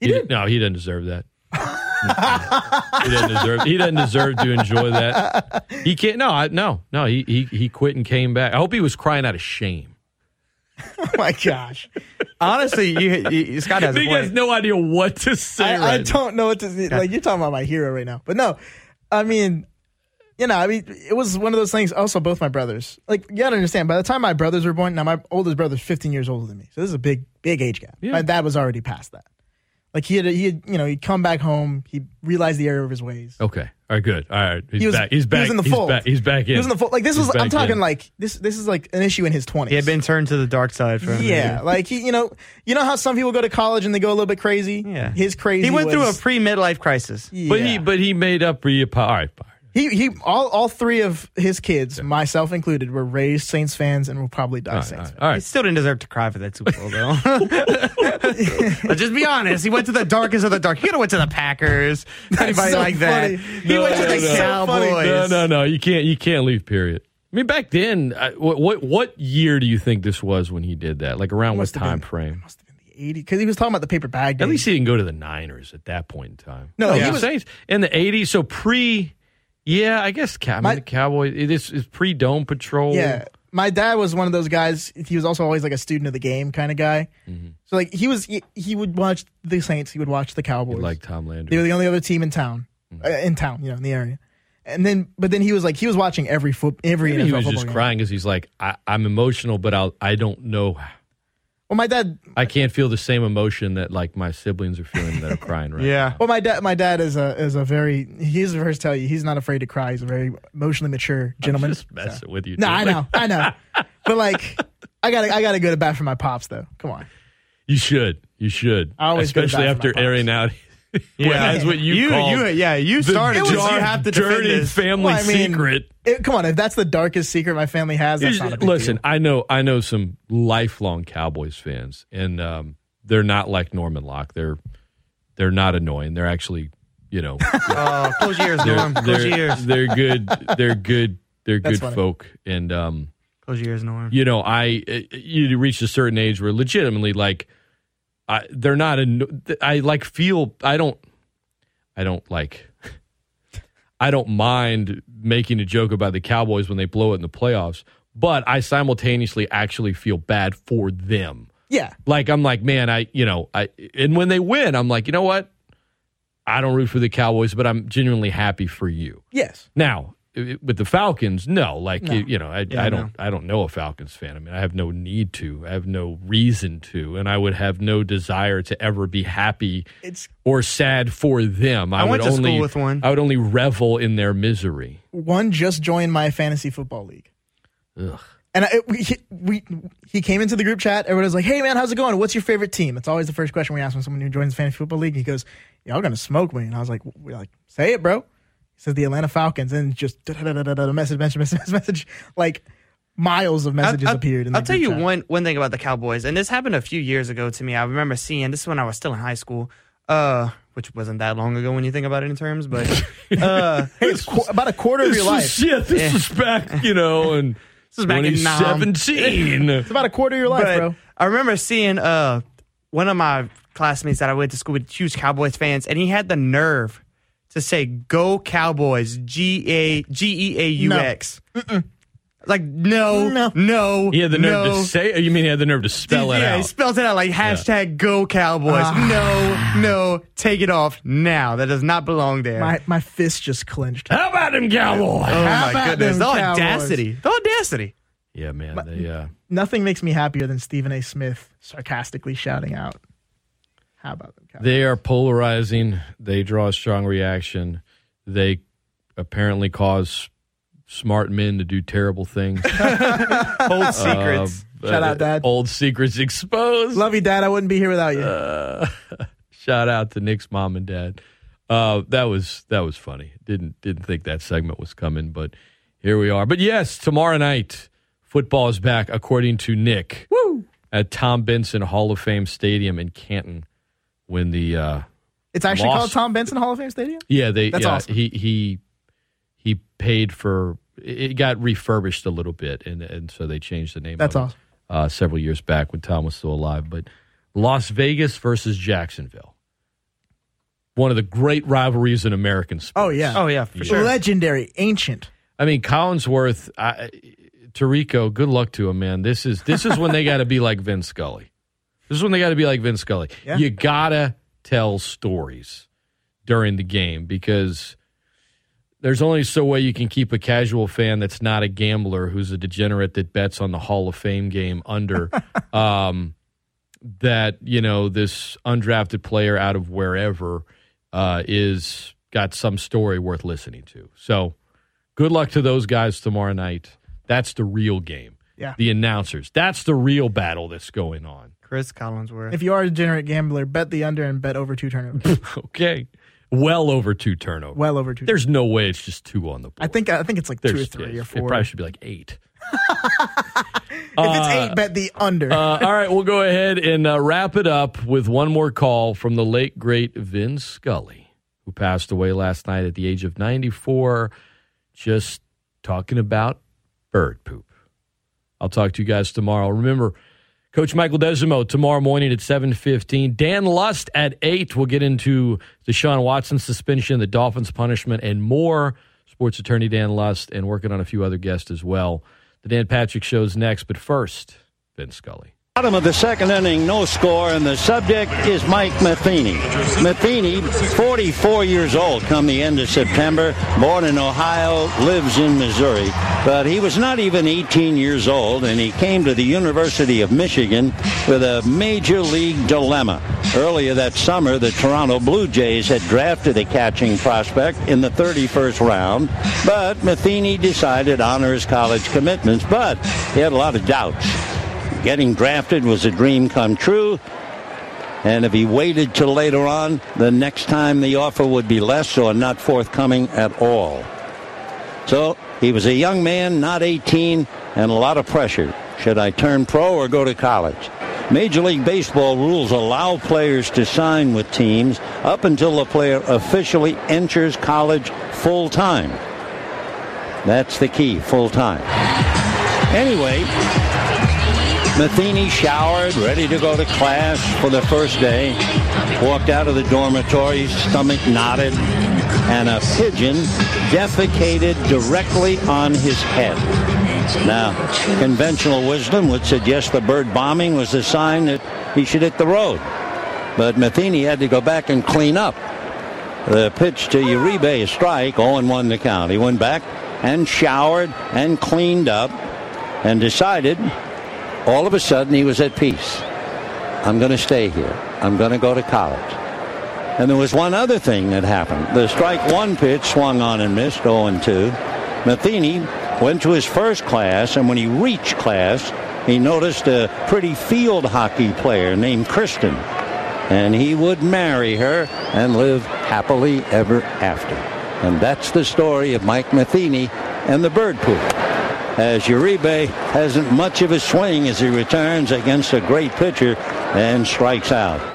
Speaker 3: He
Speaker 1: did. not No, he didn't deserve that. *laughs* he doesn't deserve. He doesn't deserve to enjoy that. He can't. No, I, no, no. He he he quit and came back. I hope he was crying out of shame. *laughs*
Speaker 3: oh my gosh.
Speaker 2: Honestly, you, you Scott has a
Speaker 1: he
Speaker 2: point.
Speaker 1: has no idea what to say.
Speaker 3: I, I
Speaker 1: right now.
Speaker 3: don't know what to say. Like you're talking about my hero right now, but no, I mean, you know, I mean, it was one of those things. Also, both my brothers, like you gotta understand. By the time my brothers were born, now my oldest brother's 15 years older than me, so this is a big, big age gap.
Speaker 1: Yeah.
Speaker 3: My dad was already past that. Like he had, he had, you know, he'd come back home, he realized the error of his ways.
Speaker 1: Okay. All right. Good. All right. He's
Speaker 3: He was,
Speaker 1: back. He's back.
Speaker 3: He was in the
Speaker 1: he's
Speaker 3: fold.
Speaker 1: Back. He's back in.
Speaker 3: He was in the fold. Like this
Speaker 1: He's
Speaker 3: was. I'm talking
Speaker 1: in.
Speaker 3: like this. This is like an issue in his 20s.
Speaker 2: He had been turned to the dark side for a
Speaker 3: Yeah, like he, you know, you know how some people go to college and they go a little bit crazy.
Speaker 2: Yeah.
Speaker 3: his crazy.
Speaker 2: He went through a
Speaker 3: was-
Speaker 2: pre midlife crisis.
Speaker 1: But he but he made up for you. All right. fine.
Speaker 3: He he all all three of his kids, myself included, were raised Saints fans and will probably die
Speaker 1: All right.
Speaker 3: Saints.
Speaker 1: All right.
Speaker 3: fans.
Speaker 1: All
Speaker 2: He
Speaker 1: right.
Speaker 2: still didn't deserve to cry for that Super Bowl, though. *laughs* Let's just be honest. He went to the darkest of the dark. He could have went to the Packers. Anybody
Speaker 3: so
Speaker 2: like that?
Speaker 3: funny.
Speaker 2: He went to the
Speaker 1: no, no.
Speaker 2: Cowboys.
Speaker 1: No, no, no. You can't. You can't leave. Period. I mean, back then, uh, what, what what year do you think this was when he did that? Like around what
Speaker 3: Must have
Speaker 1: time
Speaker 3: been-
Speaker 1: frame?
Speaker 3: Must have been the 80 because he was talking about the paper bag.
Speaker 1: At
Speaker 3: days.
Speaker 1: least he didn't go to the Niners at that point in time.
Speaker 3: No, he
Speaker 1: the
Speaker 3: was-
Speaker 1: Saints in the '80s. So pre, yeah, I guess. Cow- I mean, the Cowboys. It is, is pre Dome Patrol.
Speaker 3: Yeah, my dad was one of those guys. He was also always like a student of the game kind of guy.
Speaker 1: Mm-hmm.
Speaker 3: So like he was, he, he would watch the Saints. He would watch the Cowboys.
Speaker 1: like Tom Landry.
Speaker 3: they were the only other team in town,
Speaker 1: Mm-hmm.
Speaker 3: uh, in town, you know, in the area. And then, but then he was like, he was watching every foot, every
Speaker 1: Maybe
Speaker 3: NFL
Speaker 1: he was
Speaker 3: football
Speaker 1: just
Speaker 3: game.
Speaker 1: crying because he's like, I, I'm emotional, but I'll, I don't know.
Speaker 3: Well, my dad,
Speaker 1: I can't feel the same emotion that like my siblings are feeling that are crying right
Speaker 2: Yeah.
Speaker 1: now.
Speaker 3: well, my dad, my dad is a is a very he's the first to tell you he's not afraid to cry. He's a very emotionally mature gentleman.
Speaker 1: I'm just messing with you.
Speaker 3: No,
Speaker 1: dude.
Speaker 3: I know, I know. *laughs* But like, I got to I got to go to bat for my pops though. Come on.
Speaker 1: You should. You should.
Speaker 3: I always go
Speaker 1: Especially
Speaker 3: back for
Speaker 1: after
Speaker 3: my
Speaker 1: airing out.
Speaker 2: Yeah.
Speaker 1: that's what you,
Speaker 2: You-
Speaker 1: call
Speaker 2: you- yeah, you
Speaker 1: the
Speaker 2: started this,
Speaker 1: dark,
Speaker 2: you have to defend
Speaker 1: dirty
Speaker 2: this.
Speaker 1: family
Speaker 3: Well, I mean,
Speaker 1: secret.
Speaker 3: It, come on, if that's the darkest secret my family has, that's not a big
Speaker 1: Listen,
Speaker 3: deal.
Speaker 1: I know I know some lifelong Cowboys fans, and um, they're not like Norman Locke. They're they're not annoying. They're actually, you know, *laughs*
Speaker 2: Oh, close your ears,
Speaker 1: they're,
Speaker 2: Norm. Close
Speaker 1: they're,
Speaker 2: your ears.
Speaker 1: they're good. They're good. They're
Speaker 3: That's
Speaker 1: good
Speaker 3: funny.
Speaker 1: folk, and um,
Speaker 2: Close your ears, Norm.
Speaker 1: you know, I uh, you reach a certain age where legitimately, like, I they're not. Anno- I like feel. I don't. I don't like. *laughs* I don't mind making a joke about the Cowboys when they blow it in the playoffs, but I simultaneously actually feel bad for them.
Speaker 3: Yeah.
Speaker 1: Like I'm like, man, I you know, I and when they win, I'm like, you know what? I don't root for the Cowboys, but I'm genuinely happy for you.
Speaker 3: Yes.
Speaker 1: Now, with the Falcons, no, like
Speaker 3: No.
Speaker 1: You, you know, I,
Speaker 2: Yeah,
Speaker 1: I don't,
Speaker 2: no.
Speaker 1: I don't know a Falcons fan. I mean, I have no need to, I have no reason to, and I would have no desire to ever be happy
Speaker 3: It's
Speaker 1: or sad for them. I,
Speaker 2: I went
Speaker 1: would
Speaker 2: to
Speaker 1: only,
Speaker 2: school with one.
Speaker 1: I would only revel in their misery.
Speaker 3: one just joined my fantasy football league.
Speaker 1: Ugh.
Speaker 3: And I, we, he- we, he came into the group chat. Everyone was like, "Hey man, how's it going? What's your favorite team?" It's always the first question we ask when someone who joins the fantasy football league. He goes, "Y'all gonna smoke me?" And I was like, "We're like, say it, bro." He says the Atlanta Falcons, and just message, message, *laughs* message, message, like miles of messages
Speaker 2: I'll, I'll-
Speaker 3: appeared. In the
Speaker 2: I'll tell you
Speaker 3: chat.
Speaker 2: one one thing about the Cowboys, and this happened a few years ago to me. I remember seeing this is when I was still in high school, uh, which wasn't that long ago when you think about it in terms, but *laughs* uh, *laughs*
Speaker 3: Hey, it's qu- about a quarter of
Speaker 1: This
Speaker 3: your
Speaker 1: was,
Speaker 3: life.
Speaker 1: yeah, this
Speaker 2: Yeah.
Speaker 1: was back, you know, and
Speaker 2: this was back in Nam.
Speaker 1: 2017.
Speaker 3: It's about a quarter of your life,
Speaker 2: But
Speaker 3: bro.
Speaker 2: I remember seeing uh one of my classmates that I went to school with, huge Cowboys fans, and he had the nerve to say "Go Cowboys"? G A G E A U X. Like no, no, no.
Speaker 1: He had the nerve
Speaker 2: no.
Speaker 1: to say. You mean he had the nerve to spell it out?
Speaker 2: yeah, he
Speaker 1: out?
Speaker 2: spells it out like hashtag Go Cowboys.
Speaker 3: Ah.
Speaker 2: no, no, take it off now. That does not belong there.
Speaker 3: My my fist just clenched.
Speaker 1: How about them Cowboys?
Speaker 2: oh
Speaker 3: How
Speaker 2: my
Speaker 3: about
Speaker 2: goodness,
Speaker 3: them
Speaker 2: the
Speaker 3: Cowboys?
Speaker 2: audacity, the audacity.
Speaker 1: Yeah, man. They, uh,
Speaker 3: Nothing makes me happier than Stephen A. Smith sarcastically shouting out. How about them? Cowboys?
Speaker 1: they are polarizing. They draw a strong reaction. They apparently cause smart men to do terrible things. *laughs*
Speaker 2: Old secrets.
Speaker 1: Uh,
Speaker 3: Shout out,
Speaker 1: uh,
Speaker 3: Dad.
Speaker 1: Old secrets exposed.
Speaker 3: Love you, Dad. I wouldn't be here without you.
Speaker 1: Uh, *laughs* shout out to Nick's mom and dad. Uh, that was that was funny. Didn't didn't think that segment was coming, but here we are. But yes, tomorrow night football is back, according to Nick.
Speaker 3: Woo!
Speaker 1: At Tom Benson Hall of Fame Stadium in Canton, when the uh,
Speaker 3: It's actually
Speaker 1: lost-
Speaker 3: called Tom Benson Hall of Fame Stadium.
Speaker 1: yeah they
Speaker 3: That's
Speaker 1: yeah,
Speaker 3: awesome.
Speaker 1: he he he paid for it got refurbished a little bit and and so they changed the name.
Speaker 3: That's
Speaker 1: of it,
Speaker 3: awesome.
Speaker 1: Uh, several years back when Tom was still alive, but Las Vegas versus Jacksonville, one of the great rivalries in American sports.
Speaker 3: Oh yeah.
Speaker 2: Oh yeah, for sure.
Speaker 3: Legendary, ancient.
Speaker 1: I mean Collinsworth, I, Tirico. Good luck to him, man. This is this is when they got to be like Vin Scully. This is when they got to be like Vin Scully.
Speaker 3: Yeah.
Speaker 1: You gotta tell stories during the game because there's only so way you can keep a casual fan that's not a gambler who's a degenerate that bets on the Hall of Fame game under *laughs* um, that you know this undrafted player out of wherever uh, is got some story worth listening to. So good luck to those guys tomorrow night. That's the real game.
Speaker 3: Yeah.
Speaker 1: The announcers. That's the real battle that's going on.
Speaker 2: Chris Collinsworth.
Speaker 3: If you are a degenerate gambler, bet the under and bet over two turnovers. *laughs*
Speaker 1: Okay. Well over two turnovers.
Speaker 3: well over two.
Speaker 1: There's no way it's just two on the board.
Speaker 3: I think I think it's like two or
Speaker 1: There's-
Speaker 3: three
Speaker 1: yeah,
Speaker 3: or four.
Speaker 1: It probably should be like eight. *laughs*
Speaker 3: if it's eight, bet the under.
Speaker 1: Uh, all right, we'll go ahead and uh, wrap it up with one more call from the late great Vin Scully, who passed away last night at the age of 94. Just talking about bird poop. I'll talk to you guys tomorrow. Remember, Coach Michael Desormeaux tomorrow morning at 7.15. Dan Lust at 8. We'll get into Deshaun Watson suspension, the Dolphins punishment, and more. Sports attorney Dan Lust and working on a few other guests as well. The Dan Patrick Show's next, but first, Vin Scully.
Speaker 4: Bottom of the second inning, no score, and the subject is Mike Matheny. Matheny, 44 years old come the end of September, born in Ohio, lives in Missouri, but he was not even 18 years old, and he came to the University of Michigan with a major league dilemma. Earlier that summer, the Toronto Blue Jays had drafted a catching prospect in the 31st round, but Matheny decided to honor his college commitments, but he had a lot of doubts. Getting drafted was a dream come true. And if he waited till later on, the next time the offer would be less or not forthcoming at all. So he was a young man, not 18, and a lot of pressure. Should I turn pro or go to college? Major League Baseball rules allow players to sign with teams up until the player officially enters college full time. That's the key, full time. Anyway, Matheny showered, ready to go to class for the first day. Walked out of the dormitory, stomach knotted, and a pigeon defecated directly on his head. Now, conventional wisdom would suggest the bird bombing was a sign that he should hit the road. But Matheny had to go back and clean up. The pitch to Uribe, a strike, 0-1 the count. He went back and showered and cleaned up and decided all of a sudden he was at peace. I'm going to stay here. I'm going to go to college. And there was one other thing that happened. The strike one pitch swung on and missed 0 2. Matheny went to his first class, and when he reached class, he noticed a pretty field hockey player named Kristen. And he would marry her and live happily ever after. And that's the story of Mike Matheny and the bird poop as Uribe hasn't much of a swing as he returns against a great pitcher and strikes out.